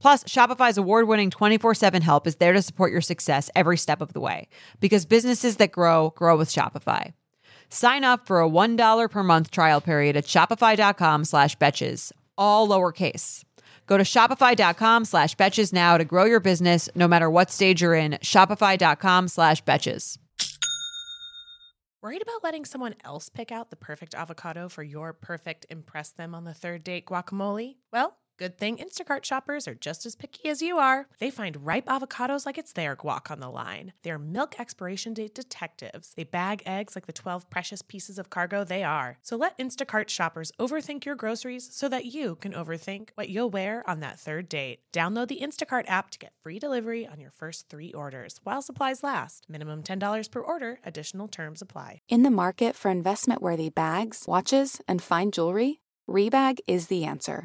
Plus, Shopify's award winning 24 7 help is there to support your success every step of the way because businesses that grow, grow with Shopify. Sign up for a $1 per month trial period at shopify.com slash betches, all lowercase. Go to shopify.com slash betches now to grow your business no matter what stage you're in. Shopify.com slash betches. Worried about letting someone else pick out the perfect avocado for your perfect impress them on the third date guacamole? Well, Good thing Instacart shoppers are just as picky as you are. They find ripe avocados like it's their guac on the line. They're milk expiration date detectives. They bag eggs like the 12 precious pieces of cargo they are. So let Instacart shoppers overthink your groceries so that you can overthink what you'll wear on that third date. Download the Instacart app to get free delivery on your first three orders while supplies last. Minimum $10 per order, additional terms apply. In the market for investment worthy bags, watches, and fine jewelry, Rebag is the answer.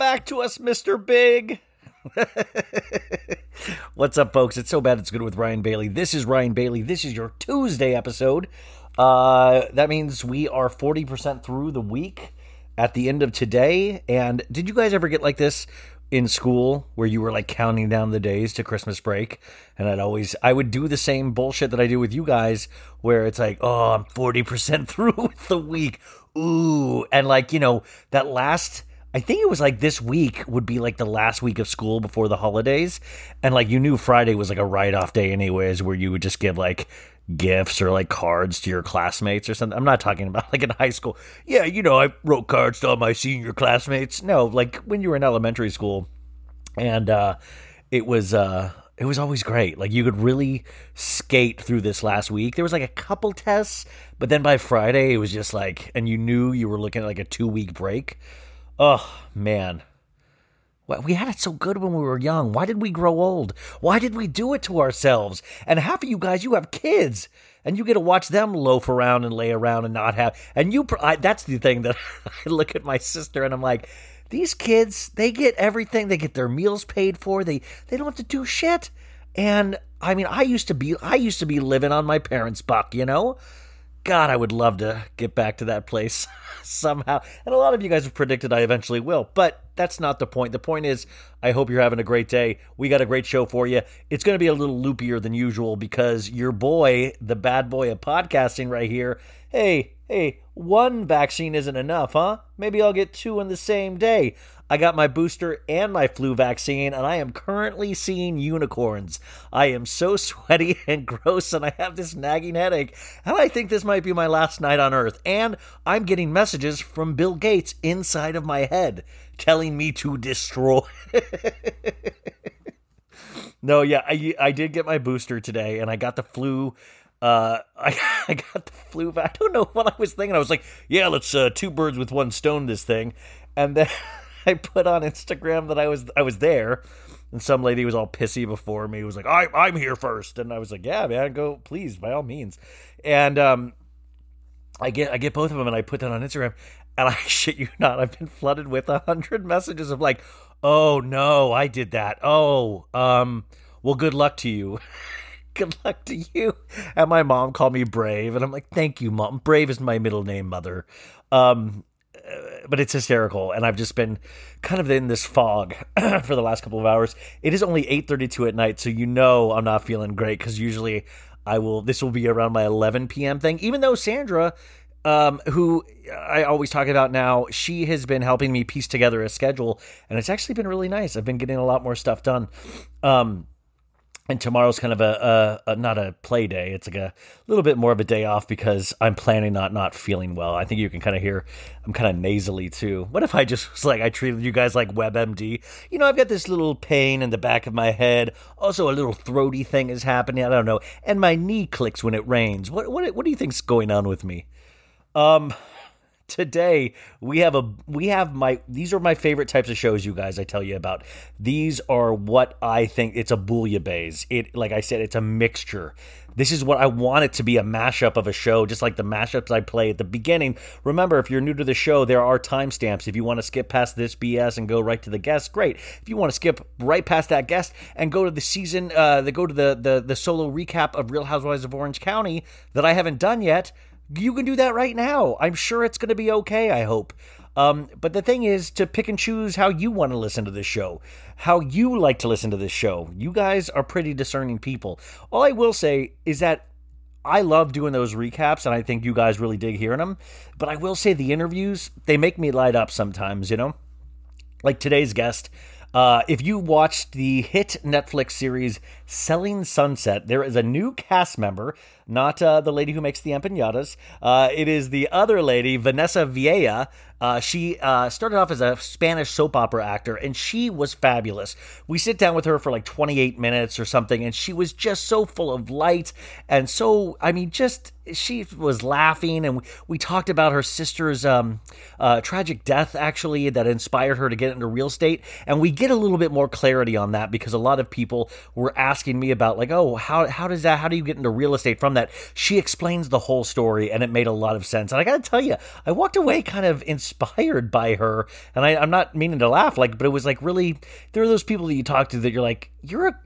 Back to us, Mr. Big. What's up, folks? It's so bad it's good with Ryan Bailey. This is Ryan Bailey. This is your Tuesday episode. Uh, that means we are 40% through the week at the end of today. And did you guys ever get like this in school where you were like counting down the days to Christmas break? And I'd always, I would do the same bullshit that I do with you guys where it's like, oh, I'm 40% through with the week. Ooh. And like, you know, that last. I think it was like this week would be like the last week of school before the holidays. And like you knew Friday was like a write off day, anyways, where you would just give like gifts or like cards to your classmates or something. I'm not talking about like in high school. Yeah, you know, I wrote cards to all my senior classmates. No, like when you were in elementary school and uh it was uh it was always great. Like you could really skate through this last week. There was like a couple tests, but then by Friday it was just like and you knew you were looking at like a 2 week break. Oh, man. We had it so good when we were young. Why did we grow old? Why did we do it to ourselves? And half of you guys, you have kids, and you get to watch them loaf around and lay around and not have. And you, I, that's the thing that I look at my sister and I'm like, these kids, they get everything. They get their meals paid for. They they don't have to do shit. And I mean, I used to be, I used to be living on my parents' buck, you know. God, I would love to get back to that place somehow. And a lot of you guys have predicted I eventually will, but that's not the point. The point is, I hope you're having a great day. We got a great show for you. It's going to be a little loopier than usual because your boy, the bad boy of podcasting right here, hey, hey, one vaccine isn't enough, huh? Maybe I'll get two in the same day. I got my booster and my flu vaccine, and I am currently seeing unicorns. I am so sweaty and gross, and I have this nagging headache, and I think this might be my last night on Earth. And I'm getting messages from Bill Gates inside of my head telling me to destroy. no, yeah, I, I did get my booster today, and I got the flu uh, I, I got the flu. I don't know what I was thinking. I was like, yeah, let's uh, two birds with one stone this thing. And then I put on Instagram that I was I was there, and some lady was all pissy before me. Was like, I, I'm here first, and I was like, yeah, man, go please by all means. And um, I get I get both of them, and I put that on Instagram, and I shit you not, I've been flooded with a hundred messages of like, oh no, I did that. Oh, um, well, good luck to you. good luck to you. And my mom called me Brave, and I'm like, thank you, mom. Brave is my middle name, mother. Um, but it's hysterical, and I've just been kind of in this fog for the last couple of hours. It is only 8:32 at night, so you know I'm not feeling great because usually I will. This will be around my 11 p.m. thing. Even though Sandra um, who I always talk about now, she has been helping me piece together a schedule, and it's actually been really nice. I've been getting a lot more stuff done. Um, and tomorrow's kind of a, a, a, not a play day. It's like a little bit more of a day off because i'm planning on not feeling well. I think you can kind of hear i'm kind of nasally too. What if i just was like i treated you guys like webmd? You know i've got this little pain in the back of my head. Also a little throaty thing is happening. I don't know. And my knee clicks when it rains. What what, what do you think's going on with me? Um today we have a we have my these are my favorite types of shows you guys i tell you about. These are what i think it's a bouillabaisse. It like i said it's a mixture. This is what i want it to be a mashup of a show just like the mashups i play at the beginning. Remember if you're new to the show there are timestamps. If you want to skip past this bs and go right to the guest great. If you want to skip right past that guest and go to the season uh the go to the the, the solo recap of real housewives of orange county that i haven't done yet you can do that right now. I'm sure it's going to be okay, I hope. Um, but the thing is to pick and choose how you want to listen to this show, how you like to listen to this show. You guys are pretty discerning people. All I will say is that I love doing those recaps, and I think you guys really dig hearing them. But I will say the interviews, they make me light up sometimes, you know? Like today's guest. Uh, if you watched the hit Netflix series Selling Sunset, there is a new cast member not uh, the lady who makes the empanadas. Uh, it is the other lady, Vanessa Villela. Uh, she uh, started off as a Spanish soap opera actor, and she was fabulous. We sit down with her for like 28 minutes or something, and she was just so full of light and so, I mean, just she was laughing, and we, we talked about her sister's um, uh, tragic death, actually, that inspired her to get into real estate. And we get a little bit more clarity on that because a lot of people were asking me about, like, oh, how, how does that, how do you get into real estate from that? she explains the whole story and it made a lot of sense. And I got to tell you, I walked away kind of inspired by her. And I, I'm not meaning to laugh, like, but it was like really, there are those people that you talk to that you're like, you're a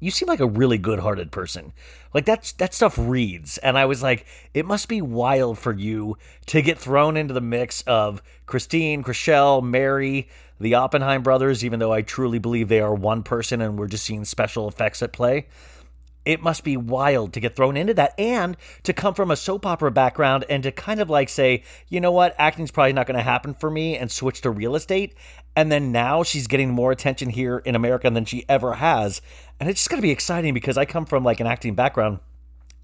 you seem like a really good-hearted person. Like that's that stuff reads, and I was like, it must be wild for you to get thrown into the mix of Christine, Chrishell, Mary, the Oppenheim brothers. Even though I truly believe they are one person, and we're just seeing special effects at play. It must be wild to get thrown into that and to come from a soap opera background and to kind of like say, you know what, acting's probably not going to happen for me and switch to real estate. And then now she's getting more attention here in America than she ever has. And it's just going to be exciting because I come from like an acting background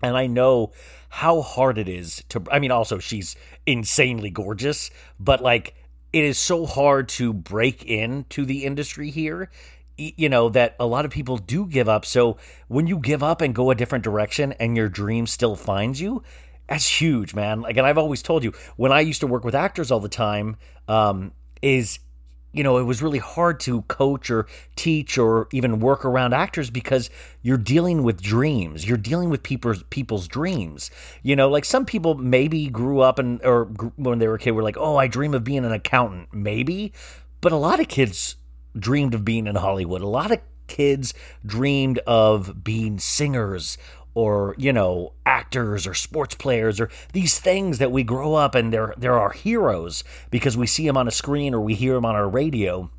and I know how hard it is to I mean also she's insanely gorgeous, but like it is so hard to break into the industry here you know that a lot of people do give up. So when you give up and go a different direction and your dream still finds you that's huge man. Like and i've always told you when i used to work with actors all the time um, is you know, it was really hard to coach or teach or even work around actors because you're dealing with dreams. You're dealing with people's people's dreams. You know, like some people maybe grew up and or when they were a kid were like, "Oh, I dream of being an accountant." Maybe, but a lot of kids dreamed of being in Hollywood. A lot of kids dreamed of being singers or you know actors or sports players or these things that we grow up and they're they're our heroes because we see them on a screen or we hear them on our radio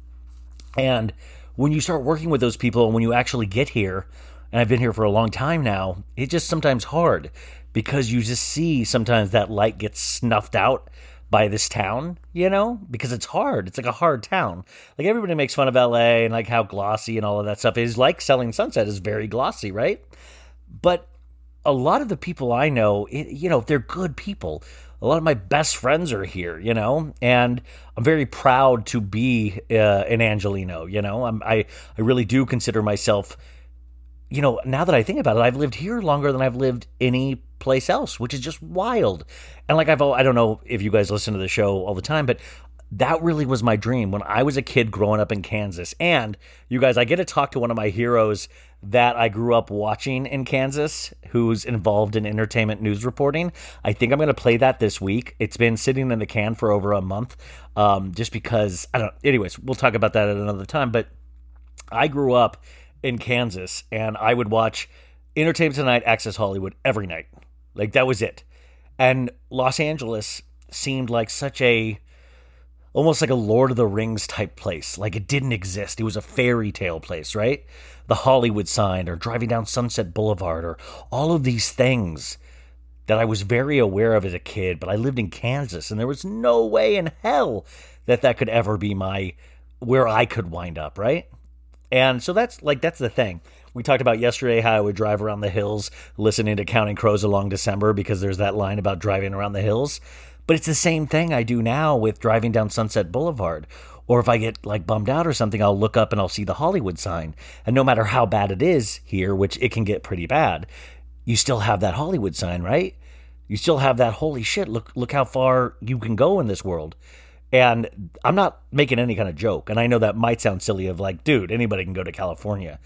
and when you start working with those people and when you actually get here and I've been here for a long time now it's just sometimes hard because you just see sometimes that light gets snuffed out by this town, you know, because it's hard. It's like a hard town. Like everybody makes fun of LA and like how glossy and all of that stuff is. Like Selling Sunset is very glossy, right? But a lot of the people I know, you know, they're good people. A lot of my best friends are here, you know, and I'm very proud to be uh, an Angelino. You know, I'm, I I really do consider myself you know, now that I think about it, I've lived here longer than I've lived any place else, which is just wild. And like I've, I don't know if you guys listen to the show all the time, but that really was my dream when I was a kid growing up in Kansas. And you guys, I get to talk to one of my heroes that I grew up watching in Kansas, who's involved in entertainment news reporting. I think I'm going to play that this week. It's been sitting in the can for over a month, um, just because I don't. Anyways, we'll talk about that at another time. But I grew up in Kansas, and I would watch Entertainment Tonight, Access Hollywood every night. Like that was it. And Los Angeles seemed like such a almost like a Lord of the Rings type place. Like it didn't exist. It was a fairy tale place, right? The Hollywood sign or driving down Sunset Boulevard or all of these things that I was very aware of as a kid, but I lived in Kansas and there was no way in hell that that could ever be my where I could wind up, right? And so that's like that's the thing. We talked about yesterday how I would drive around the hills listening to Counting Crows A Long December because there's that line about driving around the hills. But it's the same thing I do now with driving down Sunset Boulevard. Or if I get like bummed out or something, I'll look up and I'll see the Hollywood sign. And no matter how bad it is here, which it can get pretty bad, you still have that Hollywood sign, right? You still have that holy shit, look look how far you can go in this world. And I'm not making any kind of joke. And I know that might sound silly of like, dude, anybody can go to California.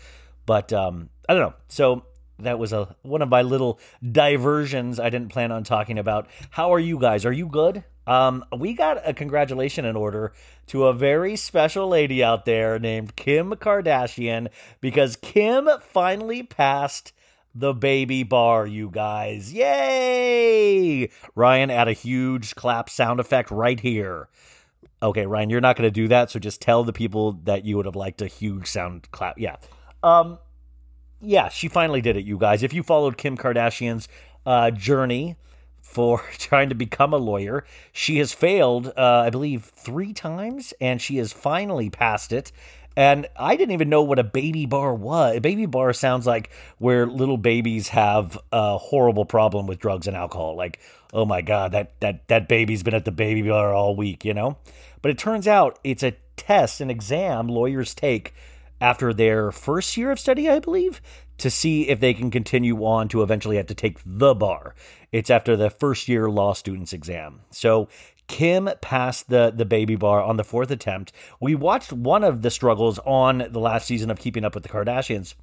But um, I don't know. So that was a one of my little diversions I didn't plan on talking about. How are you guys? Are you good? Um, we got a congratulation in order to a very special lady out there named Kim Kardashian because Kim finally passed the baby bar, you guys. Yay! Ryan, add a huge clap sound effect right here. Okay, Ryan, you're not going to do that, so just tell the people that you would have liked a huge sound clap. Yeah. Um, yeah, she finally did it, you guys. If you followed Kim Kardashian's uh, journey for trying to become a lawyer, she has failed, uh, I believe, three times, and she has finally passed it. And I didn't even know what a baby bar was. A baby bar sounds like where little babies have a horrible problem with drugs and alcohol. Like, oh my god, that that that baby's been at the baby bar all week, you know. But it turns out it's a test, an exam lawyers take after their first year of study, I believe, to see if they can continue on to eventually have to take the bar. It's after the first year law students exam. So Kim passed the the baby bar on the fourth attempt. We watched one of the struggles on the last season of Keeping Up with the Kardashians.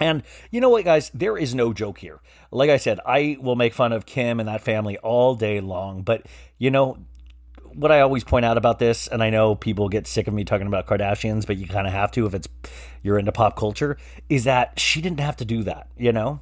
And you know what, guys? There is no joke here. Like I said, I will make fun of Kim and that family all day long. But, you know, what I always point out about this, and I know people get sick of me talking about Kardashians, but you kind of have to if it's you're into pop culture, is that she didn't have to do that, you know?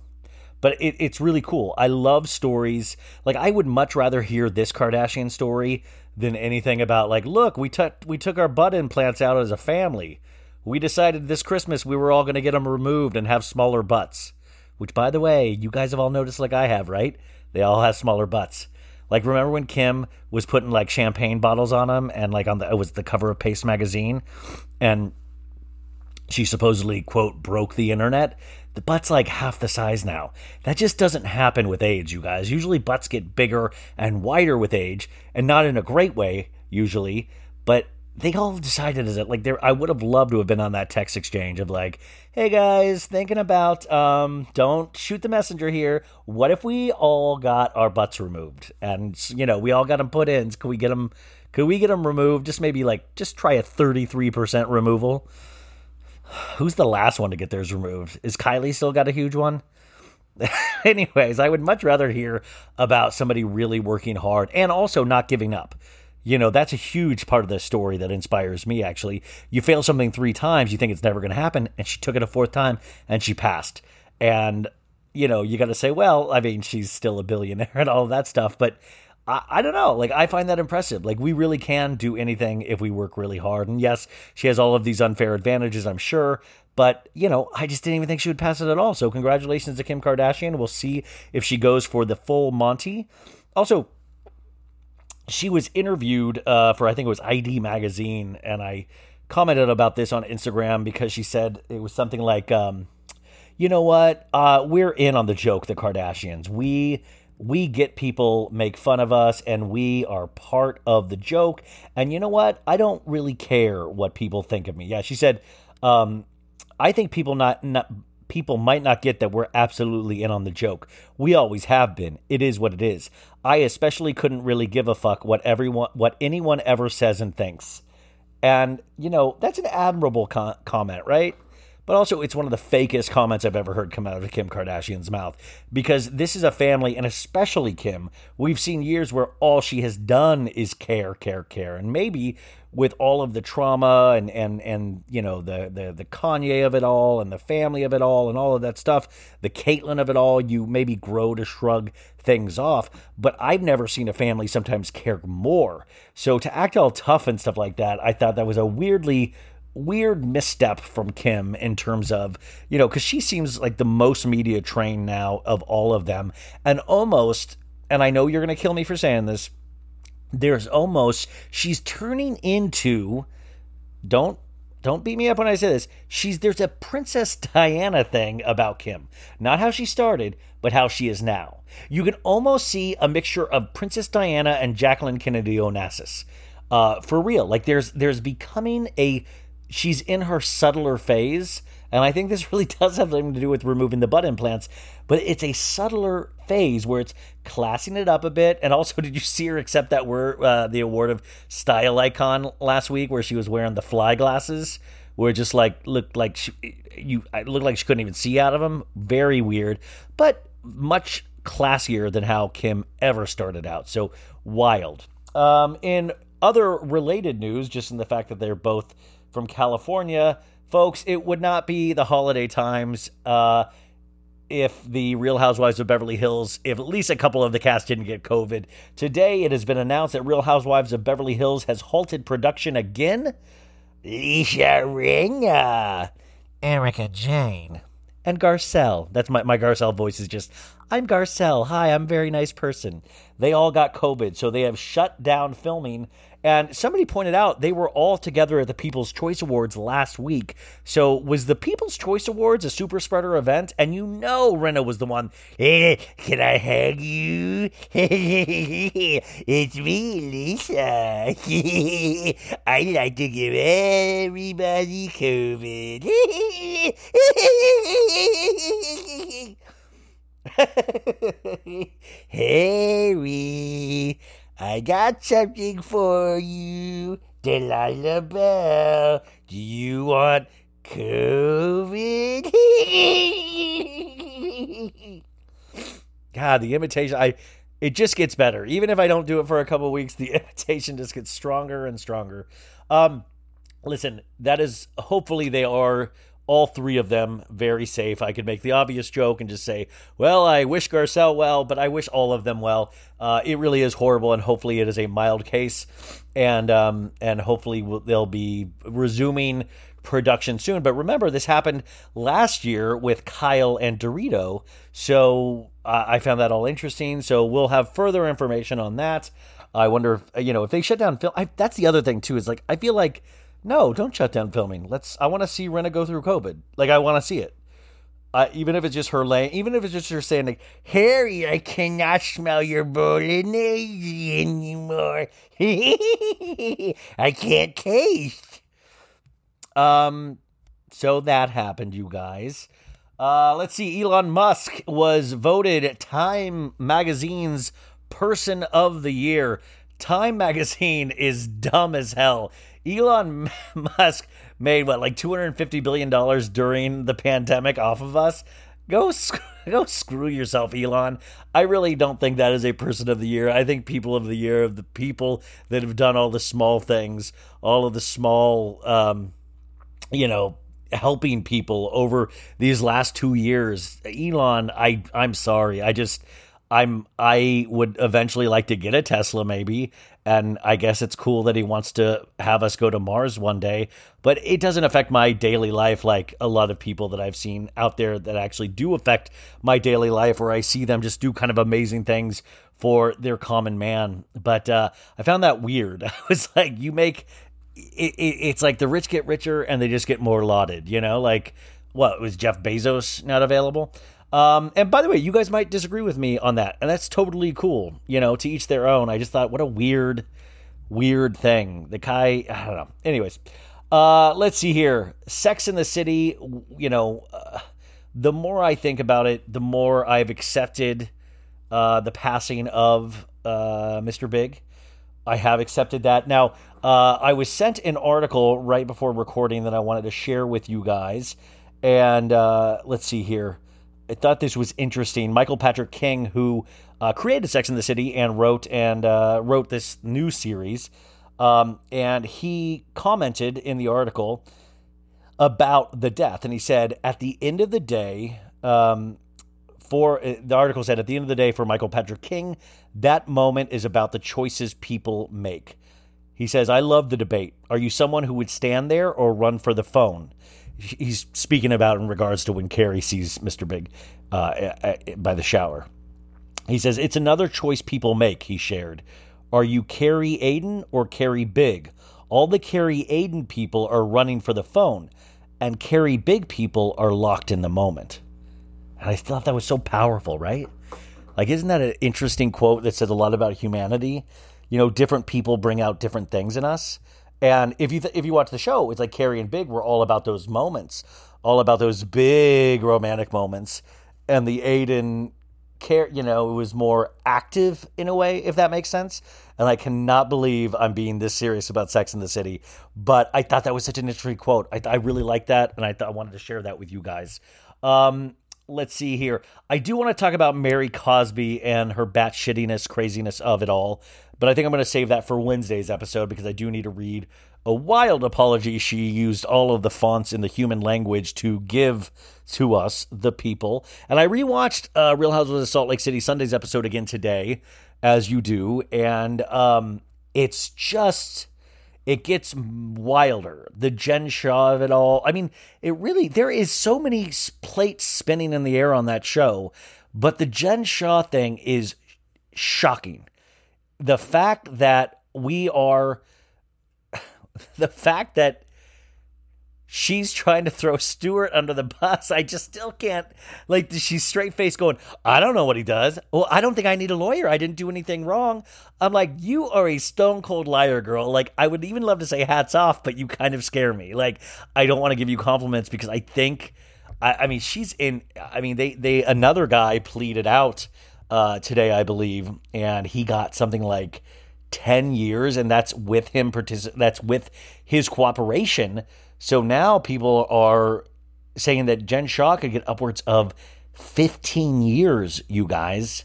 But it, it's really cool. I love stories. Like I would much rather hear this Kardashian story than anything about like, look, we took we took our butt implants out as a family. We decided this Christmas we were all going to get them removed and have smaller butts. Which, by the way, you guys have all noticed, like I have, right? They all have smaller butts. Like, remember when Kim was putting like champagne bottles on them, and like on the it was the cover of Paper magazine, and she supposedly quote broke the internet. The butt's like half the size now. That just doesn't happen with age, you guys. Usually butts get bigger and wider with age, and not in a great way, usually, but they all decided as it like there I would have loved to have been on that text exchange of like, hey guys, thinking about um don't shoot the messenger here. What if we all got our butts removed and you know, we all got them put in. Could we get them could we get them removed? Just maybe like just try a 33% removal. Who's the last one to get theirs removed? Is Kylie still got a huge one? Anyways, I would much rather hear about somebody really working hard and also not giving up. You know, that's a huge part of the story that inspires me, actually. You fail something three times, you think it's never going to happen, and she took it a fourth time and she passed. And, you know, you got to say, well, I mean, she's still a billionaire and all that stuff, but I, don't know. Like, I find that impressive. Like, we really can do anything if we work really hard. And yes, she has all of these unfair advantages, I'm sure. But, you know, I just didn't even think she would pass it at all. So, congratulations to Kim Kardashian. We'll see if she goes for the full Monty. Also, she was interviewed uh, for, I think it was ID Magazine. And I commented about this on Instagram because she said it was something like, um, you know what? Uh, we're in on the joke, the Kardashians. We we get people make fun of us and we are part of the joke. And you know what? I don't really care what people think of me. Yeah she said um, i think people not, not people might not get that we're absolutely in on the joke. We always have been. It is what it is. I especially couldn't really give a fuck what everyone what anyone ever says and thinks. And you know that's an admirable com- comment right but also it's one of the fakest comments I've ever heard come out of Kim Kardashian's mouth because this is a family, and especially Kim. We've seen years where all she has done is care, care, care, and maybe with all of the trauma and and and you know the the the Kanye of it all and the family of it all and all of that stuff, the Caitlyn of it all, you maybe grow to shrug things off. But I've never seen a family sometimes care more. So to act all tough and stuff like that, I thought that was a weirdly weird misstep from Kim in terms of, you know, because she seems like the most media trained now of all of them. And almost, and I know you're going to kill me for saying this, there's almost, she's turning into, don't. Don't beat me up when I say this. She's there's a Princess Diana thing about Kim. Not how she started, but how she is now. You can almost see a mixture of Princess Diana and Jacqueline Kennedy Onassis. Uh, for real. Like there's there's becoming a she's in her subtler phase. And I think this really does have something to do with removing the butt implants, but it's a subtler phase where it's classing it up a bit. And also, did you see her accept that word, uh, the award of style icon last week, where she was wearing the fly glasses, where it just like looked like she, you, looked like she couldn't even see out of them. Very weird, but much classier than how Kim ever started out. So wild. Um, in other related news, just in the fact that they're both from California. Folks, it would not be the holiday times uh, if the Real Housewives of Beverly Hills, if at least a couple of the cast didn't get COVID. Today, it has been announced that Real Housewives of Beverly Hills has halted production again. Lisa Rinna, Erika Jayne, and Garcelle. That's my, my Garcelle voice is just, I'm Garcelle. Hi, I'm a very nice person. They all got COVID, so they have shut down filming and somebody pointed out they were all together at the People's Choice Awards last week. So was the People's Choice Awards a super spreader event? And you know Rinna was the one. Can I hug you? it's me, Lisa. I like to give everybody COVID. Harry. I got something for you, Delilah Belle. Do you want COVID. God, the imitation. I. It just gets better. Even if I don't do it for a couple weeks, the imitation just gets stronger and stronger. Um, listen, that is hopefully they are all three of them very safe. I could make the obvious joke and just say, well, I wish Garcelle well, but I wish all of them well. Uh, it really is horrible, and hopefully it is a mild case, and um, and hopefully they'll be resuming production soon. But remember, this happened last year with Kyle and Dorito, so uh, I found that all interesting. So we'll have further information on that. I wonder if you know if they shut down film. I, that's the other thing too. Is like I feel like no, don't shut down filming. Let's. I want to see Rinna go through COVID. Like I want to see it. Uh, even if it's just her laying, even if it's just her saying like, "Harry, I cannot smell your bolognese anymore. I can't taste." Um, so that happened, you guys. Uh, let's see. Elon Musk was voted Time Magazine's Person of the Year. Time Magazine is dumb as hell. Elon Musk made what like 250 billion dollars during the pandemic off of us. Go go screw yourself, Elon. I really don't think that is a person of the year. I think people of the year of the people that have done all the small things, all of the small um you know, helping people over these last 2 years. Elon, I I'm sorry. I just I'm I would eventually like to get a Tesla maybe and I guess it's cool that he wants to have us go to Mars one day, but it doesn't affect my daily life like a lot of people that I've seen out there that actually do affect my daily life where I see them just do kind of amazing things for their common man. But uh, I found that weird. I was like, you make it, it, it's like the rich get richer and they just get more lauded, you know? Like, what was Jeff Bezos not available? Um, and by the way, you guys might disagree with me on that, and that's totally cool. You know, to each their own. I just thought, what a weird, weird thing. The guy, I don't know. Anyways, uh, let's see here. Sex in the City. You know, uh, the more I think about it, the more I've accepted uh, the passing of uh, Mr. Big. I have accepted that. Now, uh, I was sent an article right before recording that I wanted to share with you guys. And uh, let's see here. I thought this was interesting. Michael Patrick King, who uh, created Sex in the City and wrote and uh, wrote this new series, um, and he commented in the article about the death, and he said, at the end of the day, um, for uh, the article said, at the end of the day, for Michael Patrick King, that moment is about the choices people make. He says, I love the debate. Are you someone who would stand there or run for the phone? He's speaking about in regards to when Carrie sees Mr. Big uh, by the shower. He says, It's another choice people make, he shared. Are you Carrie Aidan or Carrie Big? All the Carrie Aidan people are running for the phone, and Carrie Big people are locked in the moment. And I thought that was so powerful, right? Like, isn't that an interesting quote that says a lot about humanity? You know, different people bring out different things in us. And if you th- if you watch the show, it's like Carrie and Big were all about those moments, all about those big romantic moments, and the Aidan care, you know, it was more active in a way, if that makes sense. And I cannot believe I'm being this serious about Sex in the City, but I thought that was such an interesting quote. I, I really like that, and I thought I wanted to share that with you guys. Um, let's see here. I do want to talk about Mary Cosby and her bat shittiness craziness of it all. But I think I'm going to save that for Wednesday's episode because I do need to read a wild apology. She used all of the fonts in the human language to give to us, the people. And I rewatched uh, Real Housewives of Salt Lake City Sunday's episode again today, as you do. And um, it's just it gets wilder. The Jen Shah of it all. I mean, it really, there is so many plates spinning in the air on that show, but the Jen Shah thing is shocking the fact that we are the fact that she's trying to throw Stuart under the bus. I just still can't like she's straight face going, I don't know what he does. Well, I don't think I need a lawyer. I didn't do anything wrong. I'm like, you are a stone cold liar, girl. Like I would even love to say hats off, but you kind of scare me. Like I don't want to give you compliments because I think I, I mean she's in I mean they they another guy pleaded out uh, today, I believe, and he got something like 10 years and that's with him partic- that's with his cooperation So now people are saying that Jen Shah could get upwards of 15 years, you guys.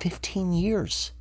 15 years.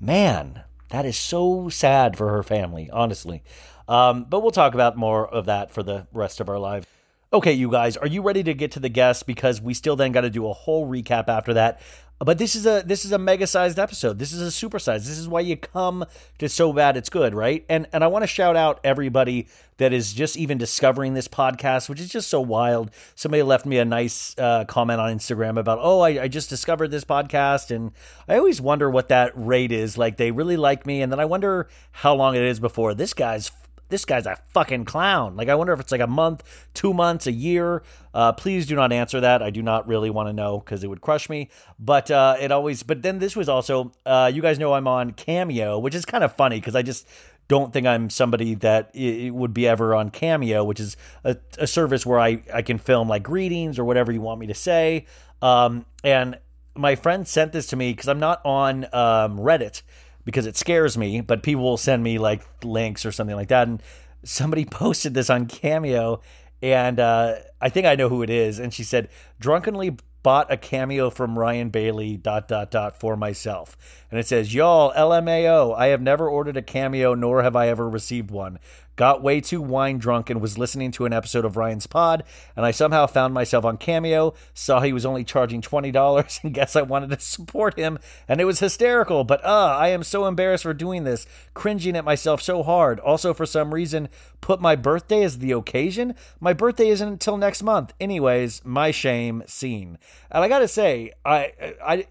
Man, that is so sad for her family, honestly. Um, but we'll talk about more of that for the rest of our lives. Okay, you guys, are you ready to get to the guests? Because we still then got to do a whole recap after that. But this is a this is a mega sized episode. This is a super sized. This is why you come to so bad it's good, right? And and I want to shout out everybody that is just even discovering this podcast, which is just so wild. Somebody left me a nice uh, comment on Instagram about, oh, I, I just discovered this podcast, and I always wonder what that rate is. Like they really like me, and then I wonder how long it is before this guy's this guy's a fucking clown. Like, I wonder if it's like a month, two months, a year. Uh, please do not answer that. I do not really want to know because it would crush me. But uh, it always, but then this was also, uh, you guys know I'm on Cameo, which is kind of funny because I just don't think I'm somebody that would be ever on Cameo, which is a, a, service where I, I can film like greetings or whatever you want me to say. Um, and my friend sent this to me because I'm not on um, Reddit because it scares me, but people will send me like links or something like that. And somebody posted this on Cameo, and uh, I think I know who it is. And she said, drunkenly bought a cameo from Ryan Bailey dot dot dot for myself. And it says, Y'all, LMAO, I have never ordered a cameo nor have I ever received one got way too wine drunk and was listening to an episode of Ryan's Pod, and I somehow found myself on Cameo, saw he was only charging $20, and guess I wanted to support him, and it was hysterical, but uh, I am so embarrassed for doing this, cringing at myself so hard. Also, for some reason, put my birthday as the occasion. My birthday isn't until next month. Anyways, my shame scene. And I gotta say, I, I,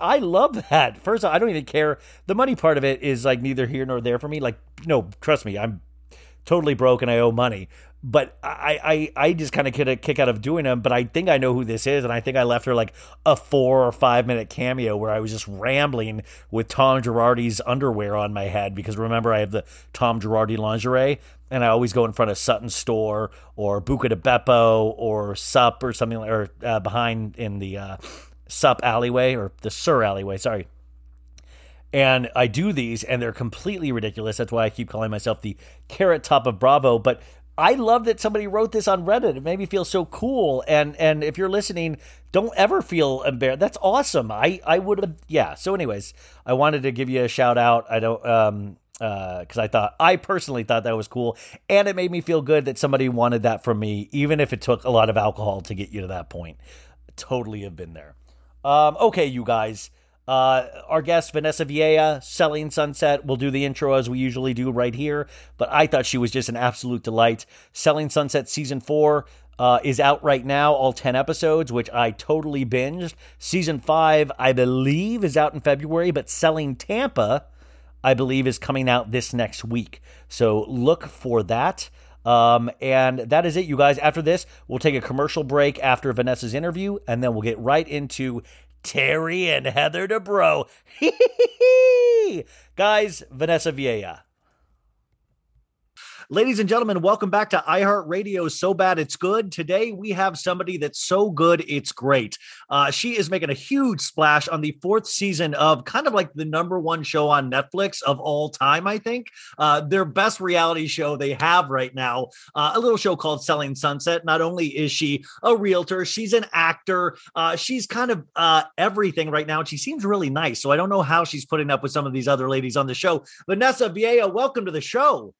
I love that. First, all, I don't even care. The money part of it is like neither here nor there for me. Like, no, trust me, I'm totally broke and I owe money. But I, I, I just kind of get a kick out of doing them. But I think I know who this is, and I think I left her like a four or five minute cameo where I was just rambling with Tom Girardi's underwear on my head because remember I have the Tom Girardi lingerie, and I always go in front of Sutton Store or Buca de Beppo or Sup or something or uh, behind in the uh, Sup alleyway or the Sur alleyway. Sorry, and I do these, and they're completely ridiculous. That's why I keep calling myself the carrot top of Bravo. But I love that somebody wrote this on Reddit. It made me feel so cool. And and if you're listening, don't ever feel embarrassed. That's awesome. I I would have yeah. So anyways, I wanted to give you a shout out. I don't um uh because uh, I thought I personally thought that was cool, and it made me feel good that somebody wanted that from me, even if it took a lot of alcohol to get you to that point. Totally have been there. Um, okay, you guys. Uh, our guest, Vanessa Villela, Selling Sunset, will do the intro as we usually do right here, but I thought she was just an absolute delight. Selling Sunset Season 4 uh, is out right now, all 10 episodes, which I totally binged. Season 5, I believe, is out in February, but Selling Tampa, I believe, is coming out this next week. So look for that. Um, and that is it, you guys. After this, we'll take a commercial break after Vanessa's interview, and then we'll get right into Terry and Heather Dubrow. Guys, Vanessa Villela. Ladies and gentlemen, welcome back to iHeartRadio. So bad it's good. Today we have somebody that's so good it's great. Uh, she is making a huge splash on the fourth season of kind of like the number one show on Netflix of all time. I think uh, their best reality show they have right now, uh, a little show called Selling Sunset. Not only is she a realtor, she's an actor. Uh, she's kind of uh, everything right now, and she seems really nice. So I don't know how she's putting up with some of these other ladies on the show. Vanessa Villela, welcome to the show.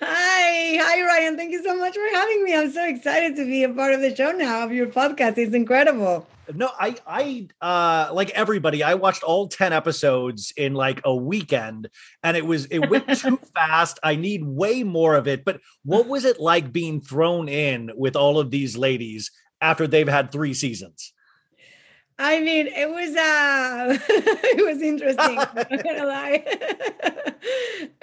Hi, hi, Ryan. Thank you so much for having me. I'm so excited to be a part of the show now of your podcast. It's incredible. No, I, I, uh, like everybody, I watched all 10 episodes in like a weekend and it was, it went too fast. I need way more of it. But what was it like being thrown in with all of these ladies after they've had three seasons? I mean, it was uh it was interesting. I'm not gonna lie.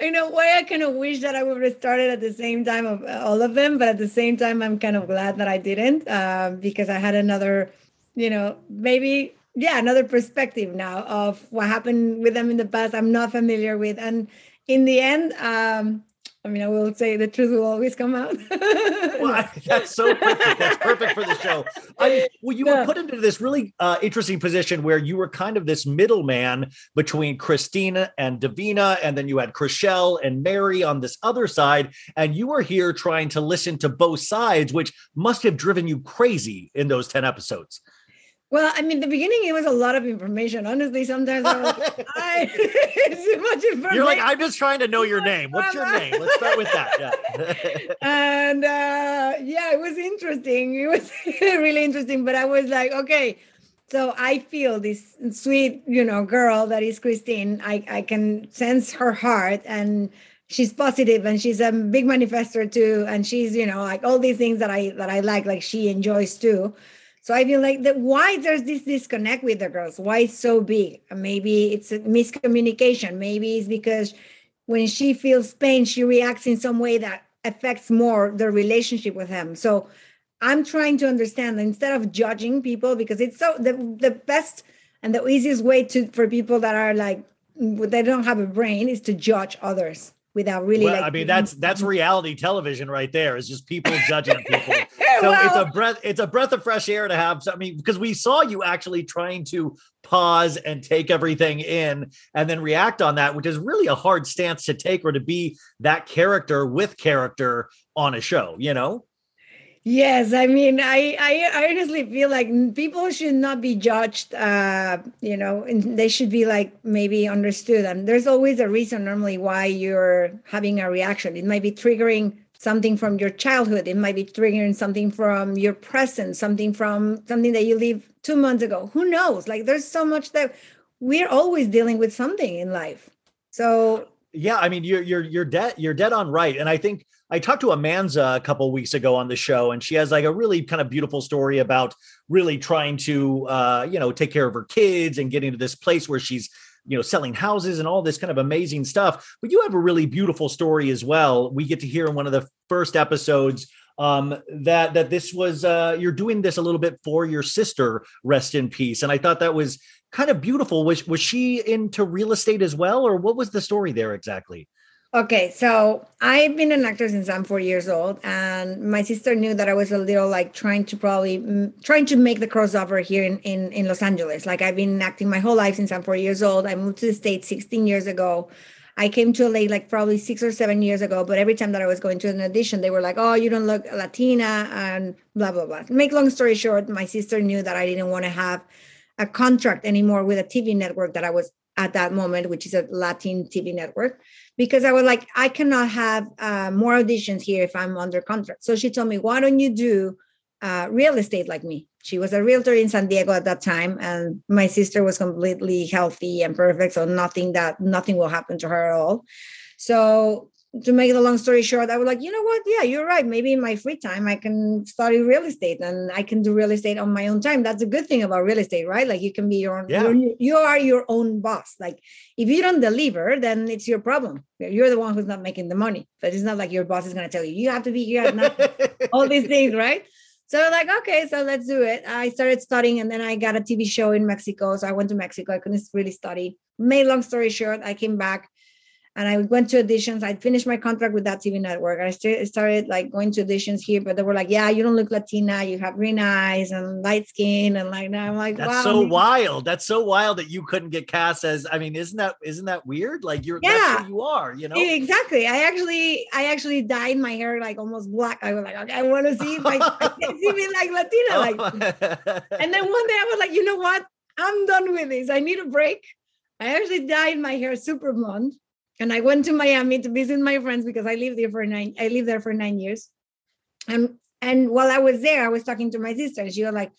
In a way, I kind of wish that I would have started at the same time of uh, all of them, but at the same time, I'm kind of glad that I didn't uh, because I had another, you know, maybe yeah, another perspective now of what happened with them in the past. I'm not familiar with, and in the end, um, I mean, I will say the truth will always come out. well, I, that's so perfect. That's perfect for the show. I mean, well, you were put into this really uh, interesting position where you were kind of this middleman between Christina and Davina, and then you had Chrishell and Mary on this other side, and you were here trying to listen to both sides, which must have driven you crazy in those ten episodes. Well, I mean, the beginning it was a lot of information. Honestly, sometimes I was like, I, it's too much information. You're like, I'm just trying to know your name. What's your name? Let's start with that. Yeah. and uh, yeah, it was interesting. It was really interesting. But I was like, okay, so I feel this sweet, you know, girl that is Christine. I I can sense her heart and she's positive and she's a big manifester too and she's you know like all these things that i that i like like she enjoys too so I feel like that why there's this disconnect with the girls? Why it's so big? Maybe it's a miscommunication. Maybe it's because when she feels pain, she reacts in some way that affects more the relationship with him. So I'm trying to understand instead of judging people because it's so the the best and the easiest way to for people that are like they don't have a brain is to judge others without really well, like, I mean that's that's reality television right there is just people judging people. So well, it's a breath it's a breath of fresh air to have So, I mean because we saw you actually trying to pause and take everything in and then react on that which is really a hard stance to take or to be that character with character on a show, you know? Yes, I mean, I, I honestly feel like people should not be judged. Uh, you know, and they should be like maybe understood. And there's always a reason normally why you're having a reaction. It might be triggering something from your childhood. It might be triggering something from your present, something from something that you lived two months ago. Who knows? Like, there's so much that we're always dealing with something in life. So yeah, I mean, you're you're you're dead you're dead on right, and I think I talked to Amanza a couple weeks ago on the show, and she has like a really kind of beautiful story about really trying to, uh, you know, take care of her kids and getting to this place where she's, you know, selling houses and all this kind of amazing stuff. But you have a really beautiful story as well. We get to hear in one of the first episodes um, that that this was uh, you're doing this a little bit for your sister, rest in peace. And I thought that was kind of beautiful. Was was she into real estate as well, or what was the story there exactly? Okay, so I've been an actor since I'm four years old, and my sister knew that I was a little like trying to probably mm, trying to make the crossover here in, in in Los Angeles. Like I've been acting my whole life since I'm four years old. I moved to the States 16 years ago. I came to LA like probably six or seven years ago, but every time that I was going to an audition, they were like, "Oh, you don't look Latina," and blah blah blah. Make long story short, my sister knew that I didn't want to have a contract anymore with a TV network that I was at that moment, which is a Latin TV network because I was like, I cannot have uh, more auditions here if I'm under contract. So she told me, why don't you do uh, real estate like me? She was a realtor in San Diego at that time, and my sister was completely healthy and perfect, so nothing that nothing will happen to her at all. So to make the long story short, I was like, you know what? Yeah, you're right. Maybe in my free time, I can study real estate and I can do real estate on my own time. That's a good thing about real estate, right? Like you can be your own, yeah. you are your own boss. Like if you don't deliver, then it's your problem. You're the one who's not making the money. But it's not like your boss is going to tell you, you have to be here at all these things, right? So like, okay, so let's do it. I started studying and then I got a TV show in Mexico. So I went to Mexico. I couldn't really study. Made long story short, I came back and I went to auditions. I finished my contract with that TV network. I st- started like going to auditions here, but they were like, "Yeah, you don't look Latina. You have green eyes and light skin." And like, now I'm like, "That's wow. so wild. That's so wild that you couldn't get cast as. I mean, isn't that isn't that weird? Like you're yeah, that's who you are. You know exactly. I actually I actually dyed my hair like almost black. I was like, okay, I want to see if I, I see me like Latina. Like, oh. and then one day I was like, you know what? I'm done with this. I need a break. I actually dyed my hair super blonde and I went to Miami to visit my friends because I lived there for nine. I lived there for nine years, and and while I was there, I was talking to my sister. And she was like,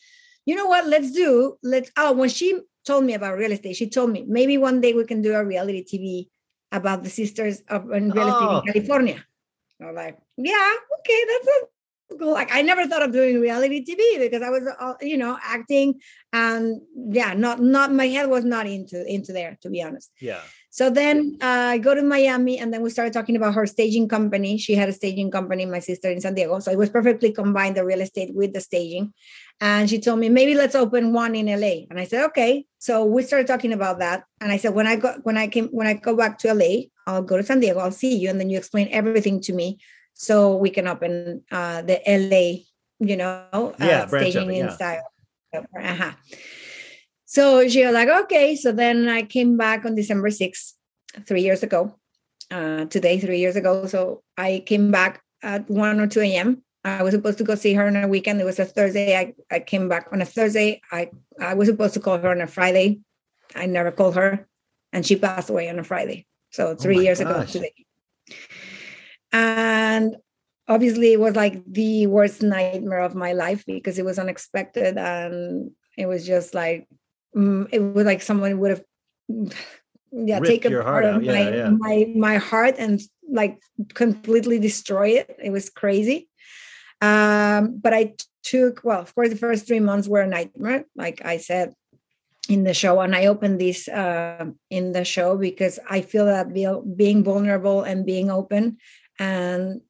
"You know what? Let's do. Let's." Oh, when she told me about real estate, she told me maybe one day we can do a reality TV about the sisters of in real estate in oh. California. I was like, "Yeah, okay, that's a like I never thought of doing reality TV because I was, you know, acting and yeah, not not my head was not into into there to be honest. Yeah. So then uh, I go to Miami and then we started talking about her staging company. She had a staging company, my sister in San Diego. So it was perfectly combined the real estate with the staging. And she told me, maybe let's open one in LA. And I said, okay. So we started talking about that. And I said, when I go when I came when I go back to LA, I'll go to San Diego. I'll see you, and then you explain everything to me, so we can open uh, the LA, you know, uh, Yeah, staging it, in yeah. style. Uh-huh. So she was like, okay. So then I came back on December 6th, three years ago. Uh, today, three years ago. So I came back at 1 or 2 a.m. I was supposed to go see her on a weekend. It was a Thursday. I, I came back on a Thursday. I, I was supposed to call her on a Friday. I never called her. And she passed away on a Friday. So three Oh years ago gosh. today. And obviously it was like the worst nightmare of my life because it was unexpected and it was just like mm, it was like someone would have yeah Ripped take a part of. Yeah, my yeah. my my heart and like completely destroy it it was crazy um but i took well of course the first three months were a nightmare like i said in the show and i opened this uh, in the show because i feel that be, being vulnerable and being open and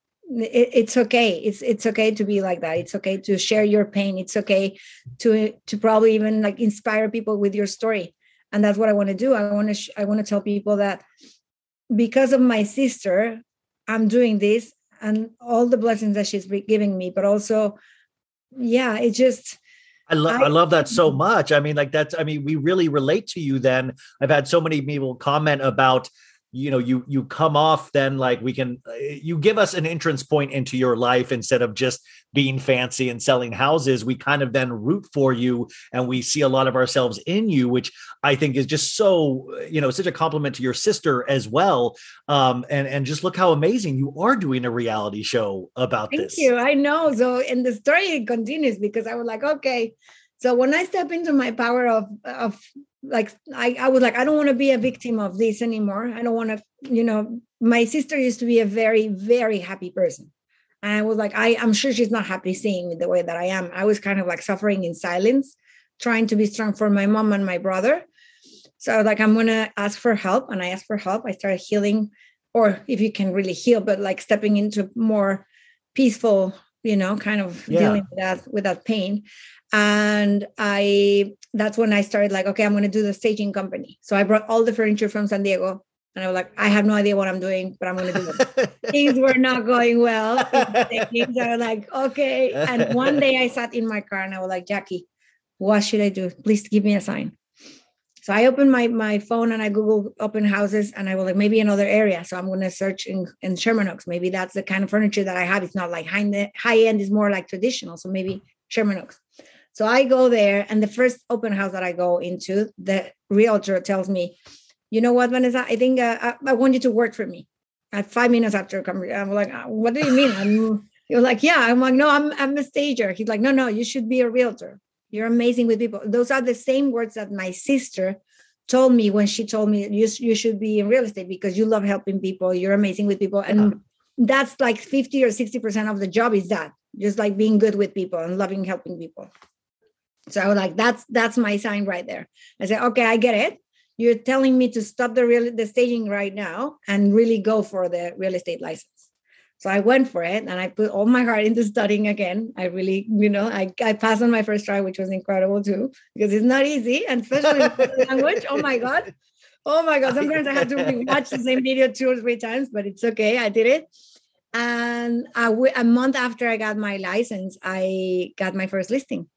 it, it's okay. It's it's okay to be like that. It's okay to share your pain. It's okay to to probably even like inspire people with your story. And that's what i want to do. I want to sh- i want to tell people that because of my sister i'm doing this and all the blessings that she's giving me but also yeah it just I love I- I love that so mm-hmm. much. I mean, like that's I mean, we really relate to you then. I've had so many people comment about you know you you come off then like we can uh, you give us an entrance point into your life instead of just being fancy and selling houses we kind of then root for you and we see a lot of ourselves in you which i think is just so you know such a compliment to your sister as well um and and just look how amazing you are doing a reality show about this. Thank you. I know. So, and the story continues because I was like, okay. So when I step into my power of of like, I I was like, I don't want to be a victim of this anymore. I don't want to, you know. My sister used to be a very very happy person, and I was like, I I'm sure she's not happy seeing me the way that I am. I was kind of like suffering in silence, trying to be strong for my mom and my brother. So like, I'm gonna ask for help, and I asked for help. I started healing, or if you can really heal, but like stepping into more peaceful you know kind of Yeah. dealing with that with that pain. And i that's when i started like okay i'm going to do the staging company. So i brought all the furniture from san diego and i was like i have no idea what i'm doing but i'm going to do it. Things were not going well. Things are like okay. And one day i sat in my car and i was like jackie what should i do? Please give me a sign so I opened my my phone and I Google open houses and I was like maybe another area. So I'm to search in in Sherman Oaks. Maybe that's the kind of furniture that I have. It's not like high end, high end is more like traditional. So maybe Sherman Oaks. So I go there and the first open house that I go into, the realtor tells me, you know what, Vanessa, I think uh, I, I want you to work for me. At five minutes after coming, I'm like, "Uh, what do you mean? I'm, you're like, yeah. I'm like, no, I'm I'm a stager. He's like, no, no, you should be a realtor. You're amazing with people. Those are the same words that my sister told me when she told me you, you should be in real estate because you love helping people. You're amazing with people. And that's like 50 or 60% of the job is that just like being good with people and loving helping people. So I was like, that's that's my sign right there. I said, okay, I get it. You're telling me to stop the real the staging right now and really go for the real estate license. So I went for it and I put all my heart into studying again. I really, you know, I, I passed on my first try, which was incredible too, because it's not easy. And especially in language. Oh my God. Oh my God. Sometimes I have to watch the same video two or three times, but it's okay. I did it. And w- a month after I got my license, I got my first listing.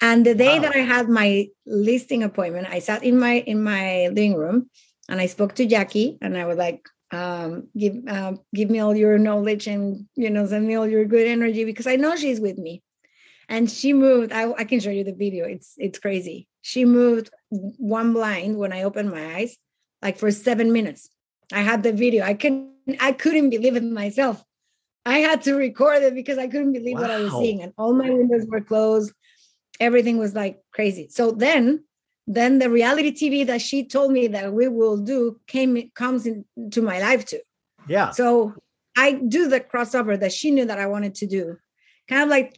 And the day Wow. that I had my listing appointment, I sat in my in my living room and I spoke to Jackie and I was like, um, give um, give me all your knowledge and you know send me all your good energy because I know she's with me. And she moved. I, I can show you the video. It's it's crazy. She moved one blind when I opened my eyes, like for seven minutes. I had the video. I couldn't I couldn't believe it myself. I had to record it because I couldn't believe what I was seeing, and all my windows were closed. Everything was like crazy. So then then the reality TV that she told me that we will do came comes into my life too. yeah So I do the crossover that she knew that I wanted to do. Kind of like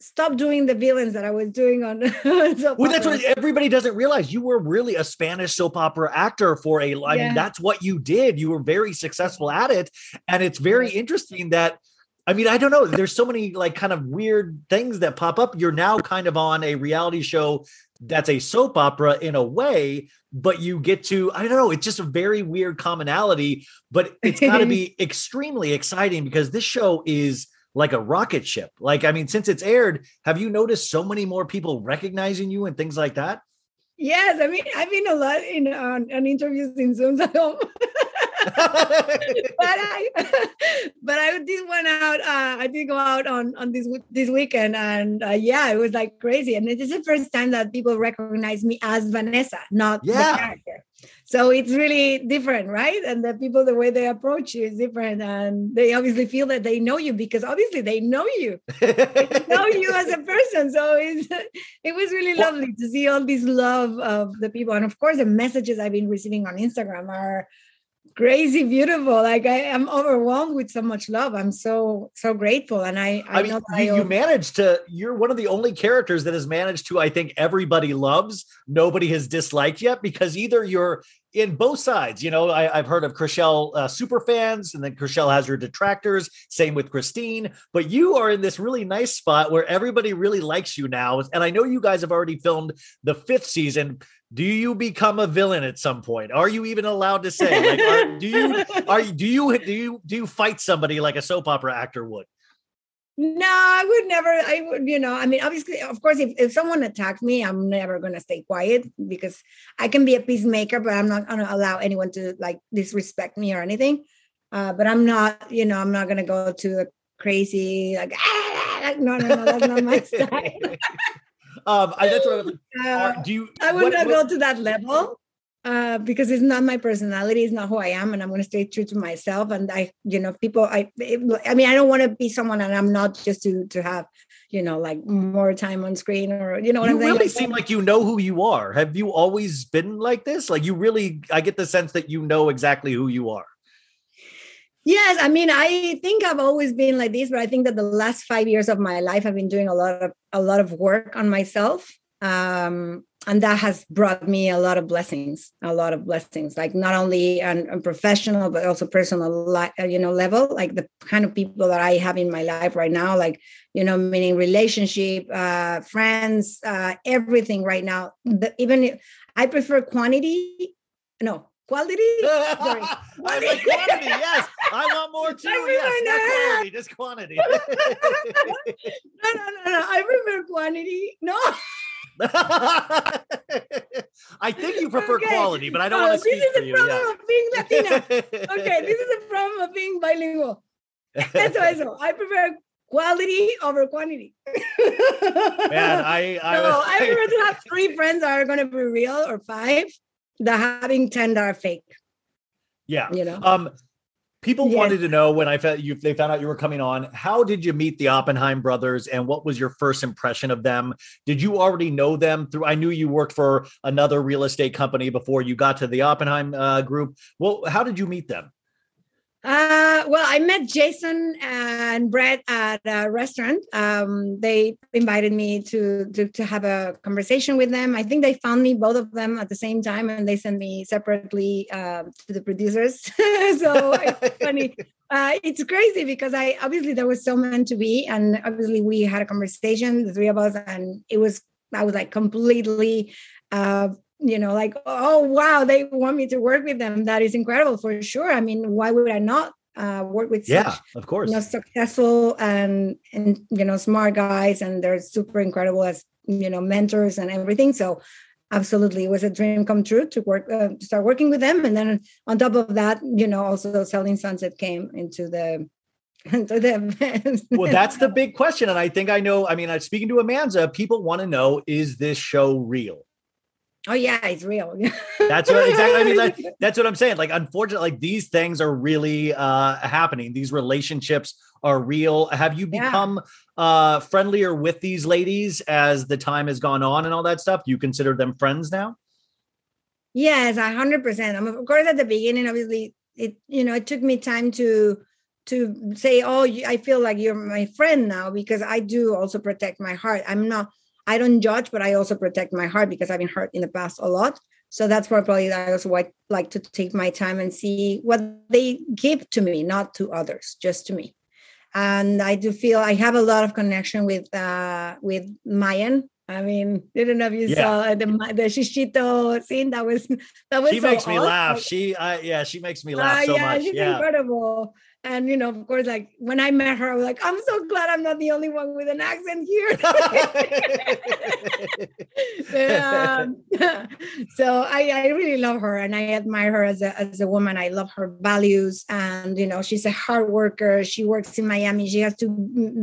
stop doing the villains that I was doing on. Well, that's what everybody doesn't realize. You were really a Spanish soap opera actor for a. I Yeah. mean, that's what you did. You were very successful at it, and it's very interesting that I mean, I don't know. There's so many like kind of weird things that pop up. You're now kind of on a reality show that's a soap opera in a way, but you get to, I don't know, it's just a very weird commonality, but it's got to be extremely exciting because this show is like a rocket ship. Like, I mean, since it's aired, have you noticed so many more people recognizing you and things like that? Yes, I mean, I've been a lot in on, on interviews in Zooms at home. but I but I did one out. Uh, I did go out on on this this weekend, and uh, yeah, it was like crazy. And it is the first time that people recognize me as Vanessa, not yeah. the character. So it's really different, right? And the people, the way they approach you is different, and they obviously feel that they know you because obviously they know you, they know you as a person. So it's it was really lovely to see all this love of the people, and of course, the messages I've been receiving on Instagram are crazy beautiful. Like i am overwhelmed with so much love. I'm so so grateful. And i i, I mean you, I you managed to you're one of the only characters that has managed to i think everybody loves. Nobody has disliked yet because either you're in both sides you know I, have heard of Chrishell uh, super fans and then Chrishell has her detractors. Same with christine. But you are in this really nice spot where everybody really likes you now. And i know you guys have already filmed the fifth season do you become a villain at some point? Are you even allowed to say? Like, are, do you are you do you do you do you fight somebody like a soap opera actor would? No, I would never. I would, you know, I mean, obviously, of course, if, if someone attacks me, I'm never going to stay quiet because I can be a peacemaker, but I'm not going to allow anyone to like disrespect me or anything. Uh, but I'm not, you know, I'm not going to go to a crazy, like, ah, no, no, no, that's not my style. Um, I, that's what I uh, do you? I would what, not what, go to that level uh, because it's not my personality. It's not who I am, and I'm going to stay true to myself. And I, you know, people. I, it, I mean, I don't want to be someone, and I'm not just to to have, you know, like more time on screen or you know what you I'm really like, seem like you know who you are. Have you always been like this? Like you really? I get the sense that you know exactly who you are. Yes, I mean, I think I've always been like this, but I think that the last five years of my life, I've been doing a lot of a lot of work on myself, um, and that has brought me a lot of blessings, a lot of blessings. Like not only on, on professional, but also personal, li- uh, you know, level. Like the kind of people that I have in my life right now, like you know, meaning relationship, uh, friends, uh, everything right now. The, even if, I prefer quantity. No, Quality? Sorry. I like quantity, yes. I want more too. Yes, not quality, just quantity. no, no, no, no. I prefer quantity. No. I think you prefer okay. quality, but I don't uh, want to speak for you. This is the problem of being Latina. okay, this is the problem of being bilingual. That's why so I prefer quality over quantity. Man, I I, no, I prefer to have three friends that are going to be real or five the having 10 are fake. Yeah. You know, um, people yes. wanted to know when I found you, they found out you were coming on. How did you meet the Oppenheim brothers and what was your first impression of them? Did you already know them through? I knew you worked for another real estate company before you got to the Oppenheim uh, group. Well, how did you meet them? Uh, well, I met Jason and Brett at a restaurant. Um, they invited me to, to, to have a conversation with them. I think they found me both of them at the same time, and they sent me separately uh, to the producers. so it's funny. Uh, it's crazy because I obviously there was so meant to be, and obviously we had a conversation, the three of us, and it was I was like completely uh, you know like oh wow they want me to work with them. That is incredible for sure. I mean why would i not uh, work with yeah such, of course. you know, successful and and you know smart guys and they're super incredible as you know mentors and everything. So absolutely it was a dream come true to work uh, start working with them. And then on top of that you know also selling sunset came into the into the well that's the big question and i think i know i mean i'm speaking to amanza people want to know is this show real Oh yeah, it's real. that's what exactly. I mean, that, that's what I'm saying. Like, unfortunately, like these things are really uh, happening. These relationships are real. Have you become yeah. uh, friendlier with these ladies as the time has gone on and all that stuff? You consider them friends now? Yes, a hundred percent. I'm of course at the beginning. Obviously, it you know it took me time to to say, oh, I feel like you're my friend now because I do also protect my heart. I'm not I don't judge, but I also protect my heart because I've been hurt in the past a lot. So that's why probably I also like, like to take my time and see what they give to me, not to others, just to me. and I do feel I have a lot of connection with uh with Maya. I mean, I don't know if you Yeah. saw the the shishito scene. That was that was. She so makes me laugh. She, I, yeah, she makes me laugh Ah, so yeah, much. she's Yeah. incredible. And you know, of course, like when I met her, I was like, I'm so glad I'm not the only one with an accent here. um, so I, I really love her and I admire her as a as a woman. I love her values and you know she's a hard worker. She works in Miami. She has two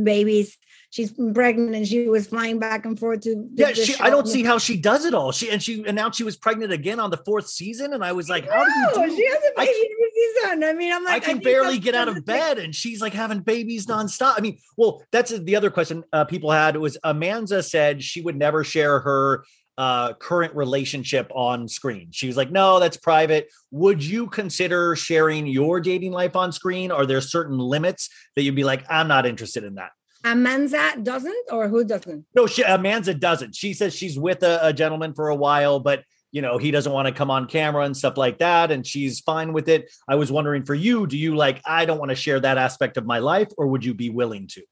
babies. She's pregnant and she was flying back and forth to. Yeah, she, I don't see how she does it all. She and she announced she was pregnant again on the fourth season, and I was like, "How No, do you she has a I baby every season. I mean, I'm like, I can think barely get out of bed, and she's like having babies nonstop. I mean, well, that's the other question uh, people had was Amanza said she would never share her uh current relationship on screen. She was like, "No, that's private." Would you consider sharing your dating life on screen? Are there certain limits that you'd be like, "I'm not interested in that"? Amanza doesn't, or who doesn't? No, she, Amanza doesn't. She says she's with a, a gentleman for a while, but you know he doesn't want to come on camera and stuff like that, and she's fine with it. I was wondering for you, do you like? I don't want to share that aspect of my life, or would you be willing to?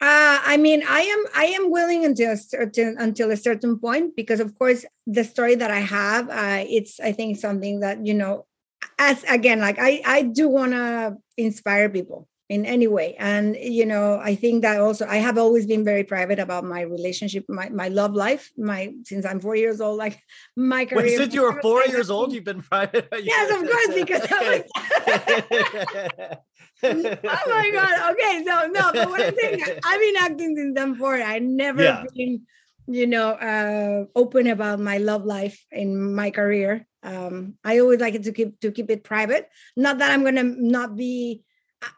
Uh, I mean, I am I am willing until a certain until a certain point because, of course, the story that I have, uh, it's I think something that you know, as again, like I I do want to inspire people in any way, and you know, I think that also I have always been very private about my relationship, my my love life, my since I'm four years old, like my career. Wait, since you were four years old, you've been private. Yes, of course, because I was. oh my god okay so no but what i'm saying i've been acting since i'm four i never Yeah. been you know uh open about my love life in my career um i always like it to keep to keep it private not that i'm gonna not be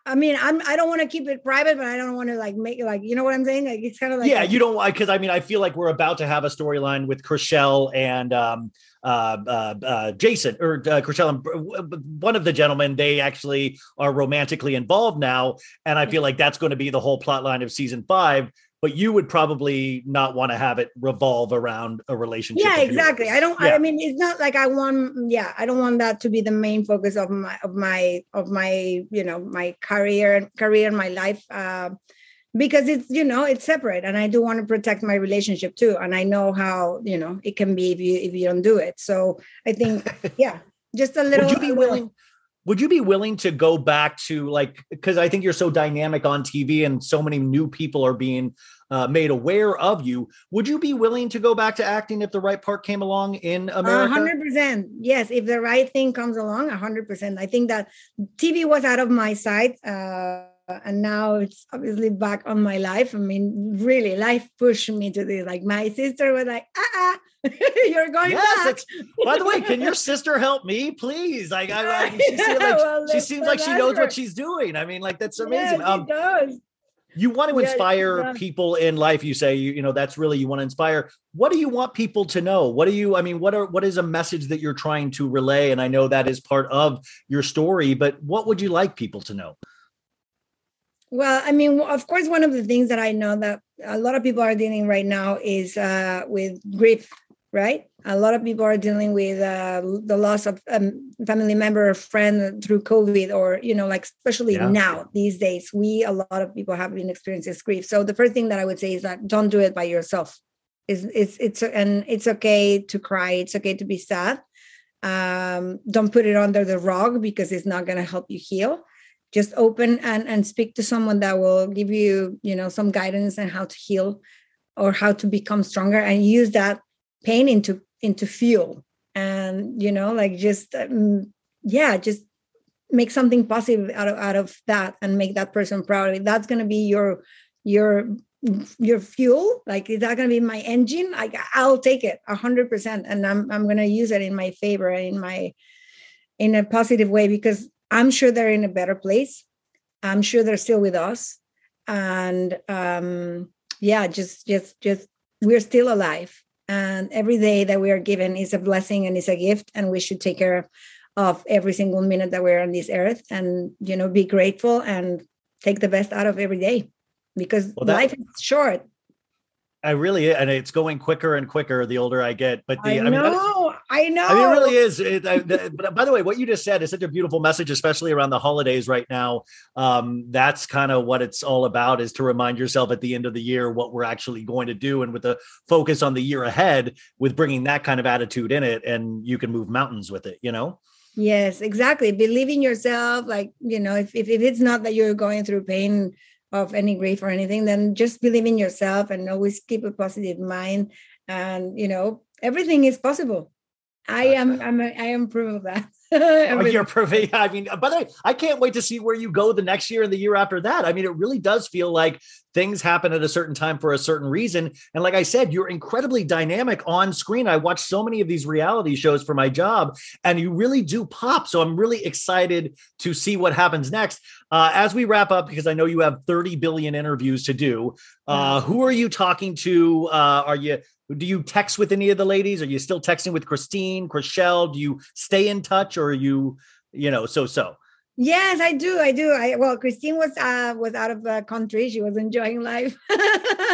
I- mean, I'm. I don't want to keep it private, but I don't want to like make like you know what I'm saying. Like it's kind of like yeah, you don't like because I mean I feel like we're about to have a storyline with Chrishell and um uh uh, uh Jason or uh, Chrishell and uh, one of the gentlemen they actually are romantically involved now and I feel like that's going to be the whole plot line of season 5 but you would probably not want to have it revolve around a relationship yeah of yours. exactly i don't Yeah. i mean it's not like i want yeah i don't want that to be the main focus of my of my of my you know my career career and my life uh, because it's you know it's separate and i do want to protect my relationship too and i know how you know it can be if you if you don't do it so i think yeah just a little would you be little- willing would you be willing to go back to like because i think you're so dynamic on tv and so many new people are being uh, made aware of you would you be willing to go back to acting if the right part came along in america hundred percent. Yes, if the right thing comes along, hundred percent. I think that TV was out of my sight, uh, and now it's obviously back on my life. I mean, really, life pushed me to this. Like my sister was like, "Ah, uh you're going yes back." by the way can your sister help me please like i, I she, seemed like, Well, she seems like she knows her. what she's doing i mean like that's amazing it um does. You want to Yeah, inspire does. people in life you say you, you know that's really you want to inspire. What do you want people to know? What do you i mean what are what is a message that you're trying to relay? And i know that is part of your story but what would you like people to know? Well, I mean, of course, one of the things that I know that a lot of people are dealing right now is uh, with grief, right? A lot of people are dealing with uh, the loss of a family member or friend through COVID, or you know, like especially Yeah. now these days, we a lot of people have been experiencing this grief. So the first thing that I would say is that don't do it by yourself. It's it's it's and it's okay to cry. It's okay to be sad. Um, don't put it under the rug because it's not going to help you heal just open and and speak to someone that will give you you know some guidance on how to heal or how to become stronger and use that pain into into fuel and you know like just um, yeah just make something positive out of out of that and make that person proud if that's going to be your your your fuel like is that going to be my engine like i'll take it 100% and i'm i'm going to use it in my favor in my in a positive way because I'm sure they're in a better place. I'm sure they're still with us. And um, yeah, just just just we're still alive. And every day that we are given is a blessing and is a gift. And we should take care of every single minute that we're on this earth and you know be grateful and take the best out of every day because Well, that- life is short. I really, and it's going quicker and quicker the older I get. But the, I I, mean, know, I know. I mean, it really is. It, I, but by the way, what you just said is such a beautiful message, especially around the holidays right now. Um, that's kind of what it's all about: is to remind yourself at the end of the year what we're actually going to do, and with the focus on the year ahead, with bringing that kind of attitude in it, and you can move mountains with it. You know. Yes, exactly. Believe in yourself. Like, you know, if, if, if it's not that you're going through pain of any grief or anything, then just believe in yourself and always keep a positive mind. And, you know, everything is possible. I am, I'm, a, I am proof of that. Oh, Everything. you're perfect. I mean, by the way, I can't wait to see where you go the next year and the year after that. I mean, it really does feel like things happen at a certain time for a certain reason. And like I said, you're incredibly dynamic on screen. I watch so many of these reality shows for my job, and you really do pop. So I'm really excited to see what happens next. Uh, as we wrap up, because I know you have 30 billion interviews to do, uh, who are you talking to? Uh, are you do you text with any of the ladies? Are you still texting with Christine, Chrishell? Do you stay in touch or are you, you know, so so? Yes, I do. I do. I well, Christine was uh was out of the country. She was enjoying life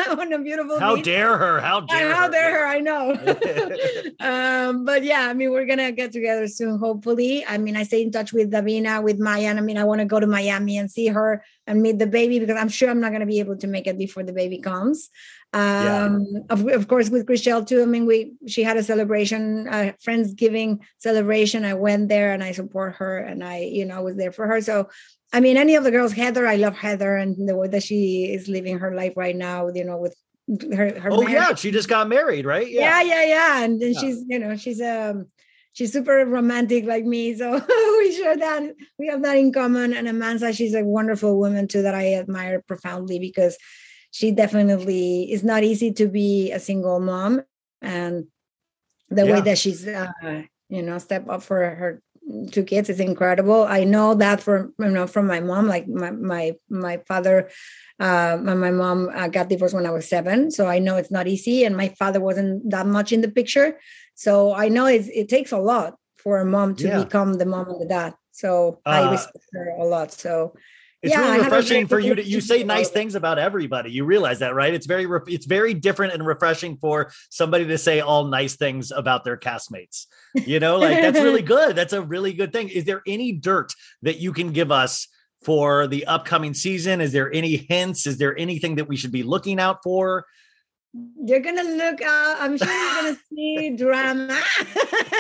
on a beautiful How dare her? How dare how her? dare her? I know. um, but yeah, I mean, we're gonna get together soon, hopefully. I mean, I stay in touch with Davina, with Maya. and I mean, I want to go to Miami and see her and meet the baby because I'm sure I'm not gonna be able to make it before the baby comes. Yeah. Um, of, of course, with Chrishell too. I mean, we she had a celebration, a Friendsgiving celebration. I went there and I support her, and I, you know, I was there for her. So I mean, any of the girls, Heather, I love Heather and the way that she is living her life right now, you know, with her, her Oh marriage. yeah, she just got married, right? yeah, yeah, yeah. And then Yeah. she's, you know, she's um she's super romantic like me. So we share that. We have that in common. And Amanza, she's a wonderful woman too that I admire profoundly because she definitely is not easy to be a single mom. And the Yeah. way that she's uh, you know, step up for her two kids is incredible. I know that from you know from my mom. Like my my my father, uh, my, my mom uh, got divorced when I was seven, so I know it's not easy. And my father wasn't that much in the picture, so I know it's, it takes a lot for a mom to Yeah. become the mom and the dad. So Uh, I respect her a lot. So It's Yeah, really refreshing for you to you say nice with all of things about everybody. You realize that, right? It's very it's very different and refreshing for somebody to say all nice things about their castmates. You know, like that's really good. That's a really good thing. Is there any dirt that you can give us for the upcoming season? Is there any hints? Is there anything that we should be looking out for? You're gonna look. Uh, I'm sure you're gonna see drama.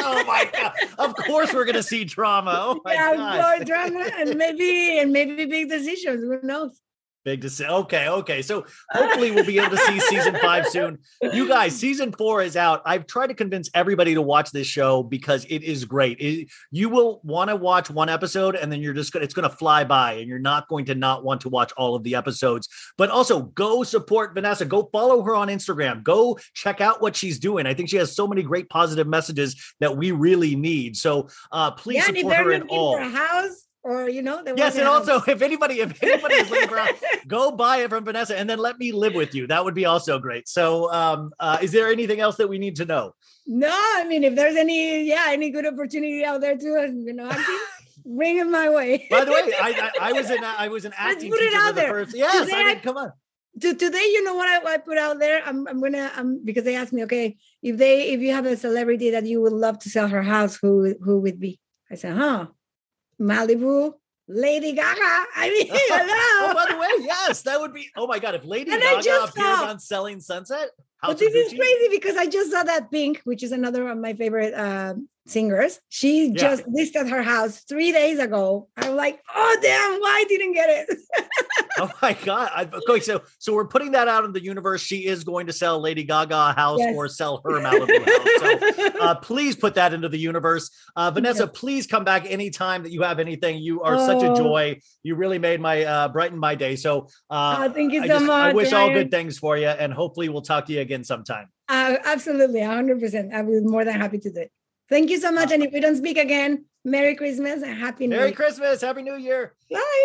Oh my god! Of course, we're gonna see drama. Oh my yeah, god! drama and maybe and maybe big decisions. Who knows? Big to say. Okay, okay. So hopefully we'll be able to see season five soon. You guys, season four is out. I've tried to convince everybody to watch this show because it is great. It- you will want to watch one episode and then you're just gonna it's gonna fly by and you're not going to not want to watch all of the episodes. But also go support Vanessa. Go follow her on Instagram. Go check out what she's doing. I think she has so many great positive messages that we really need. So uh please yeah, support her looking all. house or you know, Yes, and also if anybody if anybody is looking for go buy it from Vanessa and then let me live with you. That would be also great. So, um, uh, is there anything else that we need to know? No, I mean, if there's any, yeah, any good opportunity out there too, and, you know, bring it my way. By the way, I I, I was an I was an Let's acting put it out there. first. Yes, Today I mean, come on. to, today, you know what I, I put out there? I'm, I'm gonna, um, because they asked me, okay, if they, if you have a celebrity that you would love to sell her house, who, who would be? I said, huh, Malibu, Lady Gaga. I mean, Oh, hello. by the way, yes, that would be. Oh my god, if Lady And Gaga appears saw- on Selling Sunset, House But this is crazy because I just saw that Pink, which is another of my favorite uh, singers. She Yeah. just listed her house three days ago. I'm like, oh damn, why didn't get it? Oh my god! I, okay, so so we're putting that out in the universe. She is going to sell Lady Gaga a house Yes. or sell her Malibu house. So uh, please put that into the universe. Uh, Vanessa, please come back anytime that you have anything. You are such a Oh. joy. You really made my uh, brighten my day. So uh, Oh, thank you I so just- I much, wish all good things for you, and hopefully we'll talk to you again sometime. Uh, absolutely, 100%. I'll be more than happy to do it. Thank you so much. And if we don't speak again, Merry Christmas and Happy New Merry Year. Merry Christmas, Happy New Year. Bye.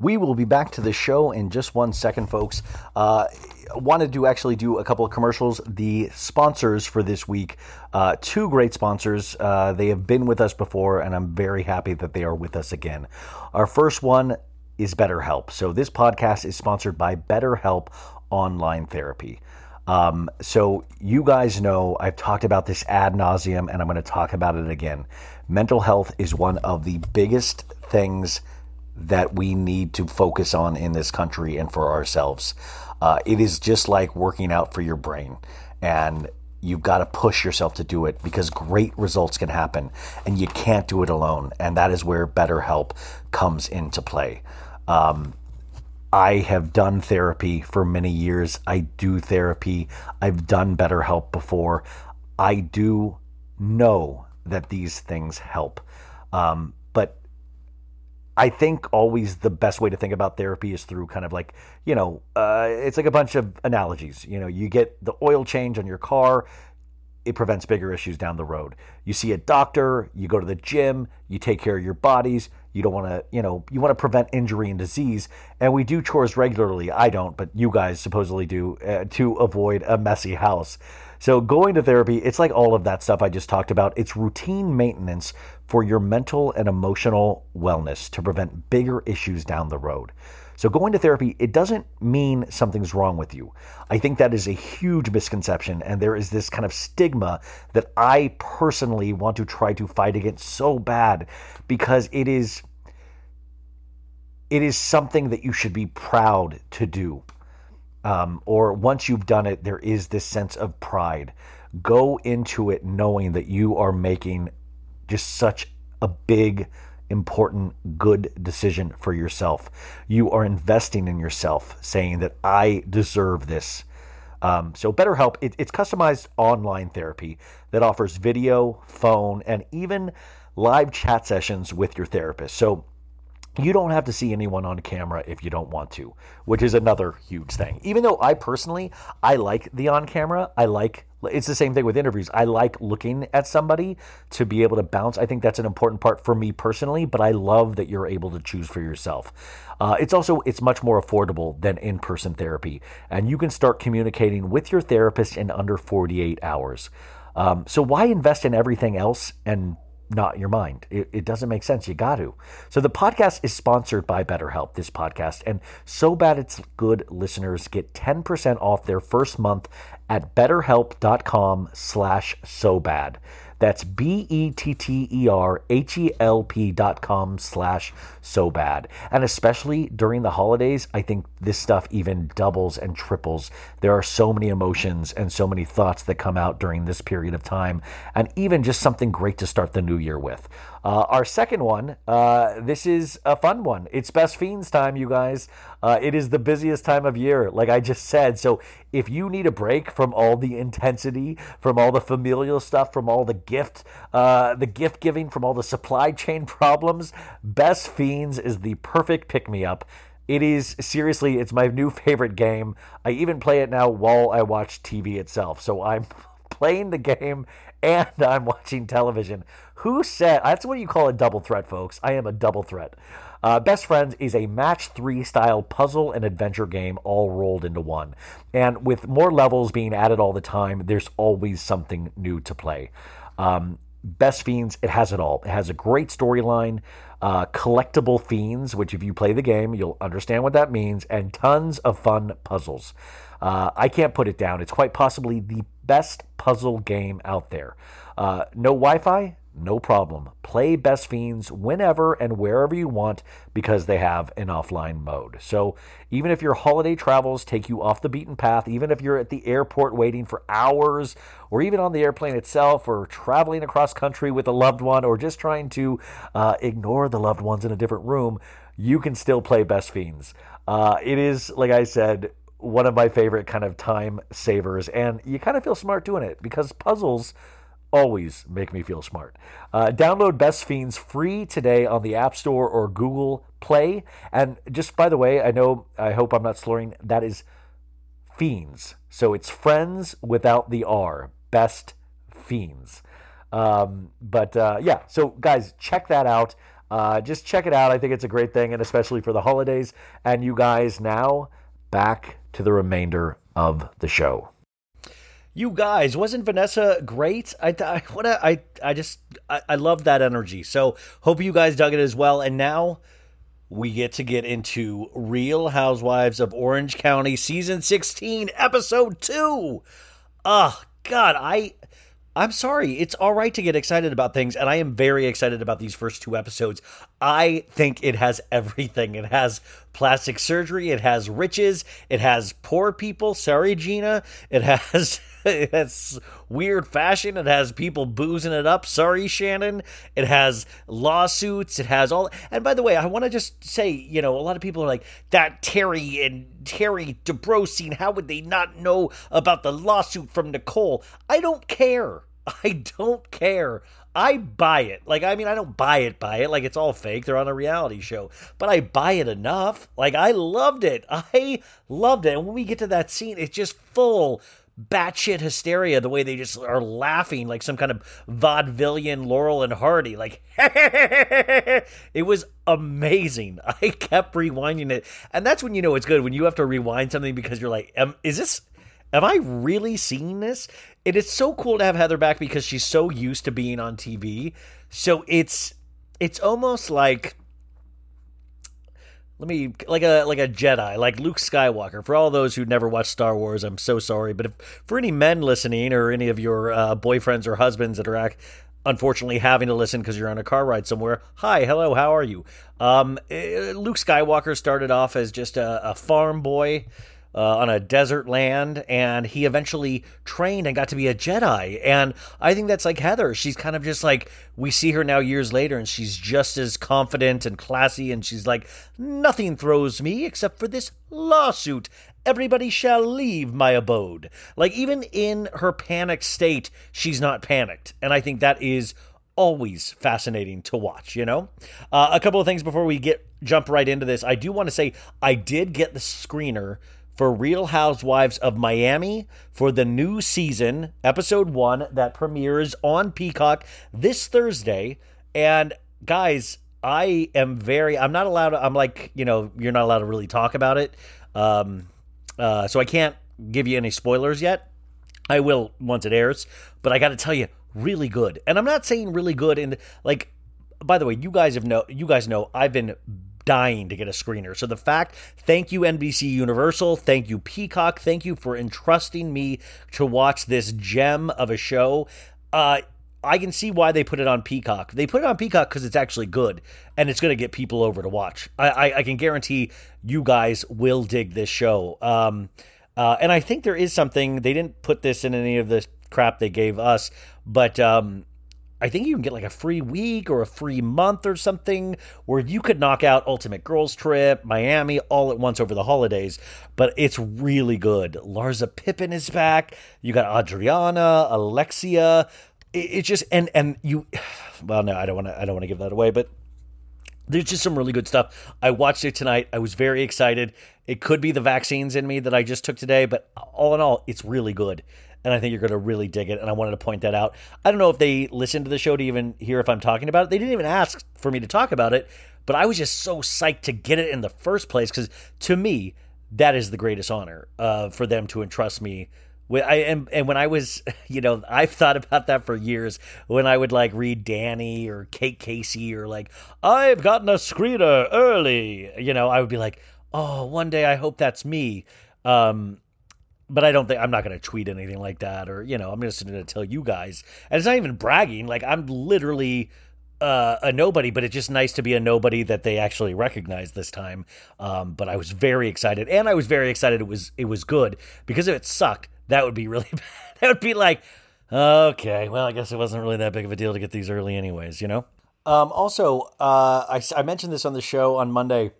We will be back to the show in just one second, folks. Uh, wanted to actually do a couple of commercials. The sponsors for this week, uh, two great sponsors. Uh, they have been with us before, and I'm very happy that they are with us again. Our first one is BetterHelp. So this podcast is sponsored by BetterHelp Online Therapy. Um, so you guys know I've talked about this ad nauseum, and I'm going to talk about it again. Mental health is one of the biggest things that we need to focus on in this country and for ourselves. Uh, it is just like working out for your brain, and you've got to push yourself to do it because great results can happen, and you can't do it alone. And that is where BetterHelp comes into play. Um, I have done therapy for many years. I do therapy. I've done BetterHelp before. I do know that these things help. Um, I think always the best way to think about therapy is through kind of like, you know, uh, it's like a bunch of analogies. You know, you get the oil change on your car, it prevents bigger issues down the road. You see a doctor, you go to the gym, you take care of your bodies. You don't want to, you know, you want to prevent injury and disease. And we do chores regularly. I don't, but you guys supposedly do uh, to avoid a messy house. So going to therapy, it's like all of that stuff I just talked about. It's routine maintenance for your mental and emotional wellness to prevent bigger issues down the road. So, going to therapy, it doesn't mean something's wrong with you. I think that is a huge misconception. And there is this kind of stigma that I personally want to try to fight against so bad because it is. It is something that you should be proud to do. Um, or once you've done it, there is this sense of pride. Go into it knowing that you are making just such a big important, good decision for yourself. You are investing in yourself, saying that I deserve this. Um, so, BetterHelp, it, it's customized online therapy that offers video, phone, and even live chat sessions with your therapist. So, you don't have to see anyone on camera if you don't want to, which is another huge thing. Even though I personally, I like the on camera, I like it's the same thing with interviews. I like looking at somebody to be able to bounce. I think that's an important part for me personally, but I love that you're able to choose for yourself. Uh, it's also it's much more affordable than in-person therapy, and you can start communicating with your therapist in under 48 hours. Um, so why invest in everything else and not your mind. It, it, doesn't make sense. You got to. So the podcast is sponsored by BetterHelp, this podcast. And so bad it's good listeners get 10% off their first month at betterhelp.com slash so bad. That's B E T T E R H E L P dot com slash so bad. And especially during the holidays, I think this stuff even doubles and triples. There are so many emotions and so many thoughts that come out during this period of time, and even just something great to start the new year with. Uh, our second one, uh, this is a fun one. It's Best Fiends time, you guys. Uh, it is the busiest time of year, like I just said. So if you need a break from all the intensity, from all the familial stuff, from all the gift, uh, the gift giving, from all the supply chain problems, Best Fiends is the perfect pick me up. It is seriously, it's my new favorite game. I even play it now while I watch TV itself. So I'm playing the game and I'm watching television. Who said that's what you call a double threat, folks? I am a double threat. Uh, Best Fiends is a match three style puzzle and adventure game all rolled into one. And with more levels being added all the time, there's always something new to play. Um, Best Fiends, it has it all. It has a great storyline, uh, collectible fiends, which if you play the game, you'll understand what that means, and tons of fun puzzles. Uh, I can't put it down. It's quite possibly the best puzzle game out there. Uh, no Wi Fi, no problem. Play Best Fiends whenever and wherever you want because they have an offline mode. So even if your holiday travels take you off the beaten path, even if you're at the airport waiting for hours, or even on the airplane itself, or traveling across country with a loved one, or just trying to uh, ignore the loved ones in a different room, you can still play Best Fiends. Uh, it is, like I said, one of my favorite kind of time savers, and you kind of feel smart doing it because puzzles always make me feel smart. Uh, download Best Fiends free today on the App Store or Google Play. And just by the way, I know, I hope I'm not slurring, that is Fiends. So it's friends without the R. Best Fiends. Um, but uh, yeah, so guys, check that out. Uh, just check it out. I think it's a great thing, and especially for the holidays. And you guys, now back to the remainder of the show. You guys, wasn't Vanessa great? I, I what a, I I just I, I love that energy. So hope you guys dug it as well. And now we get to get into Real Housewives of Orange County season 16 episode 2. Oh god, I I'm sorry. It's all right to get excited about things, and I am very excited about these first two episodes. I think it has everything. It has plastic surgery, it has riches, it has poor people. Sorry, Gina. It has it has weird fashion. It has people boozing it up. Sorry, Shannon. It has lawsuits. It has all. And by the way, I want to just say, you know, a lot of people are like that Terry and Terry Dubrow scene. How would they not know about the lawsuit from Nicole? I don't care. I don't care. I buy it. Like, I mean, I don't buy it, buy it. Like, it's all fake. They're on a reality show. But I buy it enough. Like, I loved it. I loved it. And when we get to that scene, it's just full batshit hysteria the way they just are laughing like some kind of vaudevillian Laurel and Hardy. Like, it was amazing. I kept rewinding it. And that's when you know it's good, when you have to rewind something because you're like, is this, am I really seeing this? It is so cool to have Heather back because she's so used to being on TV. So it's, it's almost like, let me like a like a Jedi, like Luke Skywalker. For all those who never watched Star Wars, I'm so sorry. But if, for any men listening, or any of your uh, boyfriends or husbands that are unfortunately having to listen because you're on a car ride somewhere, hi, hello, how are you? Um, eh, Luke Skywalker started off as just a, a farm boy uh, on a desert land, and he eventually trained and got to be a Jedi. And I think that's like Heather. She's kind of just like we see her now years later, and she's just as confident and classy. And she's like, nothing throws me except for this lawsuit. Everybody shall leave my abode. Like even in her panicked state, she's not panicked, and I think that is always fascinating to watch you know uh, a couple of things before we get jump right into this i do want to say i did get the screener for Real Housewives of Miami for the new season, episode one, that premieres on Peacock this Thursday. And guys, I am very, I'm not allowed I'm like, you know, you're not allowed to really talk about it. Um, uh, so I can't give you any spoilers yet. I will once it airs. But I got to tell you, really good. And I'm not saying really good in like by the way, you guys have know you guys know I've been dying to get a screener. So the fact, thank you NBC Universal, thank you Peacock, thank you for entrusting me to watch this gem of a show. Uh I can see why they put it on Peacock. They put it on Peacock because it's actually good and it's going to get people over to watch. I, I, I, can guarantee you guys will dig this show. Um, uh, and I think there is something, they didn't put this in any of the crap they gave us, but um, I think you can get like a free week or a free month or something where you could knock out Ultimate Girls Trip, Miami all at once over the holidays. But it's really good. Larsa Pippen is back. You got Adriana, Alexia. It's just and and you. Well, no, I don't want to. I don't want to give that away, but there's just some really good stuff. I watched it tonight. I was very excited. It could be the vaccines in me that I just took today, but all in all, it's really good and I think you're going to really dig it. And I wanted to point that out. I don't know if they listened to the show to even hear if I'm talking about it. They didn't even ask for me to talk about it, but I was just so psyched to get it in the first place because to me, that is the greatest honor uh, for them to entrust me. With, I and, and when I was, you know, I've thought about that for years. When I would like read Danny or Kate Casey or like, I've gotten a screener early, you know, I would be like, oh, one day I hope that's me. Um, but I don't think I'm not going to tweet anything like that, or you know, I'm just going to tell you guys. And it's not even bragging. Like I'm literally uh, a nobody, but it's just nice to be a nobody that they actually recognize this time. Um, but I was very excited, and I was very excited it was it was good because if it sucked, that would be really bad. that would be like, okay, well, I guess it wasn't really that big of a deal to get these early, anyways. You know. Um, also, uh, I, I mentioned this on the show on Monday.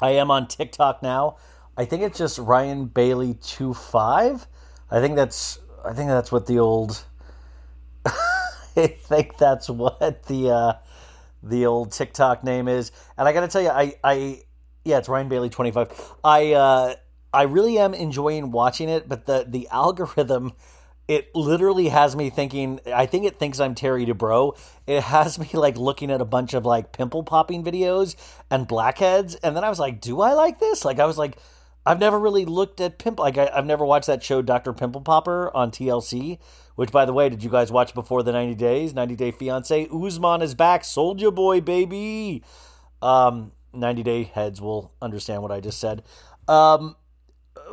I am on TikTok now. I think it's just Ryan Bailey two five. I think that's I think that's what the old I think that's what the uh, the old TikTok name is. And I got to tell you, I I yeah, it's Ryan Bailey twenty five. I uh, I really am enjoying watching it, but the the algorithm it literally has me thinking i think it thinks i'm terry dubrow it has me like looking at a bunch of like pimple popping videos and blackheads and then i was like do i like this like i was like I've never really looked at pimple. Like I, have never watched that show, Doctor Pimple Popper, on TLC. Which, by the way, did you guys watch before the 90 days? 90 Day Fiance. Usman is back. Soldier Boy, baby. Um, 90 Day heads will understand what I just said. Um,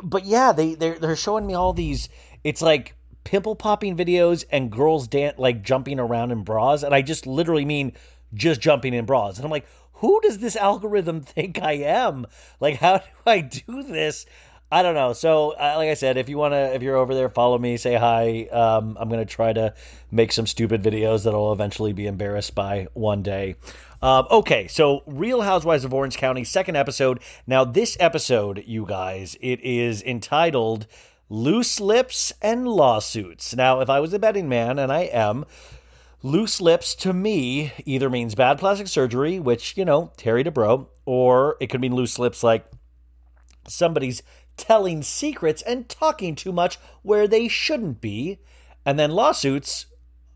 but yeah, they they're they're showing me all these. It's like pimple popping videos and girls dance like jumping around in bras, and I just literally mean just jumping in bras. And I'm like, who does this algorithm think I am? Like, how do I do this? I don't know. So, uh, like I said, if you want to, if you're over there, follow me, say hi. Um, I'm going to try to make some stupid videos that I'll eventually be embarrassed by one day. Um, okay, so Real Housewives of Orange County, second episode. Now, this episode, you guys, it is entitled Loose Lips and Lawsuits. Now, if I was a betting man, and I am, Loose lips to me either means bad plastic surgery, which, you know, Terry Dubrow, or it could mean loose lips like somebody's telling secrets and talking too much where they shouldn't be. And then lawsuits,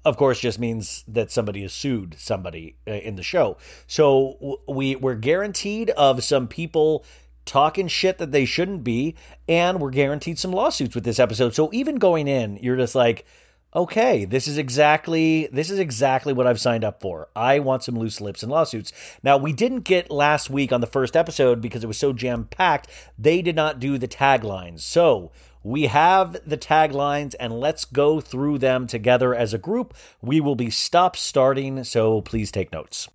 of course, just means that somebody has sued somebody uh, in the show. So we we're guaranteed of some people talking shit that they shouldn't be, and we're guaranteed some lawsuits with this episode. So even going in, you're just like, okay, this is exactly this is exactly what I've signed up for. I want some loose lips and lawsuits. Now, we didn't get last week on the first episode because it was so jam-packed. They did not do the taglines. So, we have the taglines and let's go through them together as a group. We will be stop starting, so please take notes.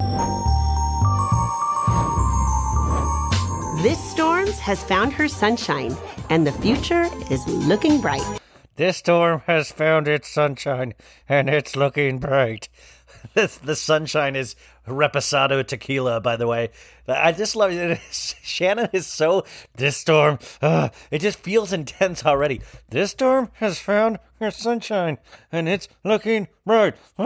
This storms has found her sunshine, and the future is looking bright. This storm has found its sunshine, and it's looking bright. the sunshine is reposado tequila, by the way. I just love it. Shannon is so. This storm, uh, it just feels intense already. This storm has found its sunshine, and it's looking bright.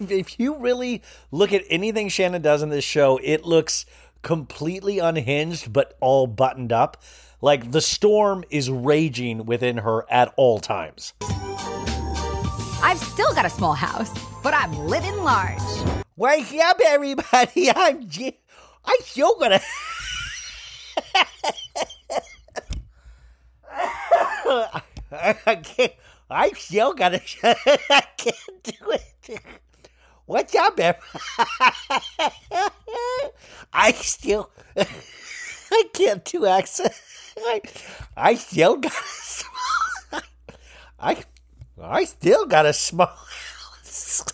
if you really look at anything Shannon does in this show, it looks completely unhinged, but all buttoned up. Like the storm is raging within her at all times. I've still got a small house, but I'm living large. Wake up, everybody! I'm G- I'm still gonna. I can't. I still gotta. I can't do it. What's up, everybody? I still. I can't do accent. I, I still got a small. I, I still got a small house.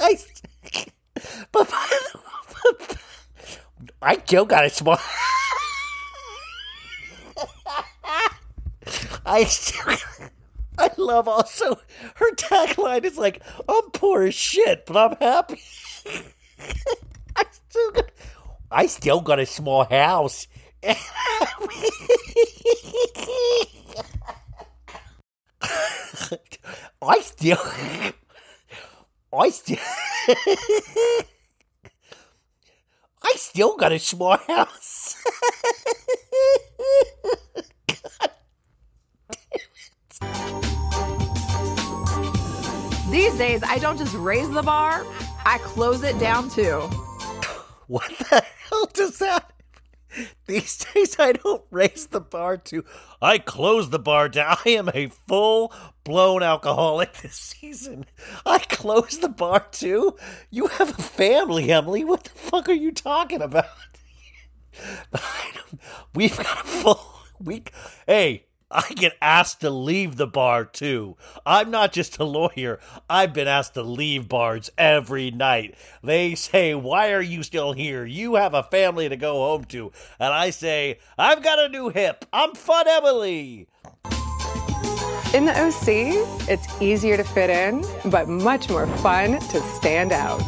I, but, but, I still got a small. I still. I love also her tagline is like, "I'm poor as shit, but I'm happy." I still got, I still got a small house. I still, I still, I still got a small house. These days, I don't just raise the bar, I close it down too. What the hell does that? These days, I don't raise the bar to. I close the bar down. I am a full blown alcoholic this season. I close the bar too. You have a family, Emily. What the fuck are you talking about? We've got a full week. Hey, I get asked to leave the bar too. I'm not just a lawyer. I've been asked to leave bars every night. They say, Why are you still here? You have a family to go home to. And I say, I've got a new hip. I'm Fun Emily. In the OC, it's easier to fit in, but much more fun to stand out.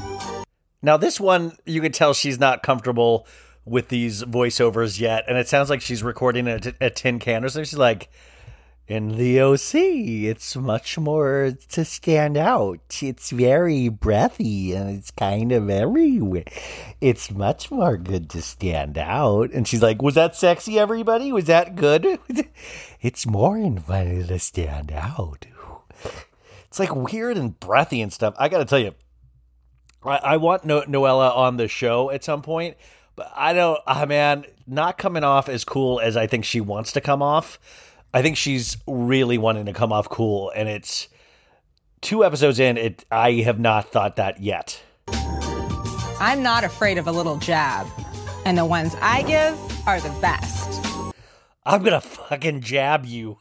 Now, this one, you can tell she's not comfortable with these voiceovers yet, and it sounds like she's recording a, a tin can or something. She's like, in the OC, it's much more to stand out. It's very breathy and it's kind of everywhere. It's much more good to stand out. And she's like, Was that sexy, everybody? Was that good? it's more inviting to stand out. It's like weird and breathy and stuff. I got to tell you, I, I want no- Noella on the show at some point but I don't, ah, man, not coming off as cool as I think she wants to come off. I think she's really wanting to come off cool, and it's two episodes in. It I have not thought that yet. I'm not afraid of a little jab, and the ones I give are the best. I'm gonna fucking jab you.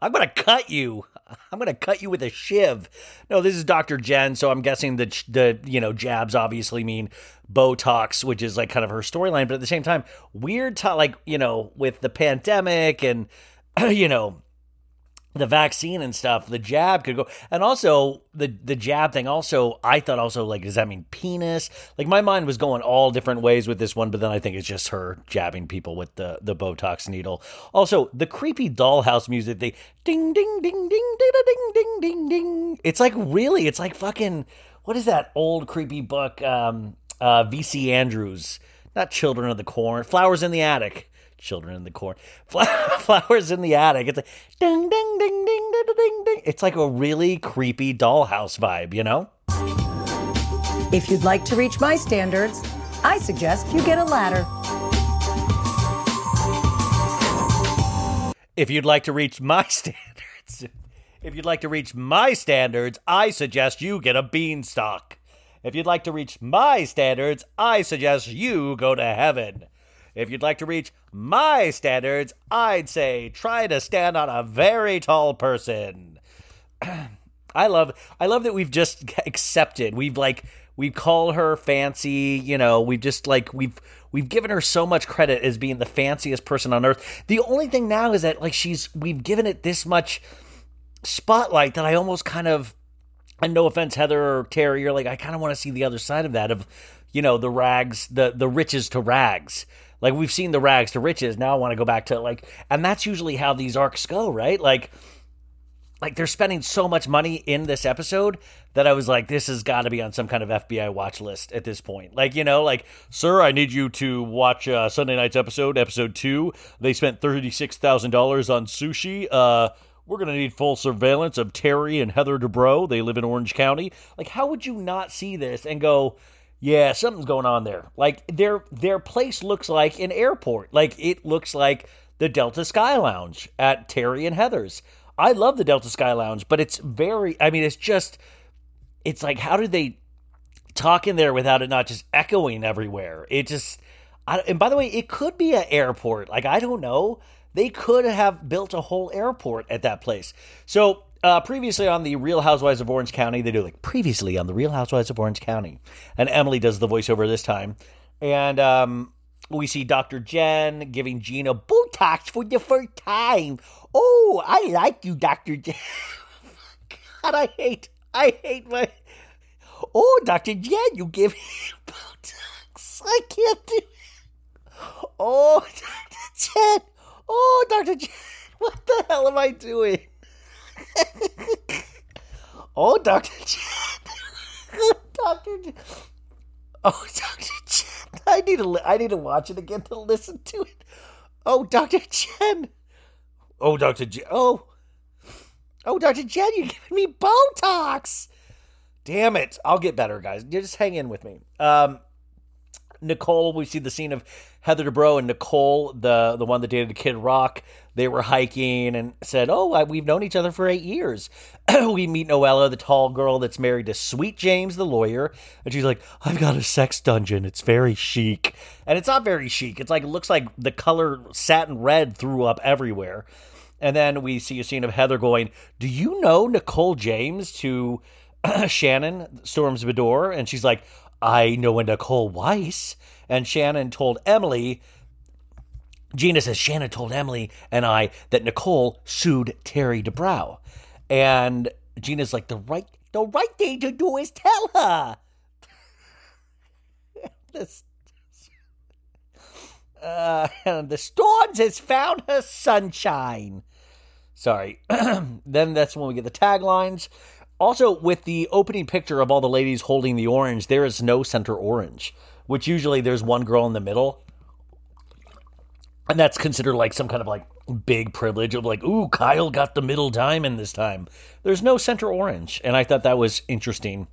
I'm gonna cut you. I'm gonna cut you with a shiv. No, this is Dr. Jen, so I'm guessing that the you know jabs obviously mean Botox, which is like kind of her storyline, but at the same time, weird to like you know with the pandemic and you know the vaccine and stuff, the jab could go, and also the the jab thing. Also, I thought also like, does that mean penis? Like my mind was going all different ways with this one, but then I think it's just her jabbing people with the the Botox needle. Also, the creepy dollhouse music, they ding ding ding ding ding ding ding ding ding. It's like really, it's like fucking what is that old creepy book? Um, uh, V.C. Andrews, not Children of the Corn, Flowers in the Attic. Children in the Corn, Flowers in the Attic. It's like ding, ding, ding, ding, ding, ding, ding. It's like a really creepy dollhouse vibe, you know? If you'd like to reach my standards, I suggest you get a ladder. If you'd like to reach my standards, if you'd like to reach my standards, I suggest you get a beanstalk. If you'd like to reach my standards, I suggest you go to heaven. If you'd like to reach my standards, I'd say try to stand on a very tall person. I love I love that we've just accepted. We've like we call her fancy, you know, we've just like we've we've given her so much credit as being the fanciest person on earth. The only thing now is that like she's we've given it this much spotlight that I almost kind of and no offense Heather or Terry, you're like I kind of want to see the other side of that of you know, the rags, the the riches to rags. Like we've seen the rags to riches. Now I want to go back to like, and that's usually how these arcs go, right? Like, like they're spending so much money in this episode that I was like, this has got to be on some kind of FBI watch list at this point. Like, you know, like, sir, I need you to watch uh, Sunday night's episode, episode two. They spent thirty six thousand dollars on sushi. Uh, we're going to need full surveillance of Terry and Heather Dubrow. They live in Orange County. Like, how would you not see this and go? Yeah, something's going on there. Like their their place looks like an airport. Like it looks like the Delta Sky Lounge at Terry and Heather's. I love the Delta Sky Lounge, but it's very. I mean, it's just. It's like how did they talk in there without it not just echoing everywhere? It just. I, and by the way, it could be an airport. Like I don't know. They could have built a whole airport at that place. So uh, previously on the Real Housewives of Orange County, they do like previously on the Real Housewives of Orange County, and Emily does the voiceover this time, and um, we see Dr. Jen giving Gina Botox for the first time. Oh, I like you, Dr. Jen. God, I hate, I hate my. Oh, Dr. Jen, you give Botox. I can't do. it. Oh, Dr. Jen. Oh, Dr. Jen. What the hell am I doing? oh, Dr. Jen. Dr. Jen. Oh, Dr. Jen. I need to I need to watch it again to listen to it. Oh, Dr. Jen. Oh, Dr. Jen. Oh. Oh, Dr. Jen, you're giving me Botox. Damn it. I'll get better, guys. Just hang in with me. Um, Nicole, we see the scene of Heather Dubrow and Nicole, the the one that dated Kid Rock. They were hiking and said, "Oh, I, we've known each other for eight years." we meet Noella, the tall girl that's married to Sweet James, the lawyer, and she's like, "I've got a sex dungeon. It's very chic, and it's not very chic. It's like it looks like the color satin red threw up everywhere." And then we see a scene of Heather going, "Do you know Nicole James?" to Shannon Storms Beador, and she's like, I know a Nicole Weiss. And Shannon told Emily, Gina says, Shannon told Emily and I that Nicole sued Terry Dubrow. And Gina's like, the right the right thing to do is tell her. uh, the storms has found her sunshine. Sorry. then that's when we get the taglines. Also, with the opening picture of all the ladies holding the orange, there is no center orange, which usually there's one girl in the middle. And that's considered like some kind of like big privilege of like, ooh, Kyle got the middle diamond this time. There's no center orange. And I thought that was interesting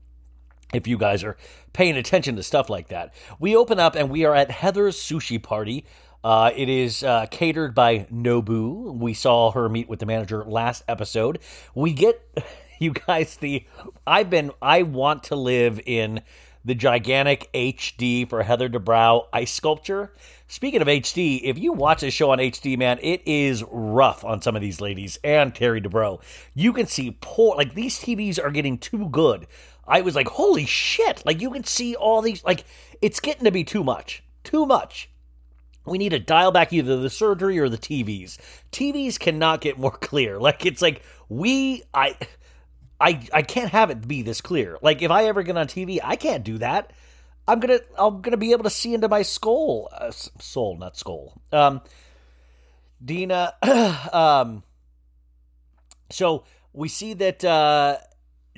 if you guys are paying attention to stuff like that. We open up and we are at Heather's sushi party. Uh, it is uh, catered by Nobu. We saw her meet with the manager last episode. We get you guys the I've been I want to live in the gigantic HD for Heather Dubrow ice sculpture. Speaking of HD, if you watch this show on HD, man, it is rough on some of these ladies and Terry Dubrow. You can see poor like these TVs are getting too good. I was like, holy shit! Like you can see all these like it's getting to be too much. Too much. We need to dial back either the surgery or the TVs. TVs cannot get more clear. Like it's like we I I I can't have it be this clear. Like if I ever get on TV, I can't do that. I'm gonna I'm gonna be able to see into my skull, uh, soul, not skull. Um, Dina. um, so we see that uh,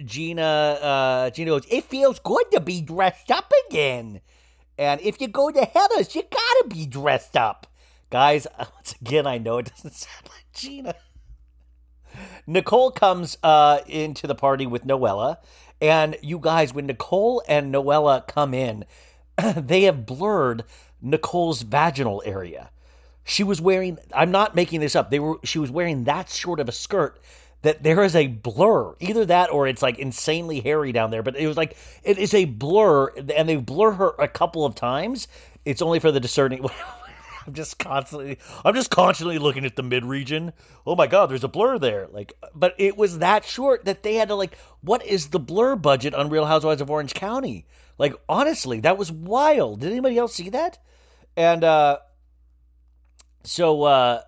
Gina uh, Gina goes. It feels good to be dressed up again, and if you go to Heather's, you gotta be dressed up, guys. Once again, I know it doesn't sound like Gina. Nicole comes uh, into the party with Noella. And you guys, when Nicole and Noella come in, they have blurred Nicole's vaginal area. She was wearing, I'm not making this up, they were she was wearing that short of a skirt that there is a blur. Either that or it's like insanely hairy down there, but it was like it is a blur and they blur her a couple of times. It's only for the discerning I'm just constantly I'm just constantly looking at the mid region. Oh my god, there's a blur there. Like but it was that short that they had to like what is the blur budget on Real Housewives of Orange County? Like honestly, that was wild. Did anybody else see that? And uh so uh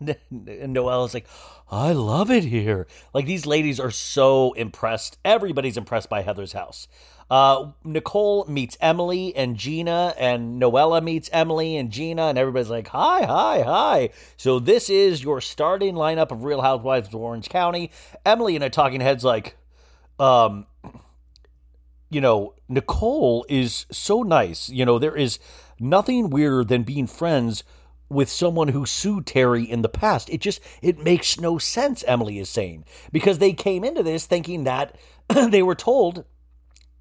Noelle is like, I love it here. Like these ladies are so impressed. Everybody's impressed by Heather's house. Uh, Nicole meets Emily and Gina, and Noella meets Emily and Gina, and everybody's like, hi, hi, hi. So this is your starting lineup of Real Housewives of Orange County. Emily in a talking head's like, um, you know, Nicole is so nice. You know, there is nothing weirder than being friends with someone who sued Terry in the past. It just it makes no sense, Emily is saying. Because they came into this thinking that they were told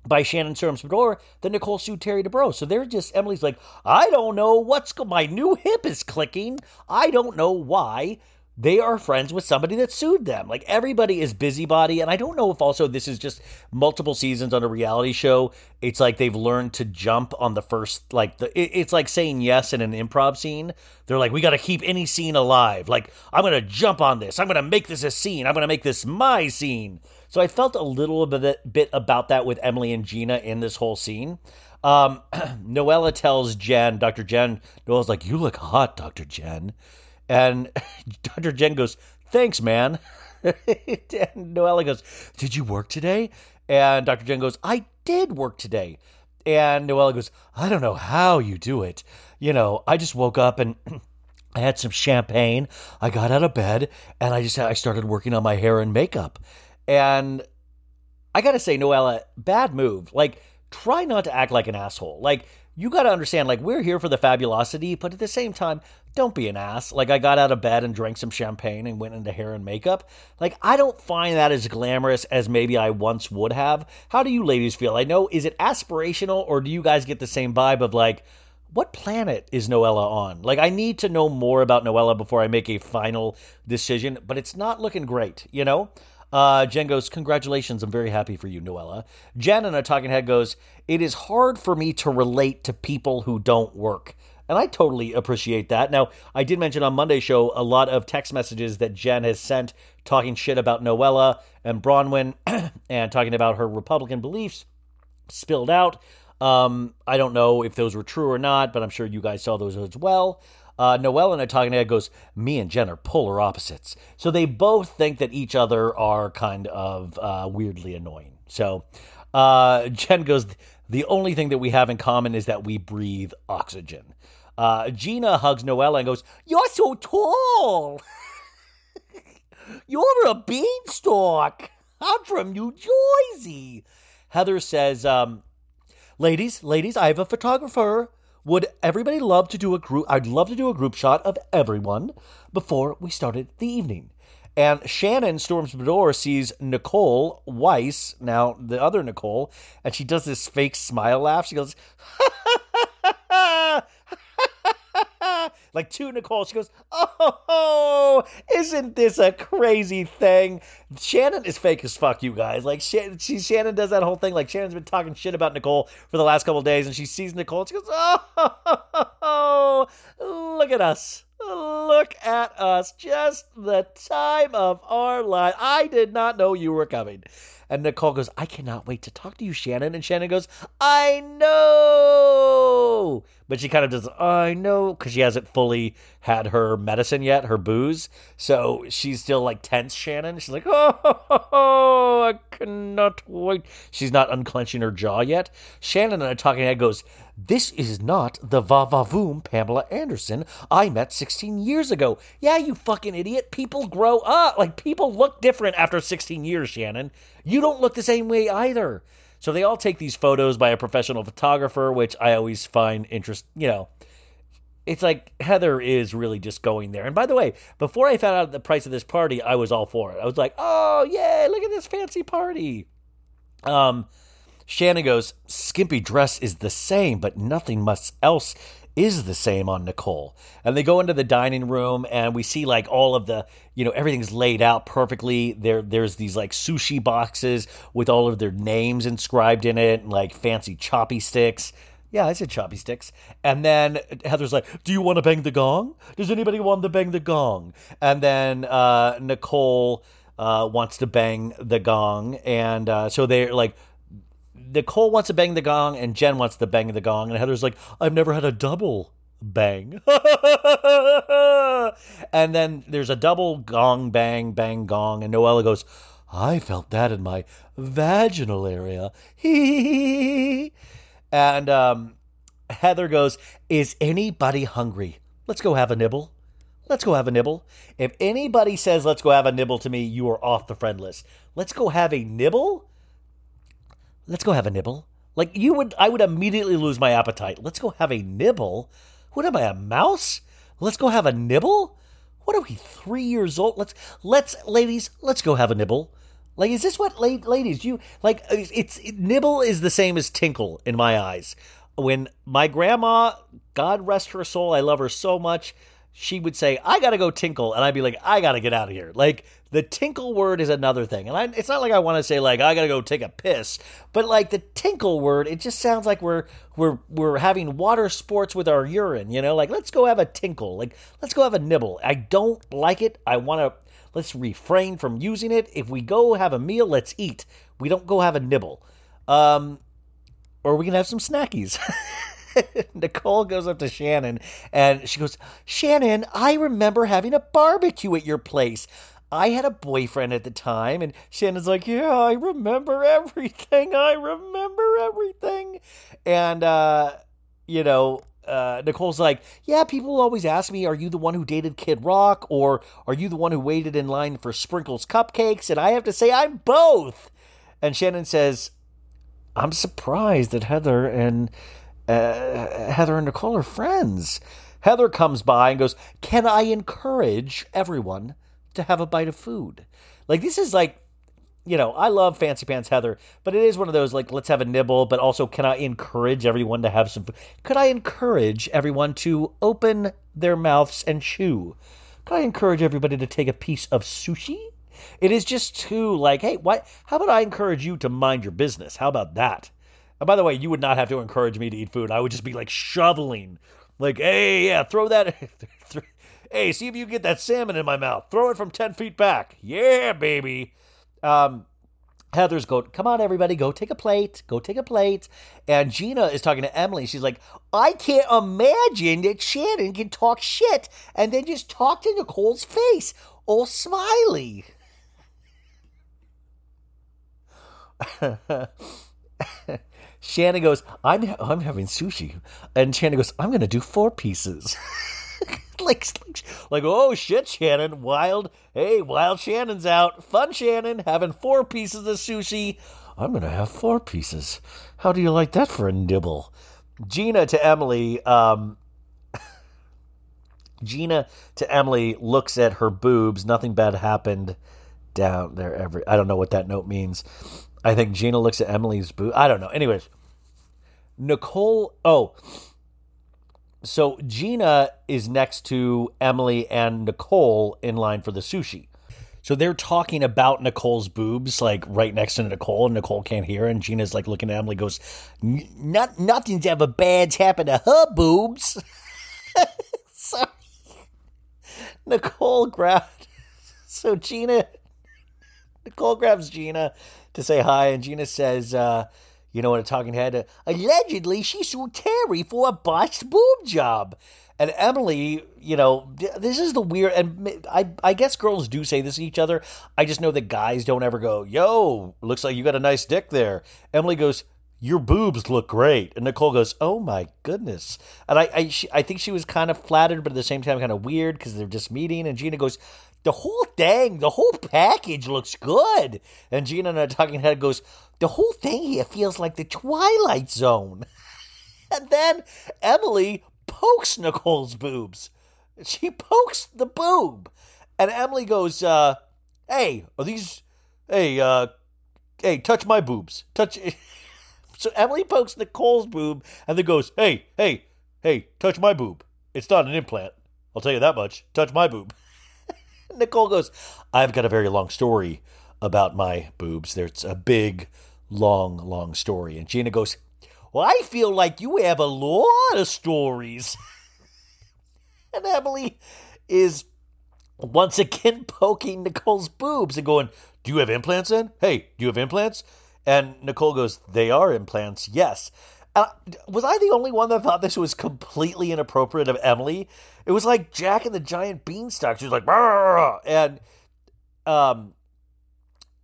by Shannon Storms Beador that Nicole sued Terry Dubrow. So they're just Emily's like, I don't know what's go- my new hip is clicking. I don't know why, they are friends with somebody that sued them. Like everybody is busybody. And I don't know if also this is just multiple seasons on a reality show. It's like they've learned to jump on the first, like, the, it, it's like saying yes in an improv scene. They're like, we got to keep any scene alive. Like, I'm going to jump on this. I'm going to make this a scene. I'm going to make this my scene. So I felt a little bit, bit about that with Emily and Gina in this whole scene. Um, Noella tells Jen, Dr. Jen, Noella's like, You look hot, Dr. Jen. And Dr. Jen goes, Thanks, man. and Noella goes, Did you work today? And Dr. Jen goes, I did work today. And Noella goes, I don't know how you do it. You know, I just woke up and I had some champagne. I got out of bed and I just I started working on my hair and makeup. And I got to say Noella, bad move. Like try not to act like an asshole. Like you got to understand, like, we're here for the fabulosity, but at the same time, don't be an ass. Like, I got out of bed and drank some champagne and went into hair and makeup. Like, I don't find that as glamorous as maybe I once would have. How do you ladies feel? I know, is it aspirational or do you guys get the same vibe of like, what planet is Noella on? Like, I need to know more about Noella before I make a final decision, but it's not looking great, you know? Uh, Jen goes, Congratulations, I'm very happy for you, Noella. Jen in a talking head goes, It is hard for me to relate to people who don't work. And I totally appreciate that. Now, I did mention on Monday's show a lot of text messages that Jen has sent talking shit about Noella and Bronwyn and talking about her Republican beliefs spilled out. Um, I don't know if those were true or not, but I'm sure you guys saw those as well. Uh, Noelle and a talking head goes, Me and Jen are polar opposites. So they both think that each other are kind of uh, weirdly annoying. So uh, Jen goes, The only thing that we have in common is that we breathe oxygen. Uh, Gina hugs Noella and goes, You're so tall. You're a beanstalk. I'm from New Jersey. Heather says, um, Ladies, ladies, I have a photographer. Would everybody love to do a group? I'd love to do a group shot of everyone before we started the evening. And Shannon Storms Beador, sees Nicole Weiss, now the other Nicole, and she does this fake smile laugh. She goes, like to Nicole. She goes, "Oh, isn't this a crazy thing?" Shannon is fake as fuck, you guys. Like she, she Shannon does that whole thing. Like Shannon's been talking shit about Nicole for the last couple days, and she sees Nicole. She goes, "Oh, look at us." Look at us. Just the time of our life. I did not know you were coming. And Nicole goes, I cannot wait to talk to you, Shannon. And Shannon goes, I know. But she kind of does, I know, because she hasn't fully had her medicine yet, her booze. So she's still like tense, Shannon. She's like, oh, I cannot wait. She's not unclenching her jaw yet. Shannon, in a talking head, goes, this is not the va va voom Pamela Anderson I met 16 years ago. Yeah, you fucking idiot. People grow up. Like, people look different after 16 years, Shannon. You don't look the same way either. So they all take these photos by a professional photographer, which I always find interest, you know. It's like Heather is really just going there. And by the way, before I found out the price of this party, I was all for it. I was like, "Oh, yeah, look at this fancy party." Um Shannon goes, Skimpy dress is the same, but nothing much else is the same on Nicole. And they go into the dining room and we see like all of the, you know, everything's laid out perfectly. There there's these like sushi boxes with all of their names inscribed in it, and, like fancy choppy sticks. Yeah, I said choppy sticks. And then Heather's like, Do you want to bang the gong? Does anybody want to bang the gong? And then uh, Nicole uh, wants to bang the gong. And uh, so they're like, Nicole wants to bang the gong and Jen wants to bang the gong, and Heather's like, I've never had a double bang. and then there's a double gong, bang, bang, gong, and Noella goes, I felt that in my vaginal area. and um, Heather goes, Is anybody hungry? Let's go have a nibble. Let's go have a nibble. If anybody says, Let's go have a nibble to me, you are off the friend list. Let's go have a nibble? Let's go have a nibble. Like you would, I would immediately lose my appetite. Let's go have a nibble. What am I, a mouse? Let's go have a nibble. What are we, three years old? Let's, let's, ladies, let's go have a nibble. Like, is this what, ladies, you like? It's it, nibble is the same as tinkle in my eyes. When my grandma, God rest her soul, I love her so much. She would say, I gotta go tinkle. And I'd be like, I gotta get out of here. Like, the tinkle word is another thing. And I, it's not like I want to say, like, I gotta go take a piss. But, like, the tinkle word, it just sounds like we're, we're, we're having water sports with our urine, you know? Like, let's go have a tinkle. Like, let's go have a nibble. I don't like it. I want to, let's refrain from using it. If we go have a meal, let's eat. We don't go have a nibble. Um, or we can have some snackies. Nicole goes up to Shannon and she goes, Shannon, I remember having a barbecue at your place. I had a boyfriend at the time, and Shannon's like, Yeah, I remember everything. I remember everything. And, uh, you know, uh, Nicole's like, Yeah, people always ask me, Are you the one who dated Kid Rock? Or are you the one who waited in line for Sprinkles cupcakes? And I have to say, I'm both. And Shannon says, I'm surprised that Heather and uh, Heather and Nicole are friends. Heather comes by and goes, Can I encourage everyone to have a bite of food? Like, this is like, you know, I love Fancy Pants Heather, but it is one of those like, let's have a nibble, but also, can I encourage everyone to have some food? Could I encourage everyone to open their mouths and chew? Could I encourage everybody to take a piece of sushi? It is just too like, hey, why, How about I encourage you to mind your business? How about that? And by the way, you would not have to encourage me to eat food. I would just be like shoveling, like, hey, yeah, throw that. hey, see if you get that salmon in my mouth. Throw it from ten feet back. Yeah, baby. Um, Heather's go, come on, everybody, go take a plate, go take a plate. And Gina is talking to Emily. She's like, I can't imagine that Shannon can talk shit and then just talk to Nicole's face, all smiley. Shannon goes, I'm I'm having sushi, and Shannon goes, I'm gonna do four pieces. like, like, like, oh shit, Shannon, wild, hey, wild Shannon's out, fun Shannon, having four pieces of sushi. I'm gonna have four pieces. How do you like that for a nibble? Gina to Emily, um, Gina to Emily looks at her boobs. Nothing bad happened down there. Every I don't know what that note means. I think Gina looks at Emily's boob. I don't know. Anyways, Nicole. Oh, so Gina is next to Emily and Nicole in line for the sushi. So they're talking about Nicole's boobs, like right next to Nicole, and Nicole can't hear. And Gina's like looking at Emily, goes, "Not nothing's ever bad's happened to her boobs." so Nicole grabbed. So Gina, Nicole grabs Gina to say hi, and Gina says, uh, you know, in a talking head, allegedly she sued Terry for a botched boob job. And Emily, you know, this is the weird, and I, I guess girls do say this to each other. I just know that guys don't ever go, yo, looks like you got a nice dick there. Emily goes, your boobs look great. And Nicole goes, oh my goodness. And I, I, she, I think she was kind of flattered, but at the same time kind of weird because they're just meeting. And Gina goes, the whole thing, the whole package looks good. And Gina in a talking head goes, the whole thing here feels like the Twilight Zone. and then Emily pokes Nicole's boobs. She pokes the boob. And Emily goes, uh, hey, are these, hey, uh, hey, touch my boobs. Touch. so Emily pokes Nicole's boob and then goes, hey, hey, hey, touch my boob. It's not an implant. I'll tell you that much. Touch my boob. Nicole goes, I've got a very long story about my boobs. There's a big, long, long story. And Gina goes, Well, I feel like you have a lot of stories. and Emily is once again poking Nicole's boobs and going, Do you have implants in? Hey, do you have implants? And Nicole goes, They are implants, yes. Uh, was I the only one that thought this was completely inappropriate of Emily? It was like Jack and the Giant Beanstalk. She was like, Barr! and um,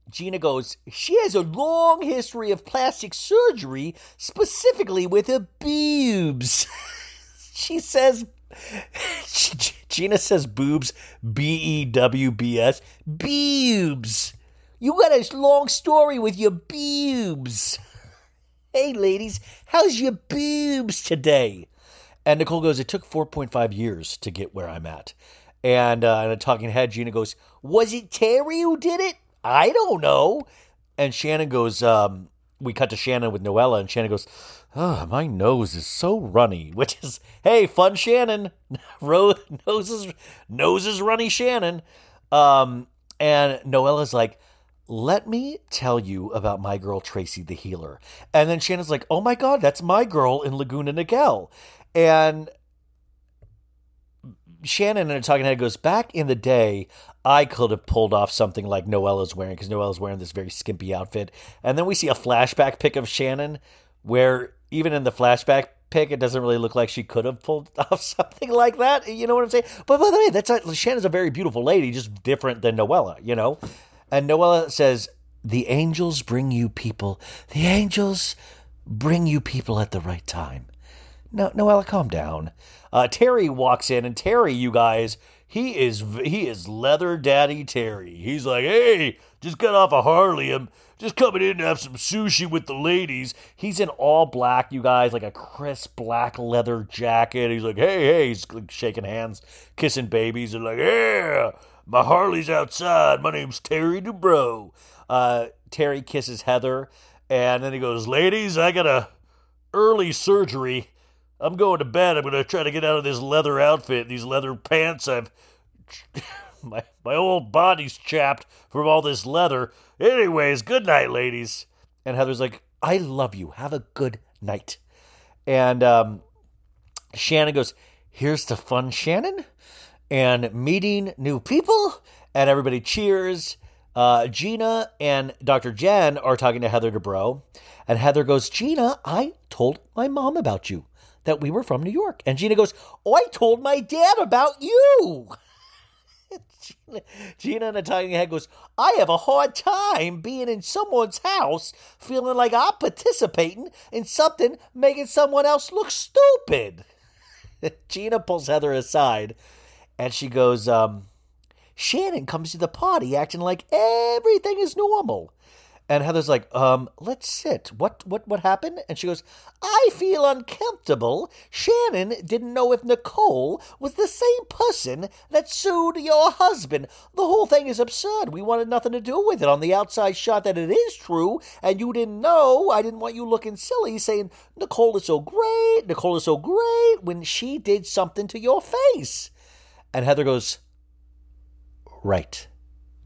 Gina goes, she has a long history of plastic surgery, specifically with her boobs. she says, Gina says boobs, B E W B S, boobs. You got a long story with your boobs. Hey, ladies, how's your boobs today? And Nicole goes, It took 4.5 years to get where I'm at. And uh, in a talking head, Gina goes, Was it Terry who did it? I don't know. And Shannon goes, um, We cut to Shannon with Noella, and Shannon goes, Oh, my nose is so runny, which is, hey, fun Shannon. Nose is, nose is runny Shannon. Um, and Noella's like, let me tell you about my girl Tracy the healer. And then Shannon's like, oh my God, that's my girl in Laguna Niguel. And Shannon in a talking head goes, back in the day, I could have pulled off something like Noella's wearing because Noella's wearing this very skimpy outfit. And then we see a flashback pic of Shannon where even in the flashback pic, it doesn't really look like she could have pulled off something like that. You know what I'm saying? But by the way, that's a, Shannon's a very beautiful lady, just different than Noella, you know? And Noella says, The angels bring you people. The angels bring you people at the right time. No, Noella, calm down. Uh, Terry walks in, and Terry, you guys, he is he is leather daddy Terry. He's like, hey, just got off a Harley. I'm just coming in to have some sushi with the ladies. He's in all black, you guys, like a crisp black leather jacket. He's like, hey, hey, he's shaking hands, kissing babies, and like, yeah, my Harley's outside. My name's Terry Dubrow. Uh, Terry kisses Heather, and then he goes, ladies, I got a early surgery. I'm going to bed. I'm going to try to get out of this leather outfit, these leather pants. I've my my old body's chapped from all this leather. Anyways, good night, ladies. And Heather's like, I love you. Have a good night. And um, Shannon goes, Here's to fun, Shannon, and meeting new people. And everybody cheers. Uh, Gina and Dr. Jen are talking to Heather Dubrow. And Heather goes, Gina, I told my mom about you that we were from New York. And Gina goes, Oh, I told my dad about you. Gina, Gina in a tiny head goes, I have a hard time being in someone's house feeling like I'm participating in something making someone else look stupid. Gina pulls Heather aside and she goes, um, Shannon comes to the party acting like everything is normal. And Heather's like, um, let's sit. What what what happened? And she goes, I feel uncomfortable. Shannon didn't know if Nicole was the same person that sued your husband. The whole thing is absurd. We wanted nothing to do with it. On the outside shot that it is true, and you didn't know. I didn't want you looking silly saying Nicole is so great, Nicole is so great when she did something to your face. And Heather goes, Right.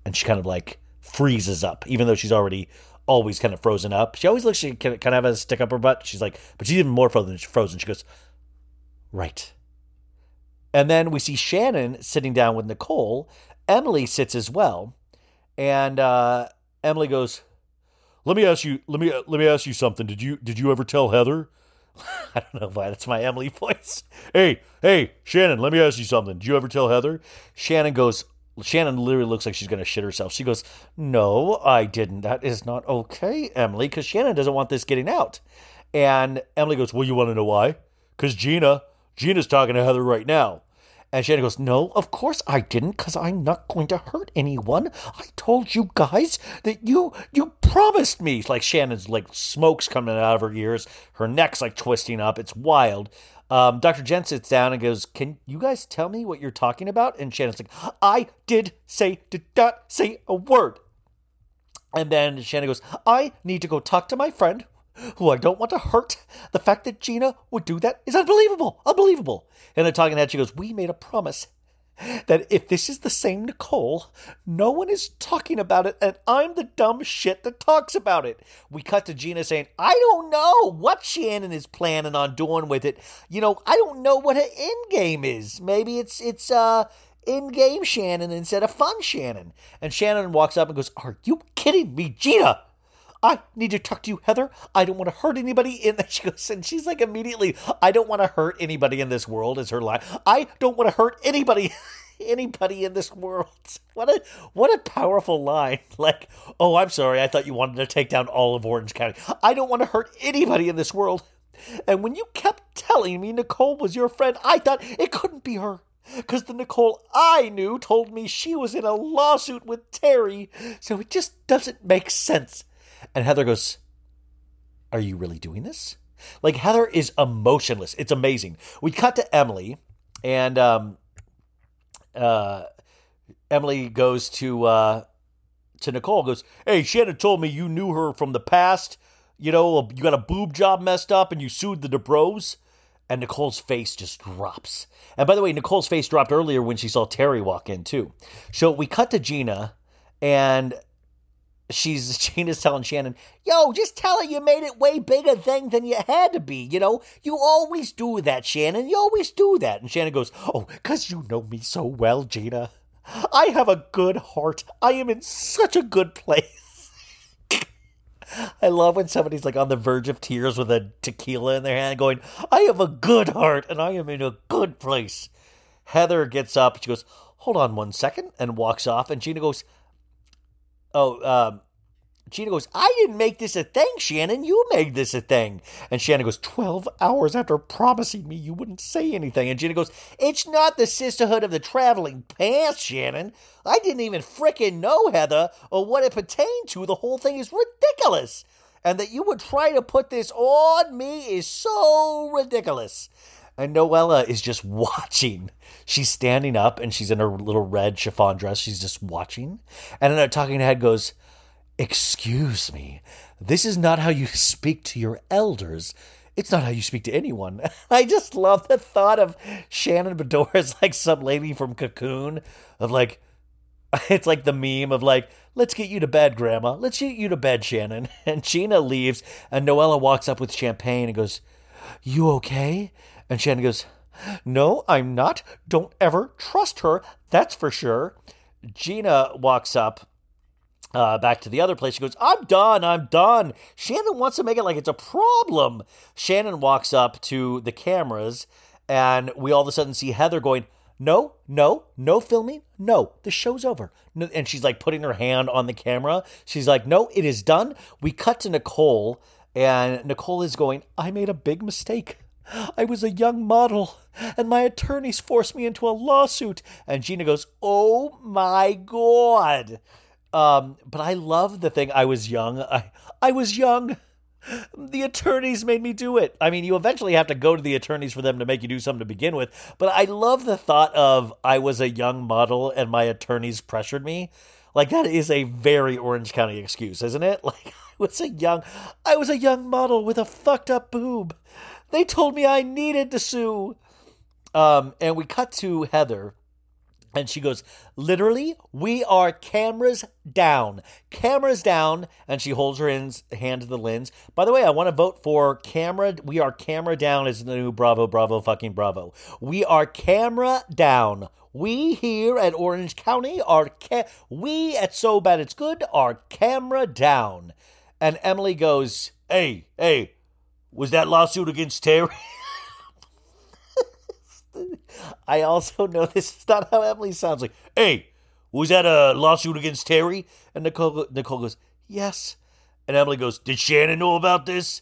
And she kind of like freezes up, even though she's already always kind of frozen up. She always looks she kind of has a stick up her butt. She's like, but she's even more frozen. Frozen. She goes, right. And then we see Shannon sitting down with Nicole. Emily sits as well, and uh, Emily goes, "Let me ask you. Let me let me ask you something. Did you did you ever tell Heather?" I don't know why that's my Emily voice. Hey, hey, Shannon, let me ask you something. Did you ever tell Heather? Shannon goes, Shannon literally looks like she's going to shit herself. She goes, No, I didn't. That is not okay, Emily, because Shannon doesn't want this getting out. And Emily goes, Well, you want to know why? Because Gina, Gina's talking to Heather right now. And Shannon goes, No, of course I didn't, because I'm not going to hurt anyone. I told you guys that you you promised me. Like Shannon's like smoke's coming out of her ears. Her neck's like twisting up. It's wild. Um, Dr. Jen sits down and goes, Can you guys tell me what you're talking about? And Shannon's like, I did say, did not say a word. And then Shannon goes, I need to go talk to my friend who I don't want to hurt. The fact that Gina would do that is unbelievable. Unbelievable. And then talking that she goes, We made a promise that if this is the same Nicole, no one is talking about it, and I'm the dumb shit that talks about it. We cut to Gina saying, I don't know what Shannon is planning on doing with it. You know, I don't know what her end game is. Maybe it's it's uh in game Shannon instead of fun Shannon. And Shannon walks up and goes, Are you kidding me, Gina? I need to talk to you, Heather. I don't want to hurt anybody in that. She goes, and she's like immediately, I don't want to hurt anybody in this world, is her line. I don't want to hurt anybody. anybody in this world. What a what a powerful line. Like, oh, I'm sorry, I thought you wanted to take down all of Orange County. I don't want to hurt anybody in this world. And when you kept telling me Nicole was your friend, I thought it couldn't be her. Because the Nicole I knew told me she was in a lawsuit with Terry, so it just doesn't make sense. And Heather goes, Are you really doing this? Like, Heather is emotionless. It's amazing. We cut to Emily, and um, uh, Emily goes to uh, to Nicole, goes, Hey, Shannon told me you knew her from the past. you know, you got a boob job messed up and you sued the Dubrows. And Nicole's face just drops. And by the way, Nicole's face dropped earlier when she saw Terry walk in, too. So we cut to Gina, and she's Gina's telling Shannon, "Yo, just tell her you made it way bigger thing than you had to be. You know, you always do that, Shannon. You always do that." And Shannon goes, "Oh, cause you know me so well, Gina. I have a good heart. I am in such a good place." I love when somebody's like on the verge of tears with a tequila in their hand, going, "I have a good heart and I am in a good place." Heather gets up. She goes, "Hold on one second, and walks off. And Gina goes, "Oh, um, Gina goes, I didn't make this a thing, Shannon. You made this a thing. And Shannon goes, 12 hours after promising me you wouldn't say anything. And Gina goes, It's not the sisterhood of the traveling pants, Shannon. I didn't even frickin' know, Heather, or what it pertained to. The whole thing is ridiculous. And that you would try to put this on me is so ridiculous. And Noella is just watching. She's standing up and she's in her little red chiffon dress. She's just watching. And then a talking head goes, Excuse me, this is not how you speak to your elders. It's not how you speak to anyone. I just love the thought of Shannon Beador as like some lady from Cocoon, of like, it's like the meme of like, let's get you to bed, Grandma. Let's get you to bed, Shannon. And Gina leaves, and Noella walks up with champagne and goes, You okay? And Shannon goes, No, I'm not. Don't ever trust her. That's for sure. Gina walks up uh, back to the other place. She goes, I'm done. I'm done. Shannon wants to make it like it's a problem. Shannon walks up to the cameras, and we all of a sudden see Heather going, No, no, no filming. No, the show's over. No, and she's like putting her hand on the camera. She's like, No, it is done. We cut to Nicole, and Nicole is going, I made a big mistake. I was a young model, and my attorneys forced me into a lawsuit. And Gina goes, Oh my God. Um, but I love the thing. I was young. I I was young. The attorneys made me do it. I mean, you eventually have to go to the attorneys for them to make you do something to begin with. But I love the thought of I was a young model and my attorneys pressured me. Like that is a very Orange County excuse, isn't it? Like I was a young I was a young model with a fucked up boob. They told me I needed to sue. Um, and we cut to Heather and she goes, literally, we are cameras down. Cameras down. And she holds her hand to the lens. By the way, I want to vote for camera. We are camera down is the new Bravo, Bravo, fucking Bravo. We are camera down. We here at Orange County are, ca- we at So Bad It's Good are camera down. And Emily goes, hey, hey, was that lawsuit against Terry? I also know this is not how Emily sounds like. Hey, was that a lawsuit against Terry? And Nicole Nicole goes, yes. And Emily goes, did Shannon know about this?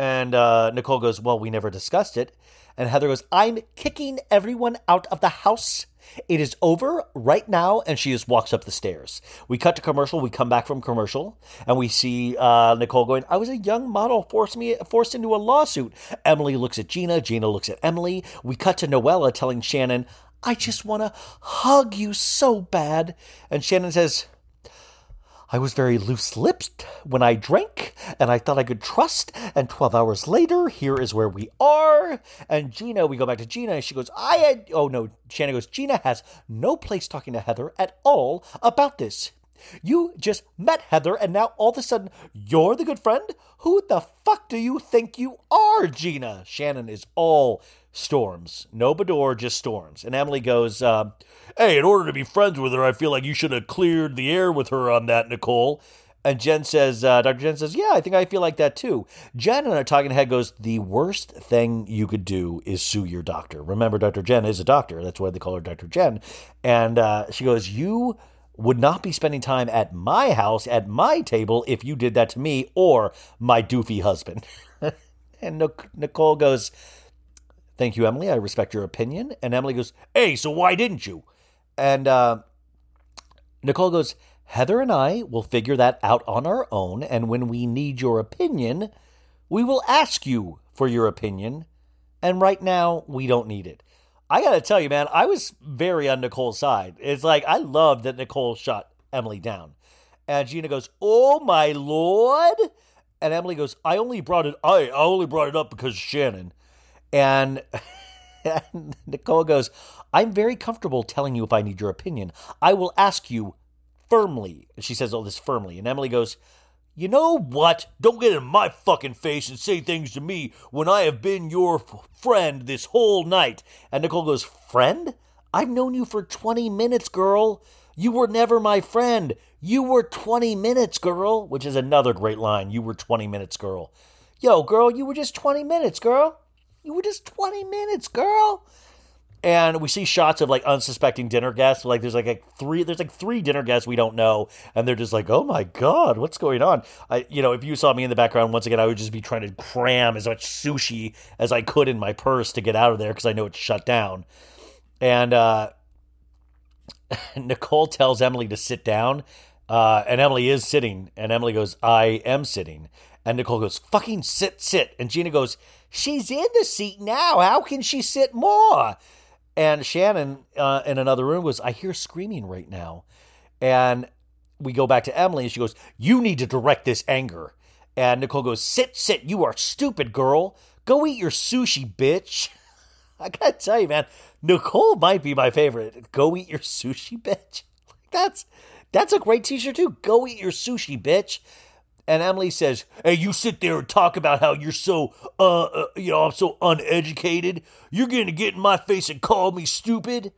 And uh, Nicole goes, well, we never discussed it. And Heather goes, I'm kicking everyone out of the house. It is over right now, and she just walks up the stairs. We cut to commercial. We come back from commercial, and we see uh, Nicole going, "I was a young model, forced me forced into a lawsuit." Emily looks at Gina. Gina looks at Emily. We cut to Noella telling Shannon, "I just want to hug you so bad," and Shannon says. I was very loose lipped when I drank, and I thought I could trust. And 12 hours later, here is where we are. And Gina, we go back to Gina, and she goes, I had, oh no, Shannon goes, Gina has no place talking to Heather at all about this. You just met Heather, and now all of a sudden you're the good friend? Who the fuck do you think you are, Gina? Shannon is all storms. No Beador, just storms. And Emily goes, uh, Hey, in order to be friends with her, I feel like you should have cleared the air with her on that, Nicole. And Jen says, uh, Dr. Jen says, Yeah, I think I feel like that too. Jen on a talking head goes, The worst thing you could do is sue your doctor. Remember, Dr. Jen is a doctor. That's why they call her Dr. Jen. And uh, she goes, You would not be spending time at my house, at my table, if you did that to me or my doofy husband. and Nicole goes, Thank you, Emily. I respect your opinion. And Emily goes, Hey, so why didn't you? And uh, Nicole goes, Heather and I will figure that out on our own. And when we need your opinion, we will ask you for your opinion. And right now, we don't need it. I got to tell you, man, I was very on Nicole's side. It's like, I loved that Nicole shot Emily down. And Gina goes, Oh my lord. And Emily goes, I only brought it I, I only brought it up because Shannon. And, and Nicole goes, I'm very comfortable telling you if I need your opinion. I will ask you firmly. And she says all this firmly. And Emily goes, You know what? Don't get in my fucking face and say things to me when I have been your f- friend this whole night. And Nicole goes, Friend? I've known you for 20 minutes, girl. You were never my friend. You were 20 minutes, girl. Which is another great line. You were 20 minutes, girl. Yo, girl, you were just 20 minutes, girl. You were just 20 minutes, girl. And we see shots of like unsuspecting dinner guests. Like there's like a three, there's like three dinner guests we don't know, and they're just like, "Oh my god, what's going on?" I, you know, if you saw me in the background once again, I would just be trying to cram as much sushi as I could in my purse to get out of there because I know it's shut down. And uh, Nicole tells Emily to sit down, uh, and Emily is sitting, and Emily goes, "I am sitting," and Nicole goes, "Fucking sit, sit," and Gina goes, "She's in the seat now. How can she sit more?" And Shannon uh, in another room goes, "I hear screaming right now," and we go back to Emily, and she goes, "You need to direct this anger." And Nicole goes, "Sit, sit. You are stupid, girl. Go eat your sushi, bitch." I gotta tell you, man, Nicole might be my favorite. Go eat your sushi, bitch. That's that's a great t-shirt too. Go eat your sushi, bitch. And Emily says, "Hey, you sit there and talk about how you're so, uh, uh you know, I'm so uneducated. You're gonna get in my face and call me stupid."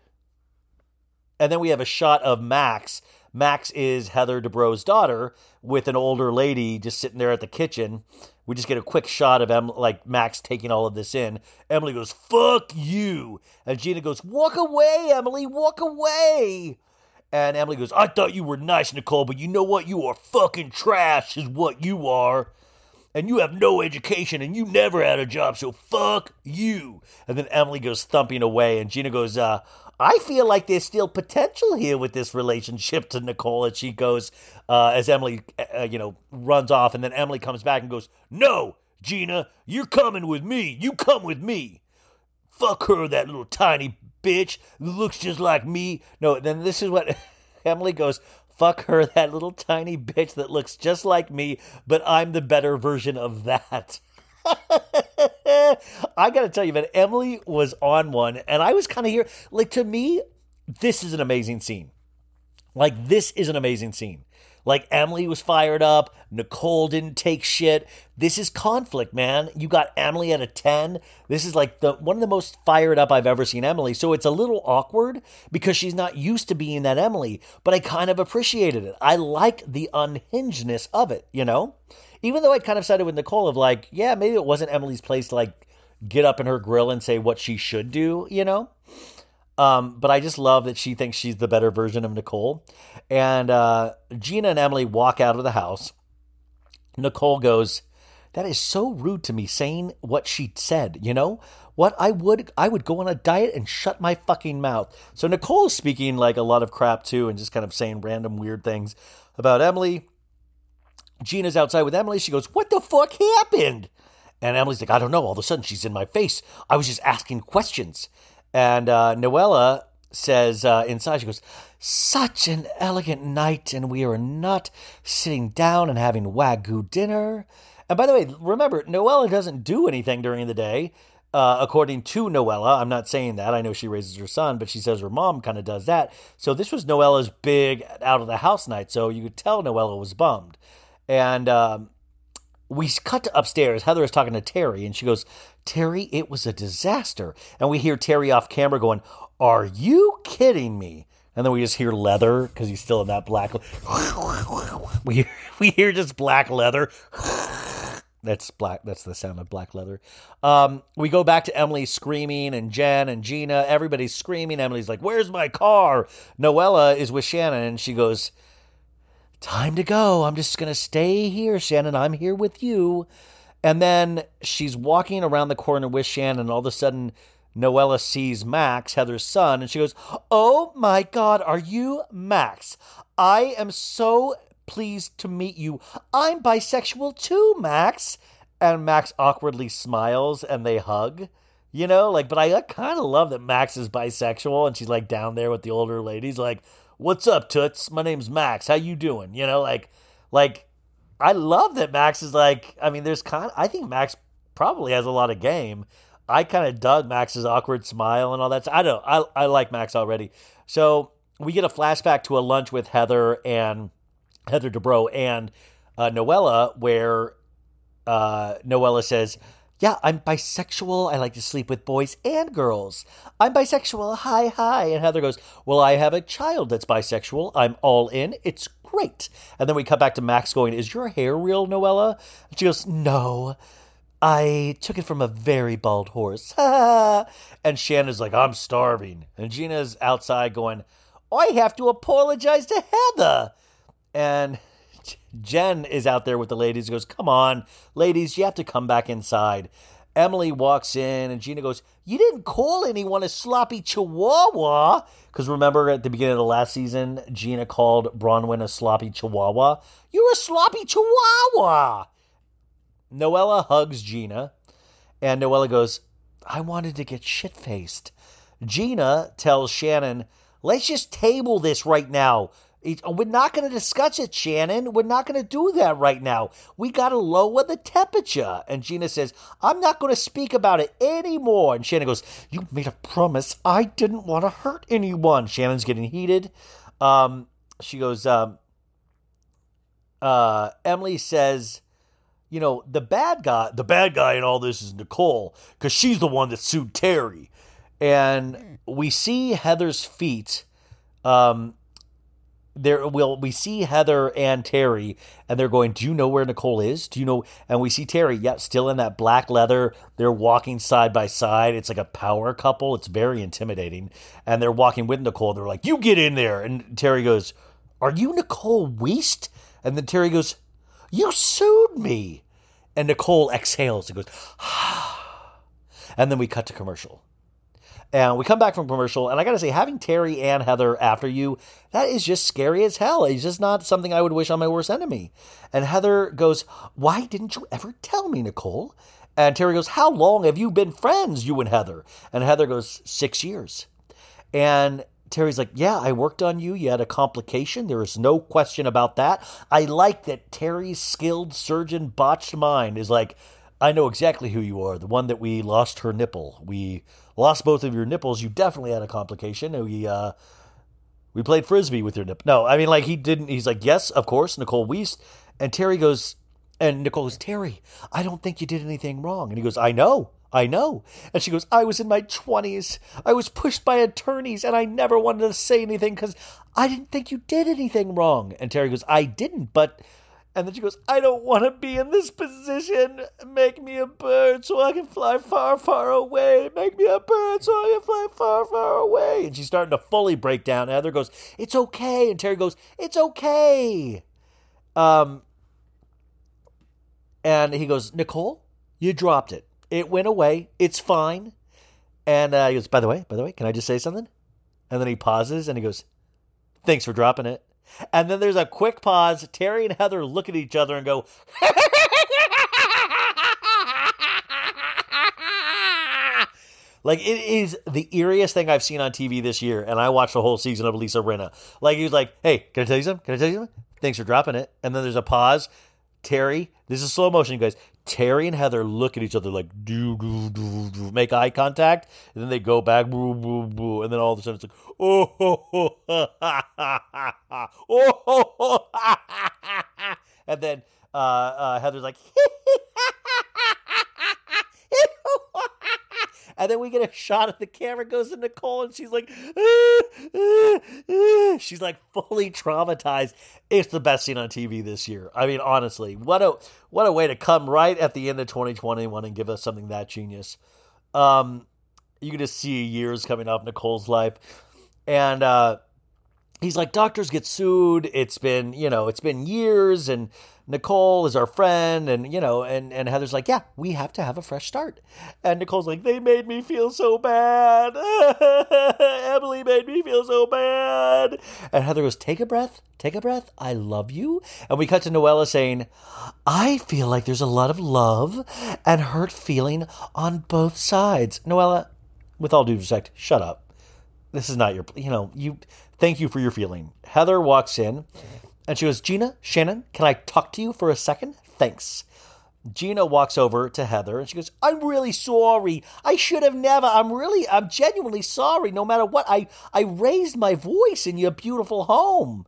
And then we have a shot of Max. Max is Heather Dubrow's daughter with an older lady just sitting there at the kitchen. We just get a quick shot of em- like Max taking all of this in. Emily goes, "Fuck you," and Gina goes, "Walk away, Emily, walk away." And Emily goes, "I thought you were nice, Nicole, but you know what? You are fucking trash, is what you are." And you have no education and you never had a job, so fuck you. And then Emily goes thumping away, and Gina goes, uh, I feel like there's still potential here with this relationship to Nicole. And she goes, uh, as Emily, uh, you know, runs off. And then Emily comes back and goes, No, Gina, you're coming with me. You come with me. Fuck her, that little tiny bitch looks just like me. No, then this is what Emily goes, Fuck her, that little tiny bitch that looks just like me, but I'm the better version of that. I got to tell you, man, Emily was on one, and I was kind of here. Like, to me, this is an amazing scene. Like, this is an amazing scene. Like, Emily was fired up. Nicole didn't take shit. This is conflict, man. You got Emily at a 10. This is like the one of the most fired up I've ever seen Emily. So it's a little awkward because she's not used to being that Emily, but I kind of appreciated it. I like the unhingedness of it, you know? even though I kind of sided with Nicole of like, yeah, maybe it wasn't Emily's place to like get up in her grill and say what she should do, you know? Um, but I just love that she thinks she's the better version of Nicole. And uh, Gina and Emily walk out of the house. Nicole goes, That is so rude to me saying what she said, you know? What I would I would go on a diet and shut my fucking mouth. So Nicole's speaking like a lot of crap too and just kind of saying random weird things about Emily. Gina's outside with Emily. She goes, What the fuck happened? And Emily's like, I don't know. All of a sudden, she's in my face. I was just asking questions. And uh, Noella says uh, inside, she goes, Such an elegant night, and we are not sitting down and having Wagyu dinner. And by the way, remember, Noella doesn't do anything during the day. Uh, according to Noella, I'm not saying that. I know she raises her son, but she says her mom kind of does that. So this was Noella's big out of the house night. So you could tell Noella was bummed. And um, we cut to upstairs. Heather is talking to Terry, and she goes, Terry, it was a disaster. And we hear Terry off camera going, Are you kidding me? And then we just hear leather because he's still in that black. We hear, we hear just black leather. That's black. That's the sound of black leather. Um, we go back to Emily screaming, and Jen and Gina. Everybody's screaming. Emily's like, "Where's my car?" Noella is with Shannon, and she goes, time to go. I'm just going to stay here, Shannon. I'm here with you. And then she's walking around the corner with Shannon, and all of a sudden, Noella sees Max, Heather's son, and she goes, Oh my God, are you Max? I am so pleased to meet you. I'm bisexual too, Max. And Max awkwardly smiles and they hug. You know, like, but I kind of love that Max is bisexual and she's like down there with the older ladies, like, what's up toots my name's max how you doing you know like like I love that Max is like. I mean, there's kind. I think Max probably has a lot of game. I kind of dug Max's awkward smile and all that. I don't. I I like Max already. So we get a flashback to a lunch with Heather and Heather Dubrow and uh, Noella, where uh, Noella says, "Yeah, I'm bisexual. I like to sleep with boys and girls. I'm bisexual. Hi, hi." And Heather goes, "Well, I have a child that's bisexual. I'm all in. It's great." And then we cut back to Max going, "Is your hair real, Noella?" And she goes, "No." I took it from a very bald horse. and Shannon's like, I'm starving. And Gina's outside going, I have to apologize to Heather. And Jen is out there with the ladies, goes, Come on, ladies, you have to come back inside. Emily walks in and Gina goes, You didn't call anyone a sloppy chihuahua. Because remember at the beginning of the last season, Gina called Braunwyn a sloppy chihuahua. You're a sloppy chihuahua. Noella hugs Gina, and Noella goes, I wanted to get shit faced. Gina tells Shannon, Let's just table this right now. We're not going to discuss it, Shannon. We're not going to do that right now. We got to lower the temperature. And Gina says, I'm not going to speak about it anymore. And Shannon goes, You made a promise. I didn't want to hurt anyone. Shannon's getting heated. Um, she goes, um, uh, Emily says, you know, the bad guy, the bad guy in all this is Nicole because she's the one that sued Terry. And we see Heather's feet. Um, there will we see Heather and Terry, and they're going. Do you know where Nicole is? Do you know? And we see Terry, yeah, still in that black leather. They're walking side by side. It's like a power couple. It's very intimidating. And they're walking with Nicole. They're like, "You get in there." And Terry goes, "Are you Nicole Weist?" And then Terry goes, "You sued me." And Nicole exhales and goes, ah. and then we cut to commercial. And we come back from commercial, and I gotta say, having Terry and Heather after you, that is just scary as hell. It's just not something I would wish on my worst enemy. And Heather goes, Why didn't you ever tell me, Nicole? And Terry goes, How long have you been friends, you and Heather? And Heather goes, Six years. And Terry's like, Yeah, I worked on you. You had a complication. There is no question about that. I like that Terry's skilled surgeon botched mind is like, I know exactly who you are. The one that we lost her nipple. We lost both of your nipples. You definitely had a complication. We, uh, we played frisbee with your nipple. No, I mean, like, he didn't. He's like, Yes, of course, Nicole Weist. And Terry goes, and Nicole goes, Terry, I don't think you did anything wrong. And he goes, I know. I know. And she goes, I was in my 20s. I was pushed by attorneys and I never wanted to say anything because I didn't think you did anything wrong. And Terry goes, I didn't, but. And then she goes, I don't want to be in this position. Make me a bird so I can fly far, far away. Make me a bird so I can fly far, far away. And she's starting to fully break down. Heather goes, It's okay. And Terry goes, It's okay. Um, and he goes, Nicole, you dropped it. It went away. It's fine. And uh, he goes, by the way, by the way, can I just say something? And then he pauses and he goes, thanks for dropping it. And then there's a quick pause. Terry and Heather look at each other and go, Like it is the eeriest thing I've seen on TV this year, and I watched the whole season of Lisa Rinna. Like he was like, "Hey, can I tell you something? Can I tell you something? Thanks for dropping it." And then there's a pause. Terry, this is slow motion, you guys. Terry and Heather look at each other like do do do do, make eye contact, and then they go back, boo boo boo, and then all of a sudden it's like oh ho ho ha ha ha ha oh ho ho ha ha ha and then uh, uh, Heather's like. And then we get a shot of the camera goes to Nicole, and she's like, ah, ah, ah. she's like fully traumatized. It's the best scene on TV this year. I mean, honestly, what a what a way to come right at the end of 2021 and give us something that genius. Um, you can just see years coming up Nicole's life, and uh, he's like, doctors get sued. It's been you know, it's been years, and Nicole is our friend, and you know, and and Heather's like, yeah, we have to have a fresh start. And Nicole's like, they made me feel so bad. Emily made me feel so bad. And Heather goes, take a breath, take a breath. I love you. And we cut to Noella saying, I feel like there's a lot of love and hurt feeling on both sides. Noella, with all due respect, shut up. This is not your, you know, you. Thank you for your feeling. Heather walks in And she goes, Gina, Shannon, can I talk to you for a second? Thanks. Gina walks over to Heather and she goes, I'm really sorry. I should have never. I'm really, I'm genuinely sorry. No matter what, I, I raised my voice in your beautiful home.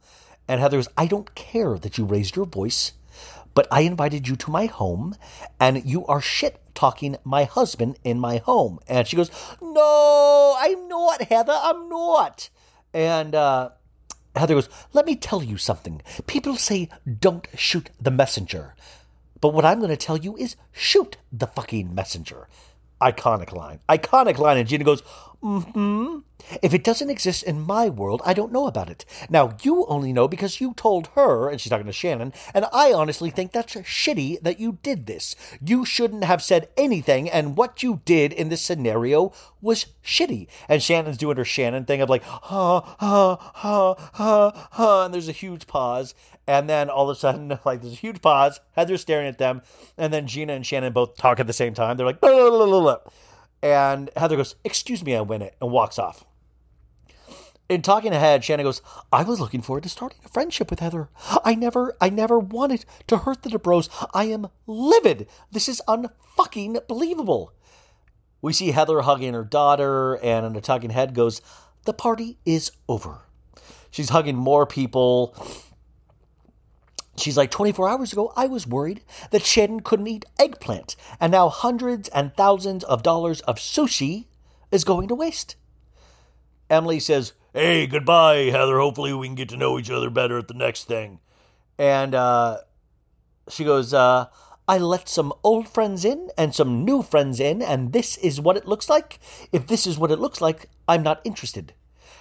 And Heather goes, I don't care that you raised your voice, but I invited you to my home and you are shit talking my husband in my home. And she goes, No, I'm not, Heather. I'm not. And, uh, Heather goes, Let me tell you something. People say don't shoot the messenger. But what I'm going to tell you is shoot the fucking messenger. Iconic line. Iconic line. And Gina goes, mm hmm. If it doesn't exist in my world, I don't know about it. Now, you only know because you told her, and she's talking to Shannon, and I honestly think that's shitty that you did this. You shouldn't have said anything, and what you did in this scenario was shitty. And Shannon's doing her Shannon thing of like, ha, ha, ha, ha, ha, and there's a huge pause. And then all of a sudden, like there's a huge pause. Heather's staring at them, and then Gina and Shannon both talk at the same time. They're like, blah, blah, blah, blah. And Heather goes, "Excuse me, I win it," and walks off. In talking ahead, Shannon goes, I was looking forward to starting a friendship with Heather. I never, I never wanted to hurt the Dubrows. I am livid. This is unfucking believable. We see Heather hugging her daughter, and in the talking head goes, The party is over. She's hugging more people. She's like, 24 hours ago, I was worried that Shannon couldn't eat eggplant, and now hundreds and thousands of dollars of sushi is going to waste. Emily says, Hey, goodbye, Heather. Hopefully, we can get to know each other better at the next thing. And uh, she goes, uh, I let some old friends in and some new friends in, and this is what it looks like. If this is what it looks like, I'm not interested.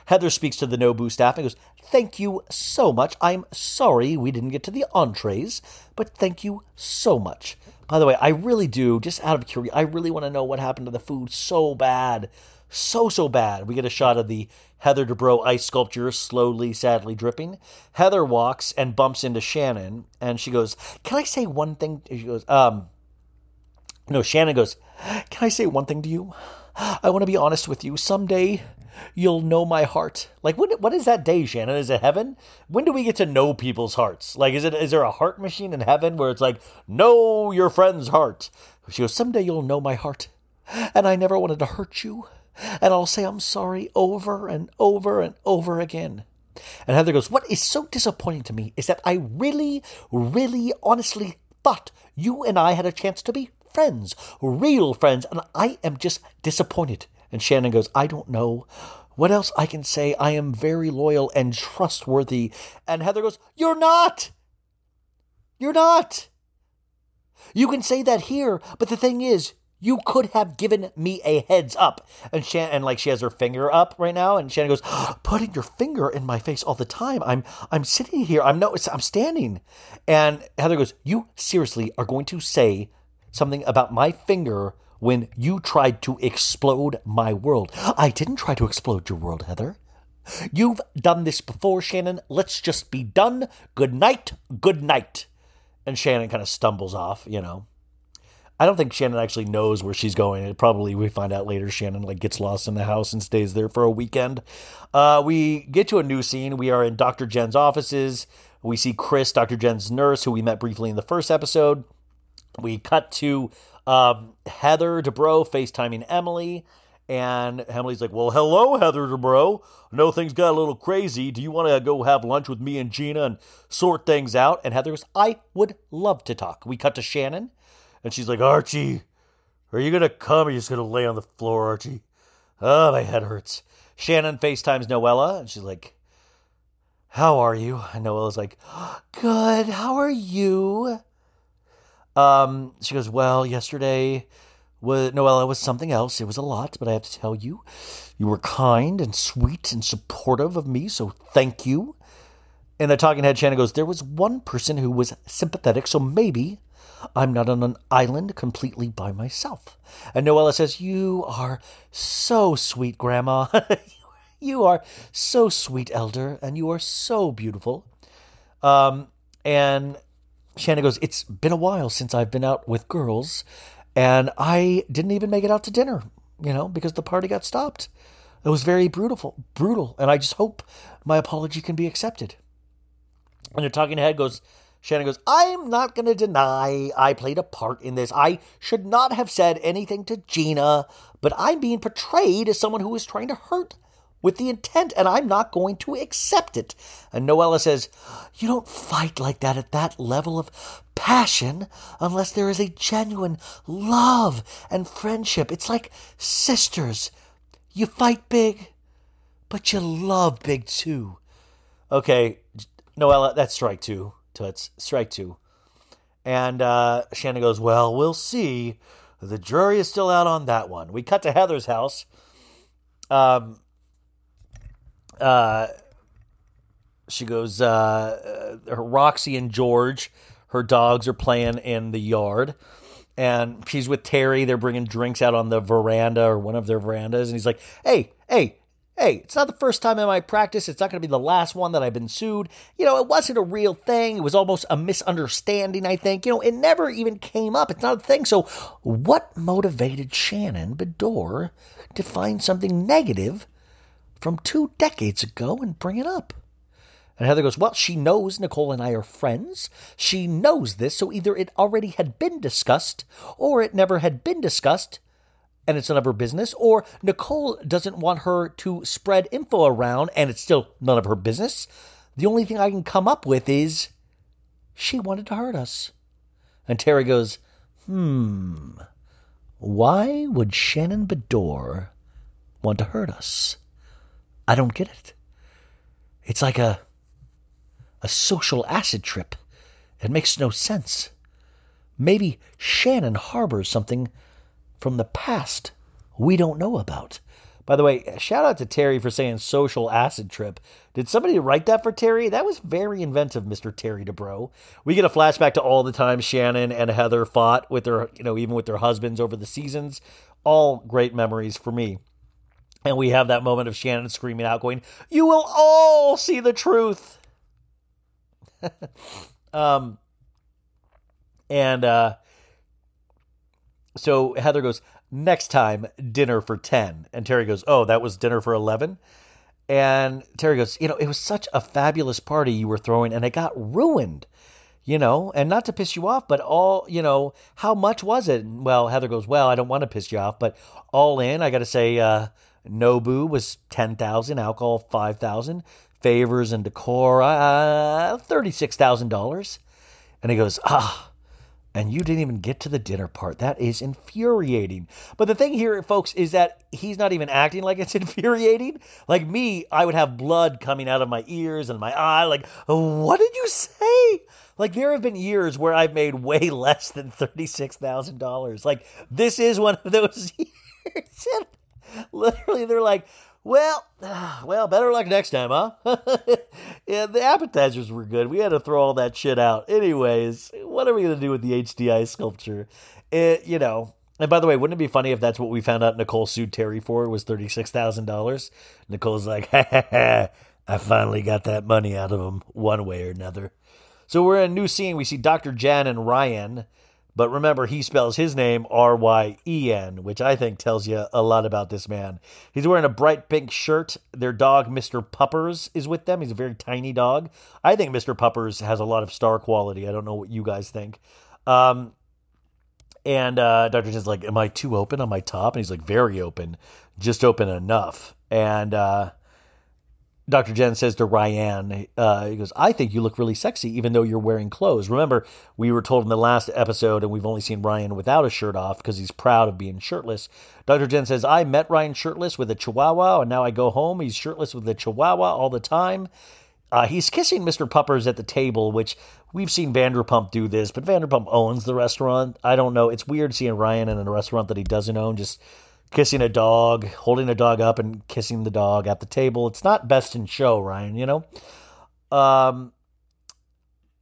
Heather speaks to the Nobu staff and goes, Thank you so much. I'm sorry we didn't get to the entrees, but thank you so much. By the way, I really do, just out of curiosity, I really want to know what happened to the food so bad. So, so bad. We get a shot of the Heather Dubrow ice sculpture slowly, sadly dripping. Heather walks and bumps into Shannon, and she goes, Can I say one thing? She goes, Um, no, Shannon goes, Can I say one thing to you? I want to be honest with you. Someday you'll know my heart. Like what what is that day, Shannon? Is it heaven? When do we get to know people's hearts? Like is it is there a heart machine in heaven where it's like, know your friend's heart? She goes, Someday you'll know my heart. And I never wanted to hurt you. And I'll say I'm sorry over and over and over again. And Heather goes, What is so disappointing to me is that I really, really honestly thought you and I had a chance to be friends, real friends, and I am just disappointed. And Shannon goes, I don't know what else I can say. I am very loyal and trustworthy. And Heather goes, You're not. You're not. You can say that here, but the thing is, you could have given me a heads up. And Shannon, and like she has her finger up right now, and Shannon goes, "Putting your finger in my face all the time. I'm, I'm sitting here. I'm no, I'm standing." And Heather goes, "You seriously are going to say something about my finger when you tried to explode my world? I didn't try to explode your world, Heather." You've done this before, Shannon. Let's just be done. Good night. Good night. And Shannon kind of stumbles off, you know. I don't think Shannon actually knows where she's going. It probably we find out later. Shannon like gets lost in the house and stays there for a weekend. Uh, we get to a new scene. We are in Dr. Jen's offices. We see Chris, Dr. Jen's nurse, who we met briefly in the first episode. We cut to um, Heather Dubrow FaceTiming Emily. And Emily's like, Well, hello, Heather Dubrow. Know things got a little crazy. Do you want to go have lunch with me and Gina and sort things out? And Heather goes, I would love to talk. We cut to Shannon. And she's like, Archie, are you going to come or are you just going to lay on the floor, Archie? Oh, my head hurts. Shannon FaceTimes Noella, and she's like, How are you? And Noella's like, Good. How are you? Um, she goes, Well, yesterday was Noella was something else. It was a lot, but I have to tell you, you were kind and sweet and supportive of me, so thank you. And the talking head Shannon goes, There was one person who was sympathetic, so maybe I'm not on an island completely by myself. And Noella says, You are so sweet, Grandma. you are so sweet, Elder, and you are so beautiful. Um, and Shannon goes, It's been a while since I've been out with girls, and I didn't even make it out to dinner, you know, because the party got stopped. It was very brutal, brutal, and I just hope my apology can be accepted. And the talking head goes, Shannon goes, I'm not going to deny I played a part in this. I should not have said anything to Gina, but I'm being portrayed as someone who is trying to hurt with the intent, and I'm not going to accept it. And Noella says, You don't fight like that at that level of passion unless there is a genuine love and friendship. It's like sisters. You fight big, but you love big too. Okay, Noella, that's strike two. Toots. Strike two. And uh, Shannon goes, Well, we'll see. The jury is still out on that one. We cut to Heather's house. Um, uh, she goes, uh, uh, Roxy and George, her dogs are playing in the yard. And she's with Terry. They're bringing drinks out on the veranda or one of their verandas. And he's like, Hey, hey, hey, it's not the first time in my practice. It's not going to be the last one that I've been sued. You know, it wasn't a real thing. It was almost a misunderstanding, I think. You know, it never even came up. It's not a thing. So, what motivated Shannon Beador to find something negative from two decades ago and bring it up? And Heather goes, Well, she knows Nicole and I are friends. She knows this, so either it already had been discussed or it never had been discussed and it's none of her business, or Nicole doesn't want her to spread info around and it's still none of her business. The only thing I can come up with is she wanted to hurt us. And Terry goes, Hmm, why would Shannon Beador want to hurt us? I don't get it. It's like a a social acid trip. It makes no sense. Maybe Shannon harbors something from the past we don't know about. By the way, shout out to Terry for saying social acid trip. Did somebody write that for Terry? That was very inventive, Mr. Terry Dubrow. We get a flashback to all the times Shannon and Heather fought with their, you know, even with their husbands over the seasons. All great memories for me. And we have that moment of Shannon screaming out, going, You will all see the truth. um, and uh, so Heather goes, next time, dinner for 10. And Terry goes, oh, that was dinner for 11? And Terry goes, you know, it was such a fabulous party you were throwing, and it got ruined, you know, and not to piss you off, but all, you know, how much was it? Well, Heather goes, well, I don't want to piss you off, but all in, I got to say, uh, Nobu was 10,000, alcohol 5,000, favors and decor, uh, $36,000. And he goes, ah, and you didn't even get to the dinner part. That is infuriating. But the thing here, folks, is that he's not even acting like it's infuriating. Like me, I would have blood coming out of my ears and my eye. Like, what did you say? Like, there have been years where I've made way less than $36,000. Like, this is one of those years. Literally, they're like, well, well, better luck next time, huh? yeah, the appetizers were good. We had to throw all that shit out. Anyways, what are we gonna do with the HDI sculpture? It, you know. And by the way, wouldn't it be funny if that's what we found out Nicole sued Terry for was thirty six thousand dollars? Nicole's like, I finally got that money out of him one way or another. So we're in a new scene. We see Dr. Jen and Ryan but remember, he spells his name R Y E N, which I think tells you a lot about this man. He's wearing a bright pink shirt. Their dog, Mr. Puppers, is with them. He's a very tiny dog. I think Mr. Puppers has a lot of star quality. I don't know what you guys think. Um, and uh, Dr. Jen's like, Am I too open on my top? And he's like, Very open, just open enough. And uh, Dr. Jen says to Ryan, uh, he goes, I think you look really sexy even though you're wearing clothes. Remember, we were told in the last episode, and we've only seen Ryan without a shirt off because he's proud of being shirtless. Dr. Jen says, I met Ryan shirtless with a chihuahua, and now I go home. He's shirtless with a chihuahua all the time. Uh, he's kissing Mr. Puppers at the table, which we've seen Vanderpump do this, but Vanderpump owns the restaurant. I don't know. It's weird seeing Ryan in a restaurant that he doesn't own just kissing a dog, holding a dog up and kissing the dog at the table. It's not best in show, Ryan, you know? Um,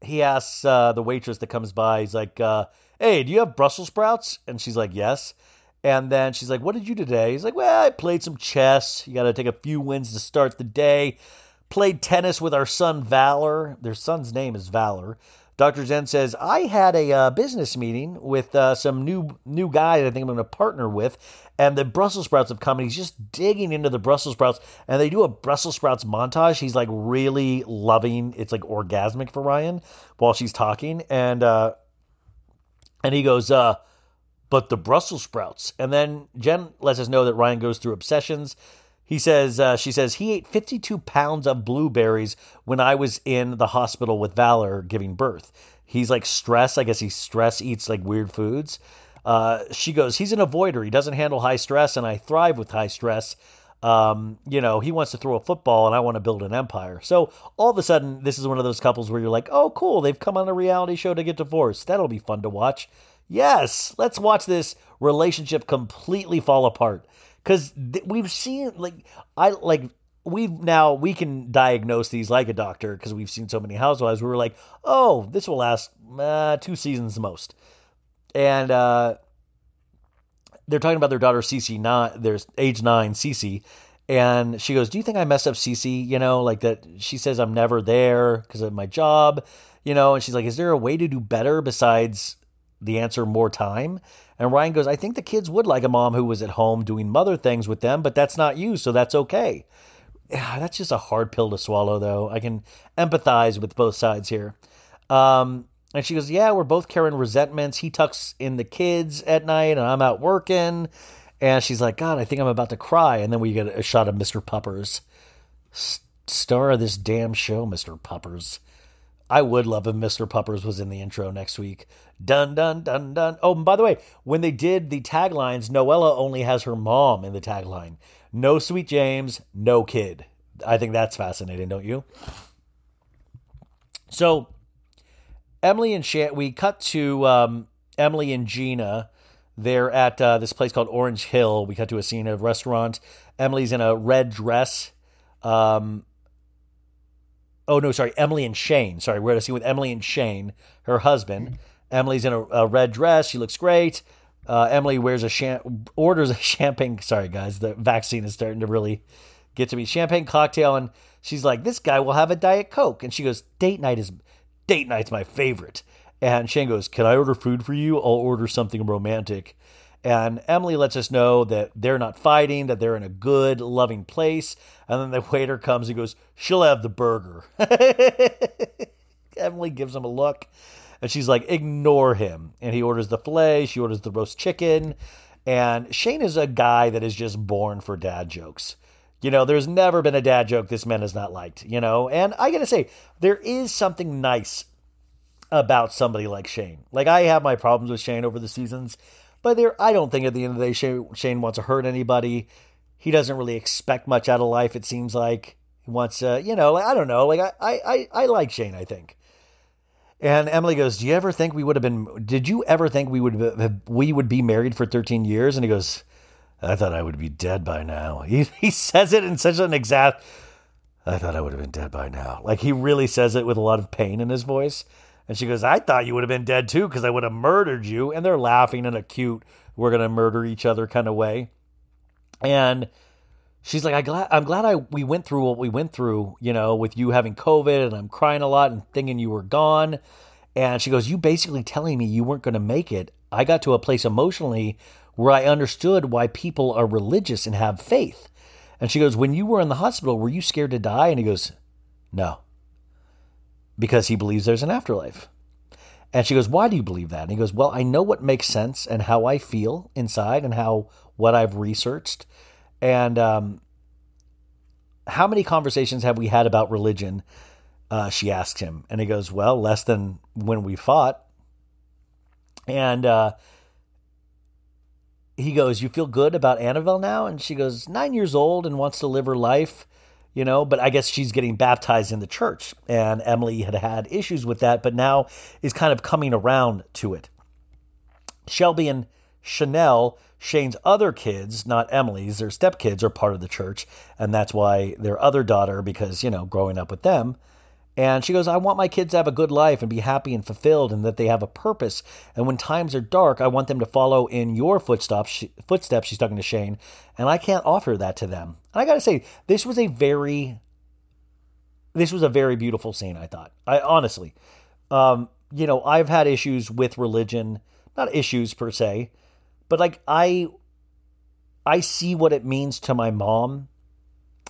he asks uh, the waitress that comes by, he's like, uh, hey, do you have Brussels sprouts? And she's like, yes. And then she's like, what did you do today? He's like, well, I played some chess. You got to take a few wins to start the day. Played tennis with our son Valor. Their son's name is Valor. Dr. Jen says, I had a uh, business meeting with uh, some new new guy that I think I'm going to partner with, and the Brussels sprouts have come, and he's just digging into the Brussels sprouts, and they do a Brussels sprouts montage. He's like really loving. It's like orgasmic for Ryan while she's talking, and uh, and he goes, uh, but the Brussels sprouts, and then Jen lets us know that Ryan goes through obsessions. He says, uh, she says, he ate 52 pounds of blueberries when I was in the hospital with Valor giving birth. He's like stress. I guess he stress eats like weird foods. Uh, she goes, he's an avoider. He doesn't handle high stress, and I thrive with high stress. Um, you know, he wants to throw a football, and I want to build an empire. So all of a sudden, this is one of those couples where you're like, oh, cool, they've come on a reality show to get divorced. That'll be fun to watch. Yes, let's watch this relationship completely fall apart because th- we've seen like I like we've now we can diagnose these like a doctor because we've seen so many housewives. We were like, oh, this will last uh, two seasons most, and uh, they're talking about their daughter Cece, not their age nine Cece. And she goes, "Do you think I messed up Cece? You know, like that." She says, "I'm never there because of my job." You know, and she's like, "Is there a way to do better besides the answer more time?" And Ryan goes, I think the kids would like a mom who was at home doing mother things with them, but that's not you, so that's okay. That's just a hard pill to swallow, though. I can empathize with both sides here. Um, and she goes, Yeah, we're both carrying resentments. He tucks in the kids at night, and I'm out working. And she's like, God, I think I'm about to cry. And then we get a shot of Mr. Puppers. Star of this damn show, Mr. Puppers. I would love if Mr. Puppers was in the intro next week. Dun dun dun dun. Oh, and by the way, when they did the taglines, Noella only has her mom in the tagline. No Sweet James, no kid. I think that's fascinating, don't you? So, Emily and Shan, we cut to um, Emily and Gina. They're at uh, this place called Orange Hill. We cut to a scene of a restaurant. Emily's in a red dress. Um, oh no, sorry, Emily and Shane. Sorry, we're scene with Emily and Shane, her husband. Emily's in a, a red dress. She looks great. Uh, Emily wears a sham- orders a champagne. Sorry, guys, the vaccine is starting to really get to me. Champagne cocktail, and she's like, "This guy will have a diet coke," and she goes, "Date night is date night's my favorite." And Shane goes, "Can I order food for you? I'll order something romantic." And Emily lets us know that they're not fighting, that they're in a good, loving place. And then the waiter comes and goes, She'll have the burger. Emily gives him a look and she's like, Ignore him. And he orders the filet, she orders the roast chicken. And Shane is a guy that is just born for dad jokes. You know, there's never been a dad joke this man has not liked, you know? And I gotta say, there is something nice about somebody like Shane. Like, I have my problems with Shane over the seasons but there, I don't think at the end of the day Shane, Shane wants to hurt anybody. He doesn't really expect much out of life. It seems like he wants to, you know, like, I don't know. Like I, I, I like Shane. I think. And Emily goes, "Do you ever think we would have been? Did you ever think we would have, we would be married for 13 years?" And he goes, "I thought I would be dead by now." He he says it in such an exact. I thought I would have been dead by now. Like he really says it with a lot of pain in his voice. And she goes, I thought you would have been dead too because I would have murdered you. And they're laughing in a cute, we're going to murder each other kind of way. And she's like, I glad, I'm glad I we went through what we went through, you know, with you having COVID and I'm crying a lot and thinking you were gone. And she goes, You basically telling me you weren't going to make it. I got to a place emotionally where I understood why people are religious and have faith. And she goes, When you were in the hospital, were you scared to die? And he goes, No because he believes there's an afterlife. And she goes, Why do you believe that? And he goes, Well, I know what makes sense and how I feel inside and how what I've researched. And um, how many conversations have we had about religion? Uh, she asked him. And he goes, Well, less than when we fought. And uh, he goes, You feel good about Annabelle now? And she goes, Nine years old and wants to live her life you know, but I guess she's getting baptized in the church. And Emily had had issues with that, but now is kind of coming around to it. Shelby and Chanel, Shane's other kids, not Emily's, their stepkids, are part of the church. And that's why their other daughter, because, you know, growing up with them, and she goes, I want my kids to have a good life and be happy and fulfilled and that they have a purpose. And when times are dark, I want them to follow in your footsteps. Footsteps, she's talking to Shane. And I can't offer that to them. And I got to say, this was a very this was a very beautiful scene. I thought. I honestly, um, you know, I've had issues with religion, not issues per se, but like I, I see what it means to my mom,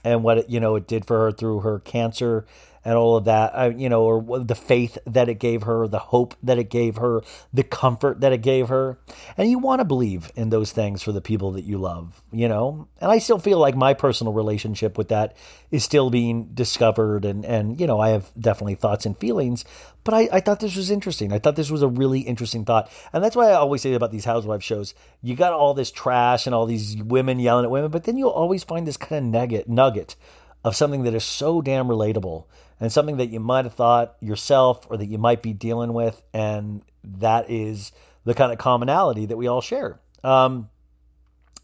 and what it, you know it did for her through her cancer and all of that, uh, you know, or the faith that it gave her, the hope that it gave her, the comfort that it gave her. And you want to believe in those things for the people that you love, you know? And I still feel like my personal relationship with that is still being discovered. And, and you know, I have definitely thoughts and feelings, but I, I thought this was interesting. I thought this was a really interesting thought. And that's why I always say about these housewife shows you got all this trash and all these women yelling at women, but then you'll always find this kind of nugget, nugget of something that is so damn relatable and something that you might have thought yourself or that you might be dealing with. And that is the kind of commonality that we all share. Um,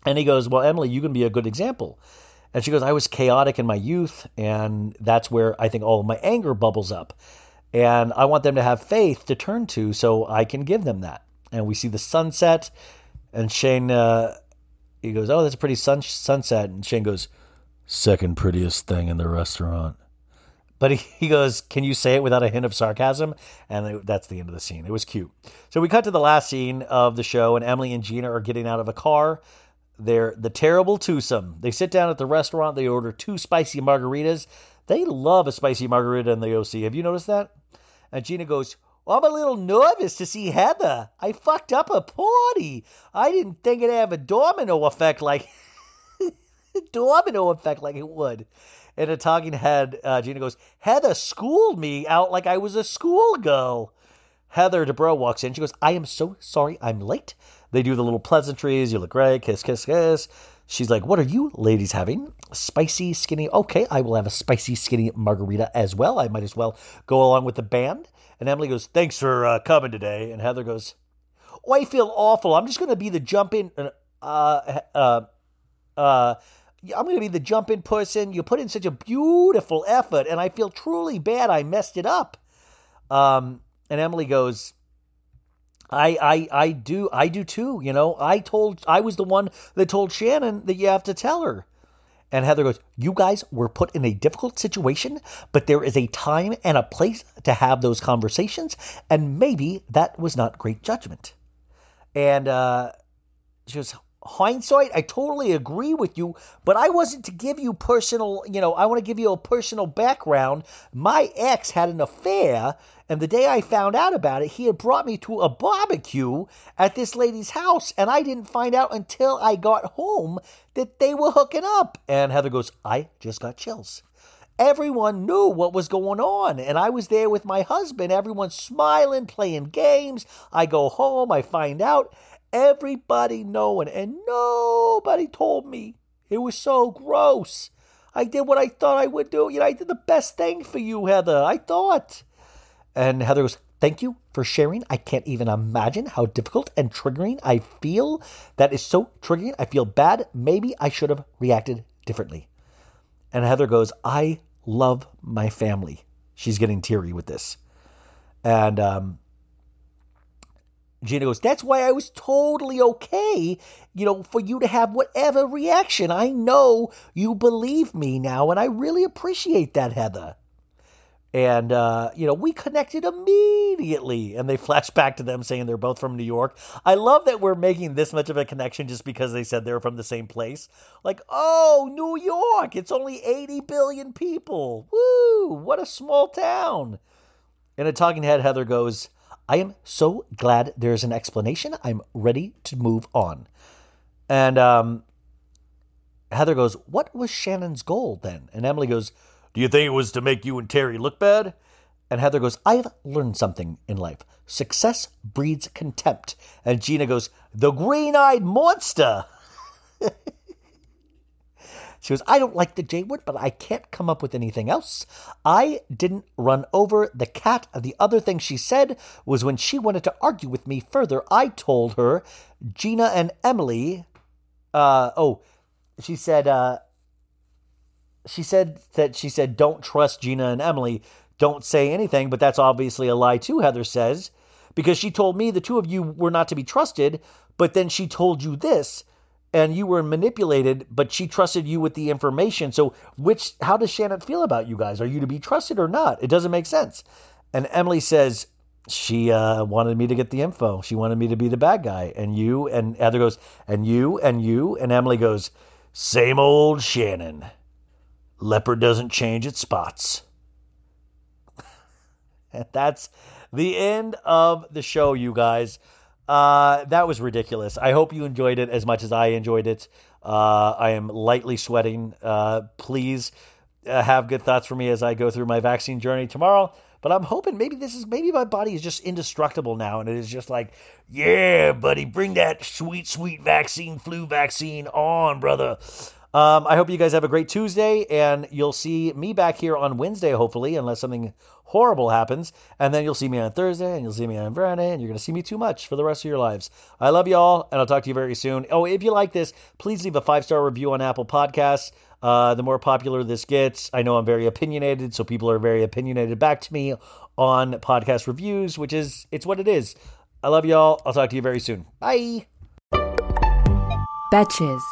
and he goes, Well, Emily, you can be a good example. And she goes, I was chaotic in my youth, and that's where I think all of my anger bubbles up. And I want them to have faith to turn to so I can give them that. And we see the sunset, and Shane, uh, he goes, Oh, that's a pretty sun- sunset. And Shane goes, Second prettiest thing in the restaurant. But he, goes, Can you say it without a hint of sarcasm? And that's the end of the scene. It was cute. So we cut to the last scene of the show, and Emily and Gina are getting out of a car. They're the terrible twosome. They sit down at the restaurant. They order two spicy margaritas. They love a spicy margarita in the OC. Have you noticed that? And Gina goes, I'm a little nervous to see Heather. I fucked up a party. I didn't think it'd have a domino effect like domino effect like it would. In a talking head, uh, Gina goes, Heather schooled me out like I was a schoolgirl. Heather Dubrow walks in. She goes, I am so sorry I'm late. They do the little pleasantries. You look great. Kiss, kiss, kiss. She's like, What are you ladies having? Spicy, skinny. Okay, I will have a spicy, skinny margarita as well. I might as well go along with the band. And Emily goes, Thanks for uh, coming today. And Heather goes, Oh, I feel awful. I'm just going to be the jump in. Uh, uh, uh, I'm going to be the jump in person. You put in such a beautiful effort, and I feel truly bad I messed it up. Um, and Emily goes, I, I, I do, I do too. You know, I told, I was the one that told Shannon that you have to tell her. And Heather goes, You guys were put in a difficult situation, but there is a time and a place to have those conversations. And maybe that was not great judgment. And uh, she goes, hindsight, I totally agree with you, but I wasn't to give you personal, you know, I want to give you a personal background. My ex had an affair, and the day I found out about it, he had brought me to a barbecue at this lady's house, and I didn't find out until I got home that they were hooking up. And Heather goes, I just got chills. Everyone knew what was going on, and I was there with my husband. Everyone's smiling, playing games. I go home, I find out, Everybody knowing, and nobody told me. It was so gross. I did what I thought I would do. You know, I did the best thing for you, Heather. I thought. And Heather goes, Thank you for sharing. I can't even imagine how difficult and triggering I feel. That is so triggering. I feel bad. Maybe I should have reacted differently. And Heather goes, I love my family. She's getting teary with this. And um, Gina goes, That's why I was totally okay, you know, for you to have whatever reaction. I know you believe me now, and I really appreciate that, Heather. And, uh, you know, we connected immediately. And they flash back to them saying they're both from New York. I love that we're making this much of a connection just because they said they're from the same place. Like, oh, New York, it's only 80 billion people. Woo, what a small town. And a talking head, Heather goes, I am so glad there's an explanation. I'm ready to move on. And um, Heather goes, What was Shannon's goal then? And Emily goes, Do you think it was to make you and Terry look bad? And Heather goes, I've learned something in life. Success breeds contempt. And Gina goes, The green eyed monster. She goes, I don't like the J word, but I can't come up with anything else. I didn't run over the cat. The other thing she said was when she wanted to argue with me further, I told her Gina and Emily, uh, oh, she said, uh, she said that she said, don't trust Gina and Emily. Don't say anything, but that's obviously a lie too, Heather says, because she told me the two of you were not to be trusted, but then she told you this and you were manipulated, but she trusted you with the information. So, which, how does Shannon feel about you guys? Are you to be trusted or not? It doesn't make sense. And Emily says, she uh, wanted me to get the info. She wanted me to be the bad guy. And you, and Heather goes, and you, and you, and Emily goes, same old Shannon. Leopard doesn't change its spots. and that's the end of the show, you guys. Uh, that was ridiculous. I hope you enjoyed it as much as I enjoyed it. Uh, I am lightly sweating. Uh, please uh, have good thoughts for me as I go through my vaccine journey tomorrow. But I'm hoping maybe this is maybe my body is just indestructible now, and it is just like, yeah, buddy, bring that sweet, sweet vaccine, flu vaccine on, brother. Um, I hope you guys have a great Tuesday, and you'll see me back here on Wednesday, hopefully, unless something horrible happens. And then you'll see me on Thursday, and you'll see me on Friday, and you're going to see me too much for the rest of your lives. I love you all, and I'll talk to you very soon. Oh, if you like this, please leave a five star review on Apple Podcasts. Uh, the more popular this gets, I know I'm very opinionated, so people are very opinionated back to me on podcast reviews, which is it's what it is. I love y'all. I'll talk to you very soon. Bye. Betches.